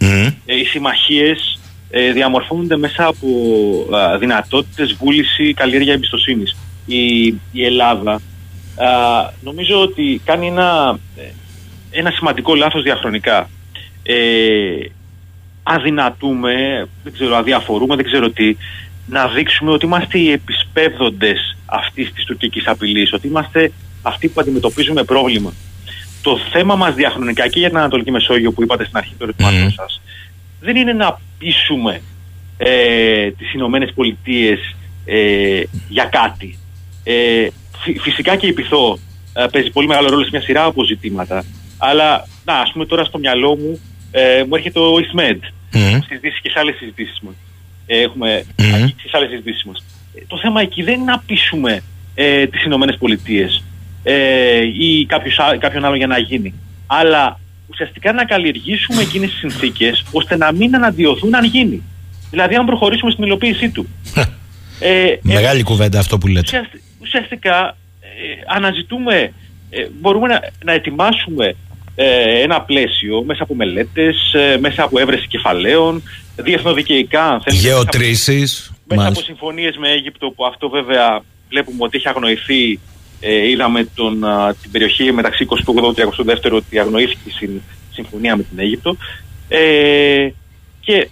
Ε, οι συμμαχίες ε, διαμορφώνονται μέσα από α, δυνατότητες, βούληση, καλλιέργεια εμπιστοσύνης. Η, η Ελλάδα νομίζω ότι κάνει ένα, ε, ένα σημαντικό λάθος διαχρονικά. Ε, αδυνατούμε, δεν ξέρω, αδιαφορούμε, δεν ξέρω τι, να δείξουμε ότι είμαστε οι επισπεύδοντες αυτής της τουρκικής απειλής, ότι είμαστε αυτοί που αντιμετωπίζουμε πρόβλημα το θέμα μας διαχρονικά και για την Ανατολική Μεσόγειο που είπατε στην αρχή του ερωτήματός mm. σας δεν είναι να πείσουμε ε, τις Ηνωμένες Πολιτείες ε, για κάτι. Ε, φυσικά και η πυθό ε, παίζει πολύ μεγάλο ρόλο σε μια σειρά από ζητήματα αλλά να, ας πούμε τώρα στο μυαλό μου ε, μου έρχεται ο ΙΣΜΕΔ mm. συζητήσει και σε άλλες συζητήσεις μας. Ε, έχουμε mm. στις άλλες συζητήσεις μας. Ε, το θέμα εκεί δεν είναι να πείσουμε ε, τις Ηνωμένες Πολιτείες ε, ή κάποιος, κάποιον άλλο για να γίνει. Αλλά ουσιαστικά να καλλιεργήσουμε εκείνες τις συνθήκες ώστε να μην αναντιωθούν αν γίνει. Δηλαδή αν προχωρήσουμε στην υλοποίησή του. ε, Μεγάλη ε, κουβέντα αυτό που λέτε. Ουσιαστικά ε, αναζητούμε, ε, μπορούμε να, να ετοιμάσουμε ένα πλαίσιο μέσα από μελέτες, μέσα από έβρεση κεφαλαίων, διεθνοδικαιικά αν θέλετε. Γεωτρήσεις. Μέσα, από συμφωνίες με Αίγυπτο που αυτό βέβαια βλέπουμε ότι έχει αγνοηθεί ε, είδαμε τον, την περιοχή μεταξύ 28 και 32 ότι αγνοήθηκε η συμφωνία με την Αίγυπτο. Ε, και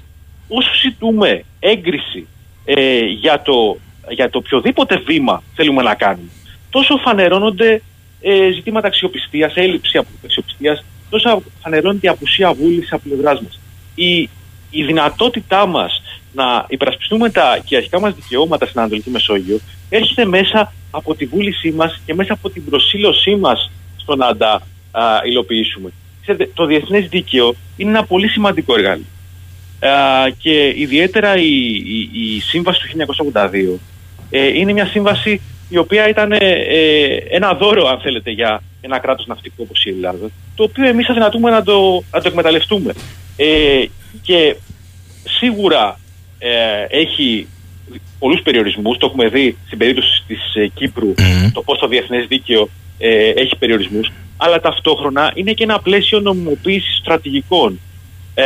όσο ζητούμε έγκριση ε, για, το, για το οποιοδήποτε βήμα θέλουμε να κάνουμε, τόσο φανερώνονται ε, ζητήματα αξιοπιστίας, έλλειψη αξιοπιστίας, τόσο φανερώνεται η απουσία βούλησης από πλευράς μας. Η, η δυνατότητά μας να υπερασπιστούμε τα κυριαρχικά μας δικαιώματα στην Ανατολική Μεσόγειο έρχεται μέσα από τη βούλησή μας και μέσα από την προσήλωσή μας στο να τα α, υλοποιήσουμε. Ξέρετε, το διεθνές δίκαιο είναι ένα πολύ σημαντικό εργαλείο. και ιδιαίτερα η, η, η σύμβαση του 1982 ε, είναι μια σύμβαση η οποία ήταν ε, ε, ένα δώρο, αν θέλετε, για ένα κράτος ναυτικό όπως η Ελλάδα, το οποίο εμείς αδυνατούμε να το, να το εκμεταλλευτούμε. Ε, και σίγουρα ε, έχει πολλούς περιορισμούς. Το έχουμε δει στην περίπτωση της ε, Κύπρου, το πώς το διεθνές δίκαιο ε, έχει περιορισμούς. Αλλά ταυτόχρονα είναι και ένα πλαίσιο νομιμοποίησης στρατηγικών. Ε,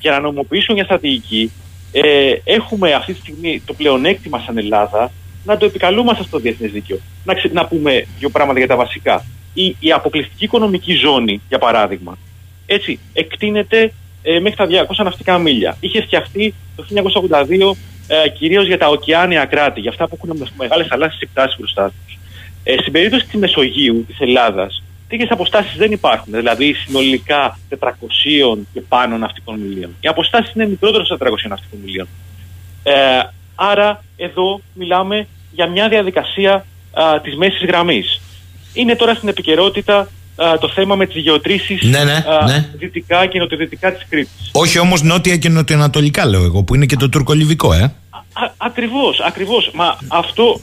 για να νομιμοποιήσουμε μια στρατηγική, ε, έχουμε αυτή τη στιγμή το πλεονέκτημα σαν Ελλάδα να το επικαλούμαστε στο διεθνές δίκαιο. Να, να πούμε δύο πράγματα για τα βασικά. η, η αποκλειστική οικονομική ζώνη, για παράδειγμα, έτσι, εκτείνεται ε, μέχρι τα 200 ναυτικά μίλια. Είχε φτιαχτεί το 1982 ε, κυρίως για τα ωκεάνια κράτη, για αυτά που έχουν μεγάλες θαλάσσιες εκτάσεις μπροστά τους. Ε, στην περίπτωση της Μεσογείου, της Ελλάδας, τέτοιες αποστάσεις δεν υπάρχουν. Δηλαδή συνολικά 400 και πάνω ναυτικών μιλίων. Οι αποστάσεις είναι μικρότερες από 400 ναυτικών μιλίων. Ε, άρα εδώ μιλάμε για μια διαδικασία της μέσης γραμμής. Είναι τώρα στην επικαιρότητα το θέμα με τις γεωτρήσεις ναι, ναι, ναι. δυτικά και νοτιοδυτικά της Κρήτης. Όχι όμως νότια και νοτιοανατολικά, λέω εγώ, που είναι και το τουρκολιβικό, ε. Ακριβώς, ακριβώς. Μα αυτό,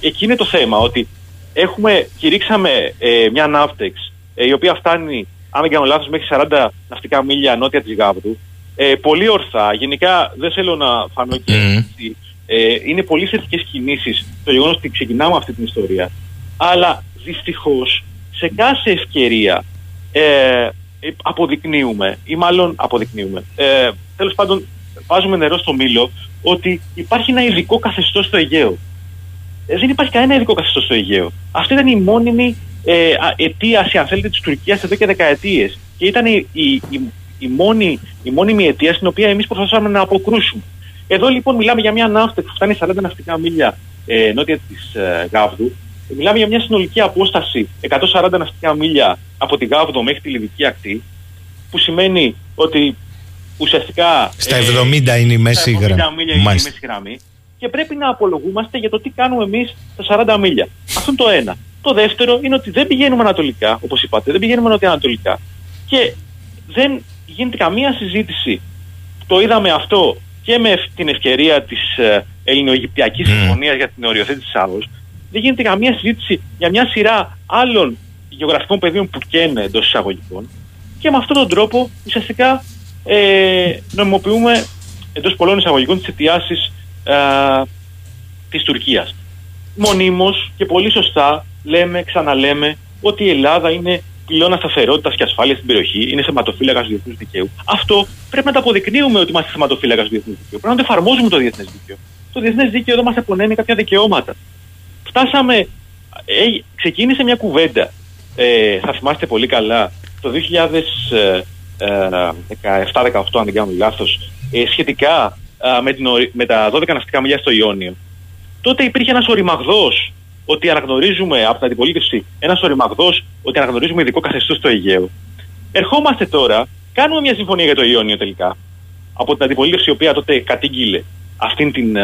ε, εκεί, είναι το θέμα, ότι έχουμε, κηρύξαμε ε, μια ναύτεξ ε, η οποία φτάνει, αν δεν κάνω λάθος, μέχρι 40 ναυτικά μίλια νότια της Γάβδου. Ε, πολύ ορθά. Γενικά δεν θέλω να φανώ και mm. ε, είναι πολύ θετικές κινήσεις το γεγονός ότι ξεκινάμε αυτή την ιστορία. Αλλά δυστυχώς σε κάθε ευκαιρία ε, αποδεικνύουμε, ή μάλλον αποδεικνύουμε, ε, τέλος πάντων βάζουμε νερό στο μήλο, ότι υπάρχει ένα ειδικό καθεστώς στο Αιγαίο. Ε, δεν υπάρχει κανένα ειδικό καθεστώς στο Αιγαίο. Αυτή ήταν η μόνιμη ε, αιτίαση, αν θέλετε, της Τουρκίας εδώ και δεκαετίες. Και ήταν η, η, η, η, μόνη, η μόνιμη αιτία στην οποία εμείς προσπαθούσαμε να αποκρούσουμε. Εδώ λοιπόν μιλάμε για μια ναύτα που φτάνει 40 ναυτικά μίλια ε, νότια της ε, Γάβδου. Μιλάμε για μια συνολική απόσταση 140 ναυτικά μίλια από τη Γάβδο μέχρι τη Λιβική ακτή, που σημαίνει ότι ουσιαστικά. Στα 70 ε, είναι η μέση γραμμή. είναι η μέση γραμμή. Και πρέπει να απολογούμαστε για το τι κάνουμε εμείς στα 40 μίλια. Αυτό είναι το ένα. Το δεύτερο είναι ότι δεν πηγαίνουμε ανατολικά, όπως είπατε, δεν πηγαίνουμε νοτιοανατολικά. Και δεν γίνεται καμία συζήτηση. Το είδαμε αυτό και με την ευκαιρία της ε, Ελληνοαιγυπτιακή mm. Συμφωνίας για την οριοθέτηση της Άβο. Δεν γίνεται καμία συζήτηση για μια σειρά άλλων γεωγραφικών πεδίων που καίνε εντός εισαγωγικών. Και με αυτόν τον τρόπο ουσιαστικά ε, νομιμοποιούμε εντός πολλών εισαγωγικών τις αιτιάσεις ε, της Τουρκίας. Μονίμως και πολύ σωστά λέμε, ξαναλέμε ότι η Ελλάδα είναι πυλώνα σταθερότητα και ασφάλειας στην περιοχή, είναι θεματοφύλακας του διεθνούς δικαίου. Αυτό πρέπει να το αποδεικνύουμε ότι είμαστε θεματοφύλακας του διεθνούς δικαίου. Πρέπει να το εφαρμόζουμε το διεθνές δίκαιο. Το διεθνές δίκαιο εδώ μας απονέμει κάποια δικαιώματα. Φτάσαμε, ε, ξεκίνησε μια κουβέντα, ε, θα θυμάστε πολύ καλά, το 2000. 17-18 αν δεν κάνω λάθος ε, σχετικά με, την, με τα 12 ναυτικά μιλιά στο Ιόνιο. Τότε υπήρχε ένας οριμαγδός ότι αναγνωρίζουμε από την αντιπολίτευση ένας οριμαγδός ότι αναγνωρίζουμε ειδικό καθεστώς στο Αιγαίο ερχόμαστε τώρα κάνουμε μια συμφωνία για το Ιόνιο τελικά από την αντιπολίτευση η οποία τότε κατήγγειλε αυτήν την,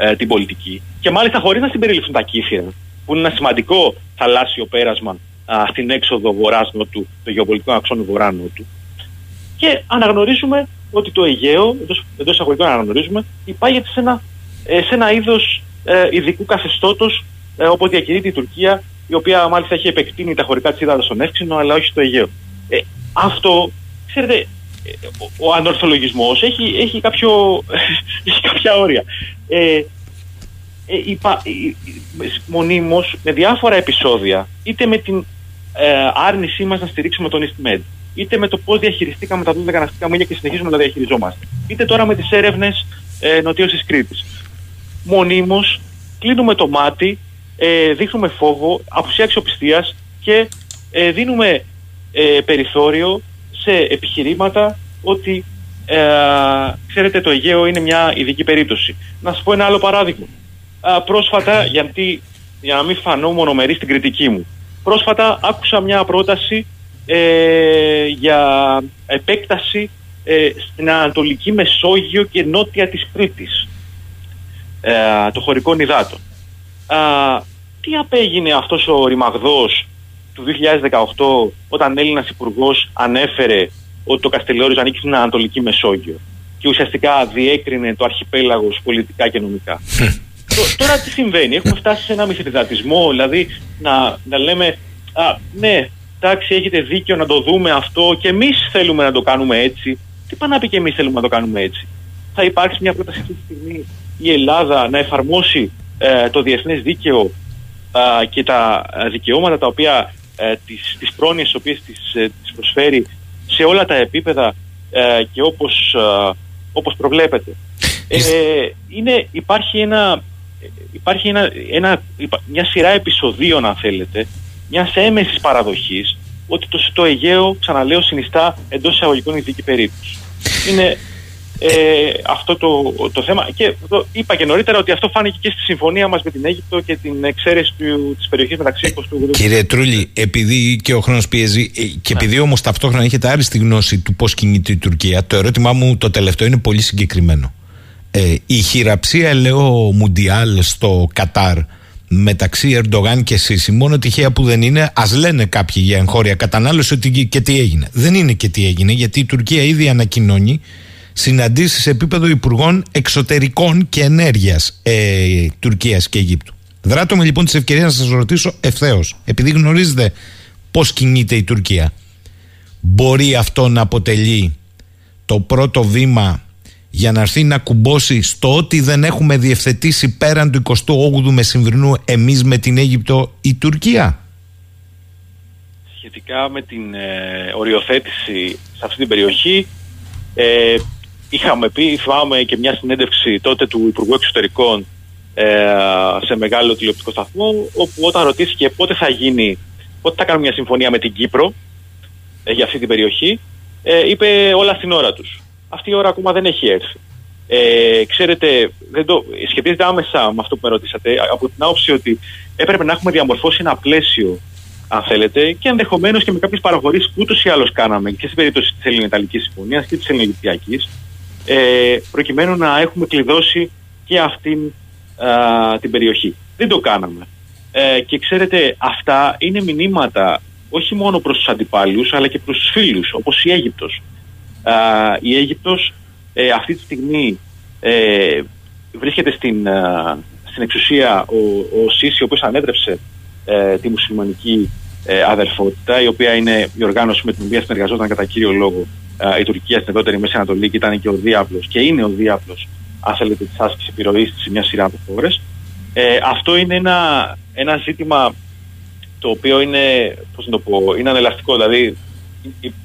ε, την πολιτική και μάλιστα χωρίς να συμπεριληφθούν τα κύθια που είναι ένα σημαντικό θαλάσσιο πέρασμα α, στην έξοδο βορρά-νότου, το γεωπολιτικό αξόνο βορρά-νότου. Και αναγνωρίζουμε ότι το Αιγαίο, εντός εισαγωγικών αναγνωρίζουμε, υπάγεται σε ένα, ε, σε ένα είδος ε, ειδικού καθεστώτος ε, όπω διακηρύττει η Τουρκία, η οποία μάλιστα έχει επεκτείνει τα χωρικά της ύδατα στον Εύξηνο, αλλά όχι στο Αιγαίο. Ε, αυτό, ξέρετε, ε, ο, ο ανορθολογισμός έχει, έχει, κάποιο, *laughs* έχει κάποια όρια. Ε, ε, υπα, ε, μονίμως με διάφορα επεισόδια, είτε με την ε, άρνησή μας να στηρίξουμε τον EastMed, είτε με το πώς διαχειριστήκαμε τα 12 ναυτικά μίλια και συνεχίζουμε να τα διαχειριζόμαστε, είτε τώρα με τις έρευνες ε, νοτίωση Κρήτη. Μονίμως κλείνουμε το μάτι, ε, δείχνουμε φόβο, απουσία αξιοπιστίας και ε, δίνουμε ε, περιθώριο σε επιχειρήματα ότι ε, ξέρετε το Αιγαίο είναι μια ειδική περίπτωση. Να σας πω ένα άλλο παράδειγμα. πρόσφατα, γιατί, για να μην φανώ μονομερή στην κριτική μου, Πρόσφατα άκουσα μια πρόταση ε, για επέκταση ε, στην Ανατολική Μεσόγειο και νότια της Κρήτης ε, των χωρικών υδάτων. τι απέγινε αυτός ο ρημαγδός του 2018 όταν Έλληνας υπουργός ανέφερε ότι το Καστελόριο ανήκει στην Ανατολική Μεσόγειο και ουσιαστικά διέκρινε το αρχιπέλαγος πολιτικά και νομικά. τώρα τι συμβαίνει, έχουμε φτάσει σε ένα μυθιδατισμό, δηλαδή να, να λέμε Α, ναι, εντάξει, έχετε δίκιο να το δούμε αυτό και εμείς θέλουμε να το κάνουμε έτσι. Τι πάει να πει και εμείς θέλουμε να το κάνουμε έτσι; Θα υπάρξει μια πρόταση αυτή τη στιγμή η Ελλάδα να εφαρμόσει ε, το διεθνές δίκαιο και τα δικαιώματα τα οποία ε, τις, τις πρόνοιες τις οποίες τις, ε, τις προσφέρει σε όλα τα επίπεδα ε, και όπως, όπως προβλέπεται. Ε, είναι, υπάρχει ένα, υπάρχει ένα, ένα, μια σειρά επεισοδίων αν θέλετε μιας έμεσης παραδοχής ότι το, το Αιγαίο, ξαναλέω, συνιστά εντός εισαγωγικών ειδική περίπτωση. Είναι ε, αυτό το, το θέμα. Και το είπα και νωρίτερα ότι αυτό φάνηκε και στη συμφωνία μας με την Αίγυπτο και την εξαίρεση της περιοχής μεταξύ 20 του Κύριε Τρούλη, επειδή και ο χρόνος πιέζει ε, και ναι. επειδή όμως ταυτόχρονα έχετε άριστη γνώση του πώς κινείται η Τουρκία, το ερώτημά μου το τελευταίο είναι πολύ συγκεκριμένο. Ε, η χειραψία, λέω, Μουντιάλ στο Κατάρ μεταξύ Ερντογάν και Σίση, μόνο τυχαία που δεν είναι, ας λένε κάποιοι για εγχώρια κατανάλωση ότι και τι έγινε. Δεν είναι και τι έγινε, γιατί η Τουρκία ήδη ανακοινώνει συναντήσεις σε επίπεδο Υπουργών Εξωτερικών και Ενέργειας ε, Τουρκίας και Αιγύπτου. Δράτω με λοιπόν τη ευκαιρία να σας ρωτήσω ευθέως, επειδή γνωρίζετε πώς κινείται η Τουρκία, μπορεί αυτό να αποτελεί το πρώτο βήμα για να έρθει να κουμπώσει στο ότι δεν έχουμε διευθετήσει πέραν του 28ου μεσημβρινού εμείς με την Αίγυπτο η Τουρκία; Σχετικά με την ε, οριοθέτηση σε αυτή την περιοχή ε, είχαμε πει, θυμάμαι και μια συνέντευξη τότε του Υπουργού Εξωτερικών ε, σε μεγάλο τηλεοπτικό σταθμό όπου όταν ρωτήθηκε πότε θα γίνει, πότε θα κάνουμε μια συμφωνία με την Κύπρο ε, για αυτή την περιοχή ε, είπε όλα στην ώρα τους αυτή η ώρα ακόμα δεν έχει έρθει. Ε, ξέρετε, δεν το, σχετίζεται άμεσα με αυτό που με ρωτήσατε, από την άποψη ότι έπρεπε να έχουμε διαμορφώσει ένα πλαίσιο, αν θέλετε, και ενδεχομένως και με κάποιες παραχωρήσεις που ούτως ή άλλως κάναμε και στην περίπτωση της Ελληνοταλική Συμφωνίας και της Ελληνογυπτιακή, ε, προκειμένου να έχουμε κλειδώσει και αυτήν α, την περιοχή. Δεν το κάναμε. Ε, και ξέρετε, αυτά είναι μηνύματα όχι μόνο προς τους αντιπάλους αλλά και προς τους φίλους, όπως η Αίγυπτος η Αίγυπτος ε, αυτή τη στιγμή ε, βρίσκεται στην, στην εξουσία ο, ο Σίση, ο οποίος ανέτρεψε ε, τη μουσουλμανική αδερφότητα, η οποία είναι η οργάνωση με την οποία συνεργαζόταν κατά κύριο λόγο η Τουρκία στην ευρύτερη Μέση Ανατολή και ήταν και ο διάπλος και είναι ο διάπλος αν θέλετε της άσκησης επιρροής σε μια σειρά από χώρες. αυτό είναι ένα, ένα ζήτημα το οποίο είναι, πώς να το πω, είναι ανελαστικό, δηλαδή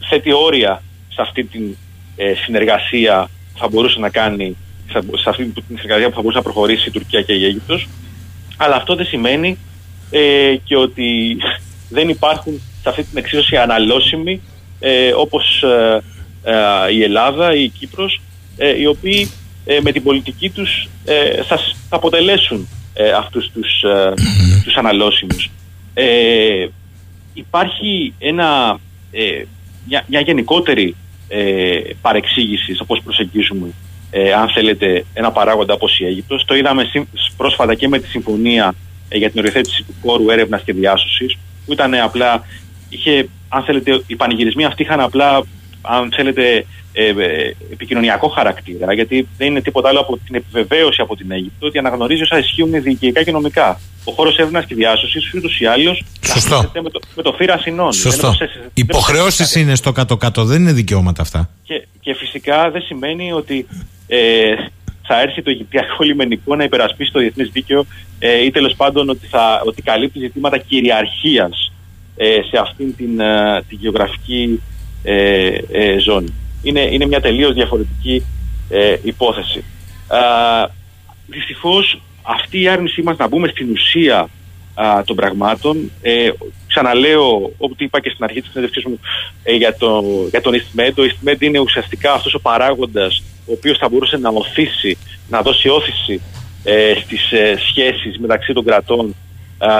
θέτει όρια σε αυτή την ε, συνεργασία που θα μπορούσε να κάνει, σε αυτή την συνεργασία που θα μπορούσε να προχωρήσει η Τουρκία και η Αίγυπτος. Αλλά αυτό δεν σημαίνει ε, και ότι *laughs* δεν υπάρχουν σε αυτή την εξίσωση αναλώσιμοι ε, όπως ε, ε, η Ελλάδα ή η Κύπρος οι οποίοι με την πολιτική τους θα, θα αποτελέσουν αυτούς τους, τους αναλώσιμους. υπάρχει ένα, μια, μια γενικότερη ε, παρεξήγηση στο πώς προσεγγίζουμε ε, αν θέλετε ένα παράγοντα όπως η Αίγυπτος. Το είδαμε πρόσφατα και με τη συμφωνία ε, για την οριοθέτηση του κόρου έρευνας και διάσωσης που ήταν απλά, είχε, αν θέλετε, οι πανηγυρισμοί αυτοί είχαν απλά αν θέλετε, ε, ε, επικοινωνιακό χαρακτήρα, γιατί δεν είναι τίποτα άλλο από την επιβεβαίωση από την Αίγυπτο ότι αναγνωρίζει όσα ισχύουν διοικητικά και νομικά. Ο χώρος έρευνας και διάσωσης ούτως ή άλλως με το, με το φύρα συνών. Σωστό. Υποχρεώσεις είναι στο κάτω-κάτω, δεν είναι δικαιώματα αυτά. Και, και φυσικά δεν σημαίνει ότι ε, θα έρθει το Αιγυπτιακό λιμενικό να υπερασπίσει το διεθνές δίκαιο ε, ή τέλος πάντων ότι, θα, ότι καλύπτει ζητήματα κυριαρχίας ε, σε αυτήν την, ε, την γεωγραφική ε, ε, ζώνη. Είναι, είναι μια τελείως διαφορετική ε, υπόθεση. Α, δυστυχώς αυτή η άρνησή μας να μπούμε στην ουσία α, των πραγμάτων ε, ξαναλέω όπως είπα και στην αρχή της συνέντευξής μου ε, για, το, για τον Ιστιμέν το Ιστιμέν είναι ουσιαστικά αυτός ο παράγοντας ο οποίος θα μπορούσε να οθήσει να δώσει όθηση ε, στις ε, σχέσεις μεταξύ των κρατών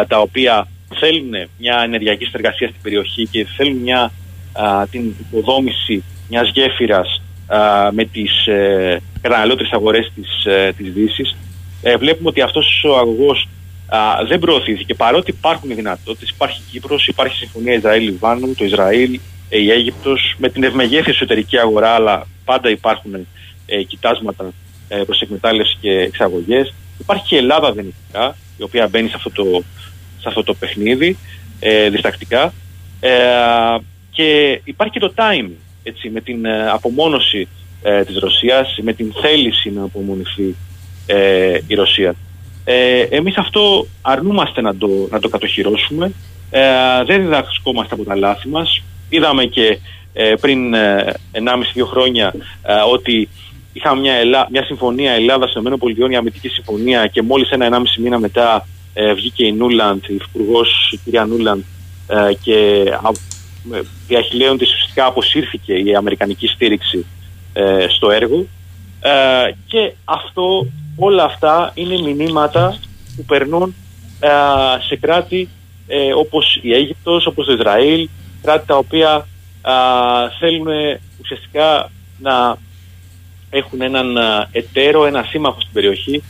τα οποία θέλουν μια ενεργειακή συνεργασία στην περιοχή και θέλουν μια την υποδόμηση μιας γέφυρας με τις ε, καταναλώτες αγορές της, ε, της Δύσης. Ε, βλέπουμε ότι αυτός ο αγωγός δεν προωθήθηκε παρότι υπάρχουν οι δυνατότητες. Υπάρχει Κύπρος, υπάρχει συμφωνία Ισραήλ-Λιβάνου, το Ισραήλ, ε, η Αίγυπτος με την ευμεγέθη εσωτερική αγορά αλλά πάντα υπάρχουν ε, κοιτάσματα ε, προς εκμετάλλευση και εξαγωγές. Υπάρχει και η Ελλάδα δυνητικά η οποία μπαίνει σε αυτό το, σε αυτό το παιχνίδι ε, διστακτικά. Ε, και υπάρχει και το time έτσι, με την ε, απομόνωση ε, της Ρωσίας, με την θέληση να απομονηθεί ε, η Ρωσία. Ε, εμείς αυτό αρνούμαστε να το, να το κατοχυρώσουμε, ε, δεν διδασκόμαστε από τα λάθη μας. Είδαμε και ε, πριν 1,5-2 χρόνια ότι είχαμε μια, Ελλά, μια συμφωνία Ελλάδα-ΗΠΑ, μια αμυντική συμφωνία και μόλις ένα-1,5 μήνα μετά βγήκε η Νούλαντ, η υπουργός η κυρία Νούλαντ ε, και διαχειλέοντας ουσιαστικά αποσύρθηκε η αμερικανική στήριξη ε, στο έργο. Και αυτό όλα αυτά είναι μηνύματα που περνούν σε κράτη όπως η Αίγυπτος, όπως το Ισραήλ κράτη τα οποία θέλουν ουσιαστικά να έχουν έναν εταίρο, ένα σύμμαχο στην περιοχή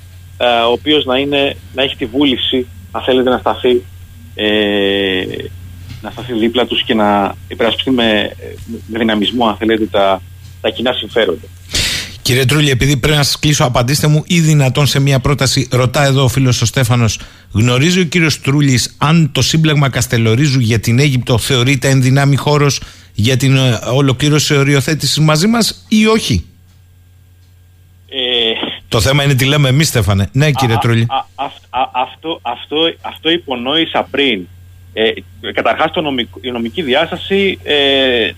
ο οποίος να, είναι, να έχει τη βούληση αν θέλετε να σταθεί ε, να σταθεί δίπλα τους και να υπερασπιστεί με, με δυναμισμό αν θέλετε τα, τα κοινά συμφέροντα. Κύριε Τρούλη, επειδή πρέπει να σας κλείσω, απαντήστε μου ή δυνατόν σε μια πρόταση. Ρωτά εδώ ο φίλος ο Στέφανος, γνωρίζει ο κύριος Τρούλης αν το σύμπλεγμα Καστελορίζου για την Αίγυπτο θεωρείται ενδυνάμει χώρος για την ε, ολοκλήρωση οριοθέτησης μαζί μας ή όχι; Ε, το θέμα είναι τι λέμε εμείς, Στέφανε. Ναι, κύριε Τρούλη. αυτό, αυτό, αυτό υπονόησα πριν. Ε, Καταρχάς, η νομική διάσταση, ε,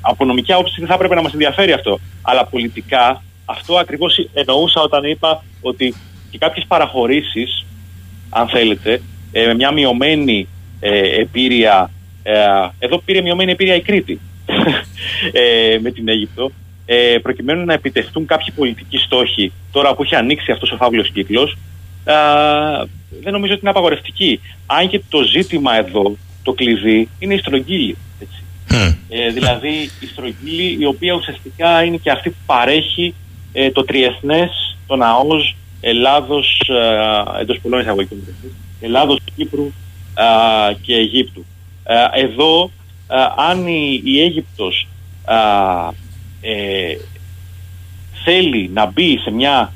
από νομική άποψη δεν θα έπρεπε να μας ενδιαφέρει αυτό. Αλλά πολιτικά, αυτό ακριβώς εννοούσα όταν είπα ότι και κάποιες παραχωρήσεις, αν θέλετε, ε, με μια μειωμένη ε, επίρρεια. Ε, εδώ πήρε μειωμένη επίρρεια η Κρήτη *laughs* ε, με την Αίγυπτο. Ε, προκειμένου να επιτευχθούν κάποιοι πολιτικοί στόχοι τώρα που έχει ανοίξει αυτός ο φαύλος κύκλος, δεν νομίζω ότι είναι απαγορευτική. Αν και το ζήτημα εδώ, το κλειδί, είναι η στρογγύλη. Έτσι. Ε, δηλαδή η στρογγύλη η οποία ουσιαστικά είναι και αυτή που παρέχει ε, το τριεθνές, το ναός Ελλάδος, ε, εντός πολλών εισαγωγικών Ελλάδος, Κύπρου και Αιγύπτου. εδώ, αν η, η Αίγυπτος θέλει να μπει σε μια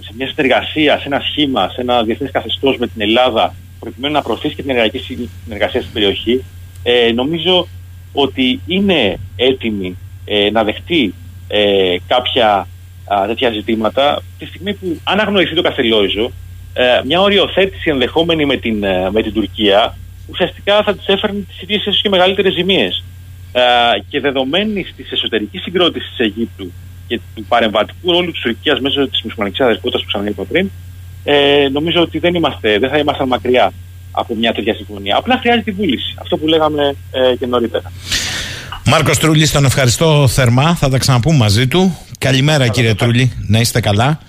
σε μια συνεργασία, σε ένα σχήμα, σε ένα διεθνές καθεστώς με την Ελλάδα, προκειμένου να προωθήσει και την ενεργειακή συνεργασία στην περιοχή, ε, νομίζω ότι είναι έτοιμη ε, να δεχτεί ε, κάποια α, τέτοια ζητήματα τη στιγμή που αν αγνοηθεί το Καστελόιζο, ε, μια οριοθέτηση ενδεχόμενη με την, ε, με την Τουρκία ουσιαστικά θα της έφερνε τις ίδιε ίσως και μεγαλύτερες ζημίες. Ε, και δεδομένη της εσωτερικής συγκρότησης της Αιγύπτου και του παρεμβατικού ρόλου της Τουρκίας μέσω της μουσουλμανικής αδερφότητας που ξαναείπα πριν, ε, νομίζω ότι δεν, είμαστε, δεν θα ήμασταν μακριά από μια τέτοια συμφωνία. Απλά χρειάζεται βούληση. Αυτό που λέγαμε ε, και νωρίτερα. Μάρκος Τρούλης, τον ευχαριστώ θερμά. Θα τα ξαναπούμε μαζί του. Καλημέρα, κύριε Τρούλη. Να είστε καλά.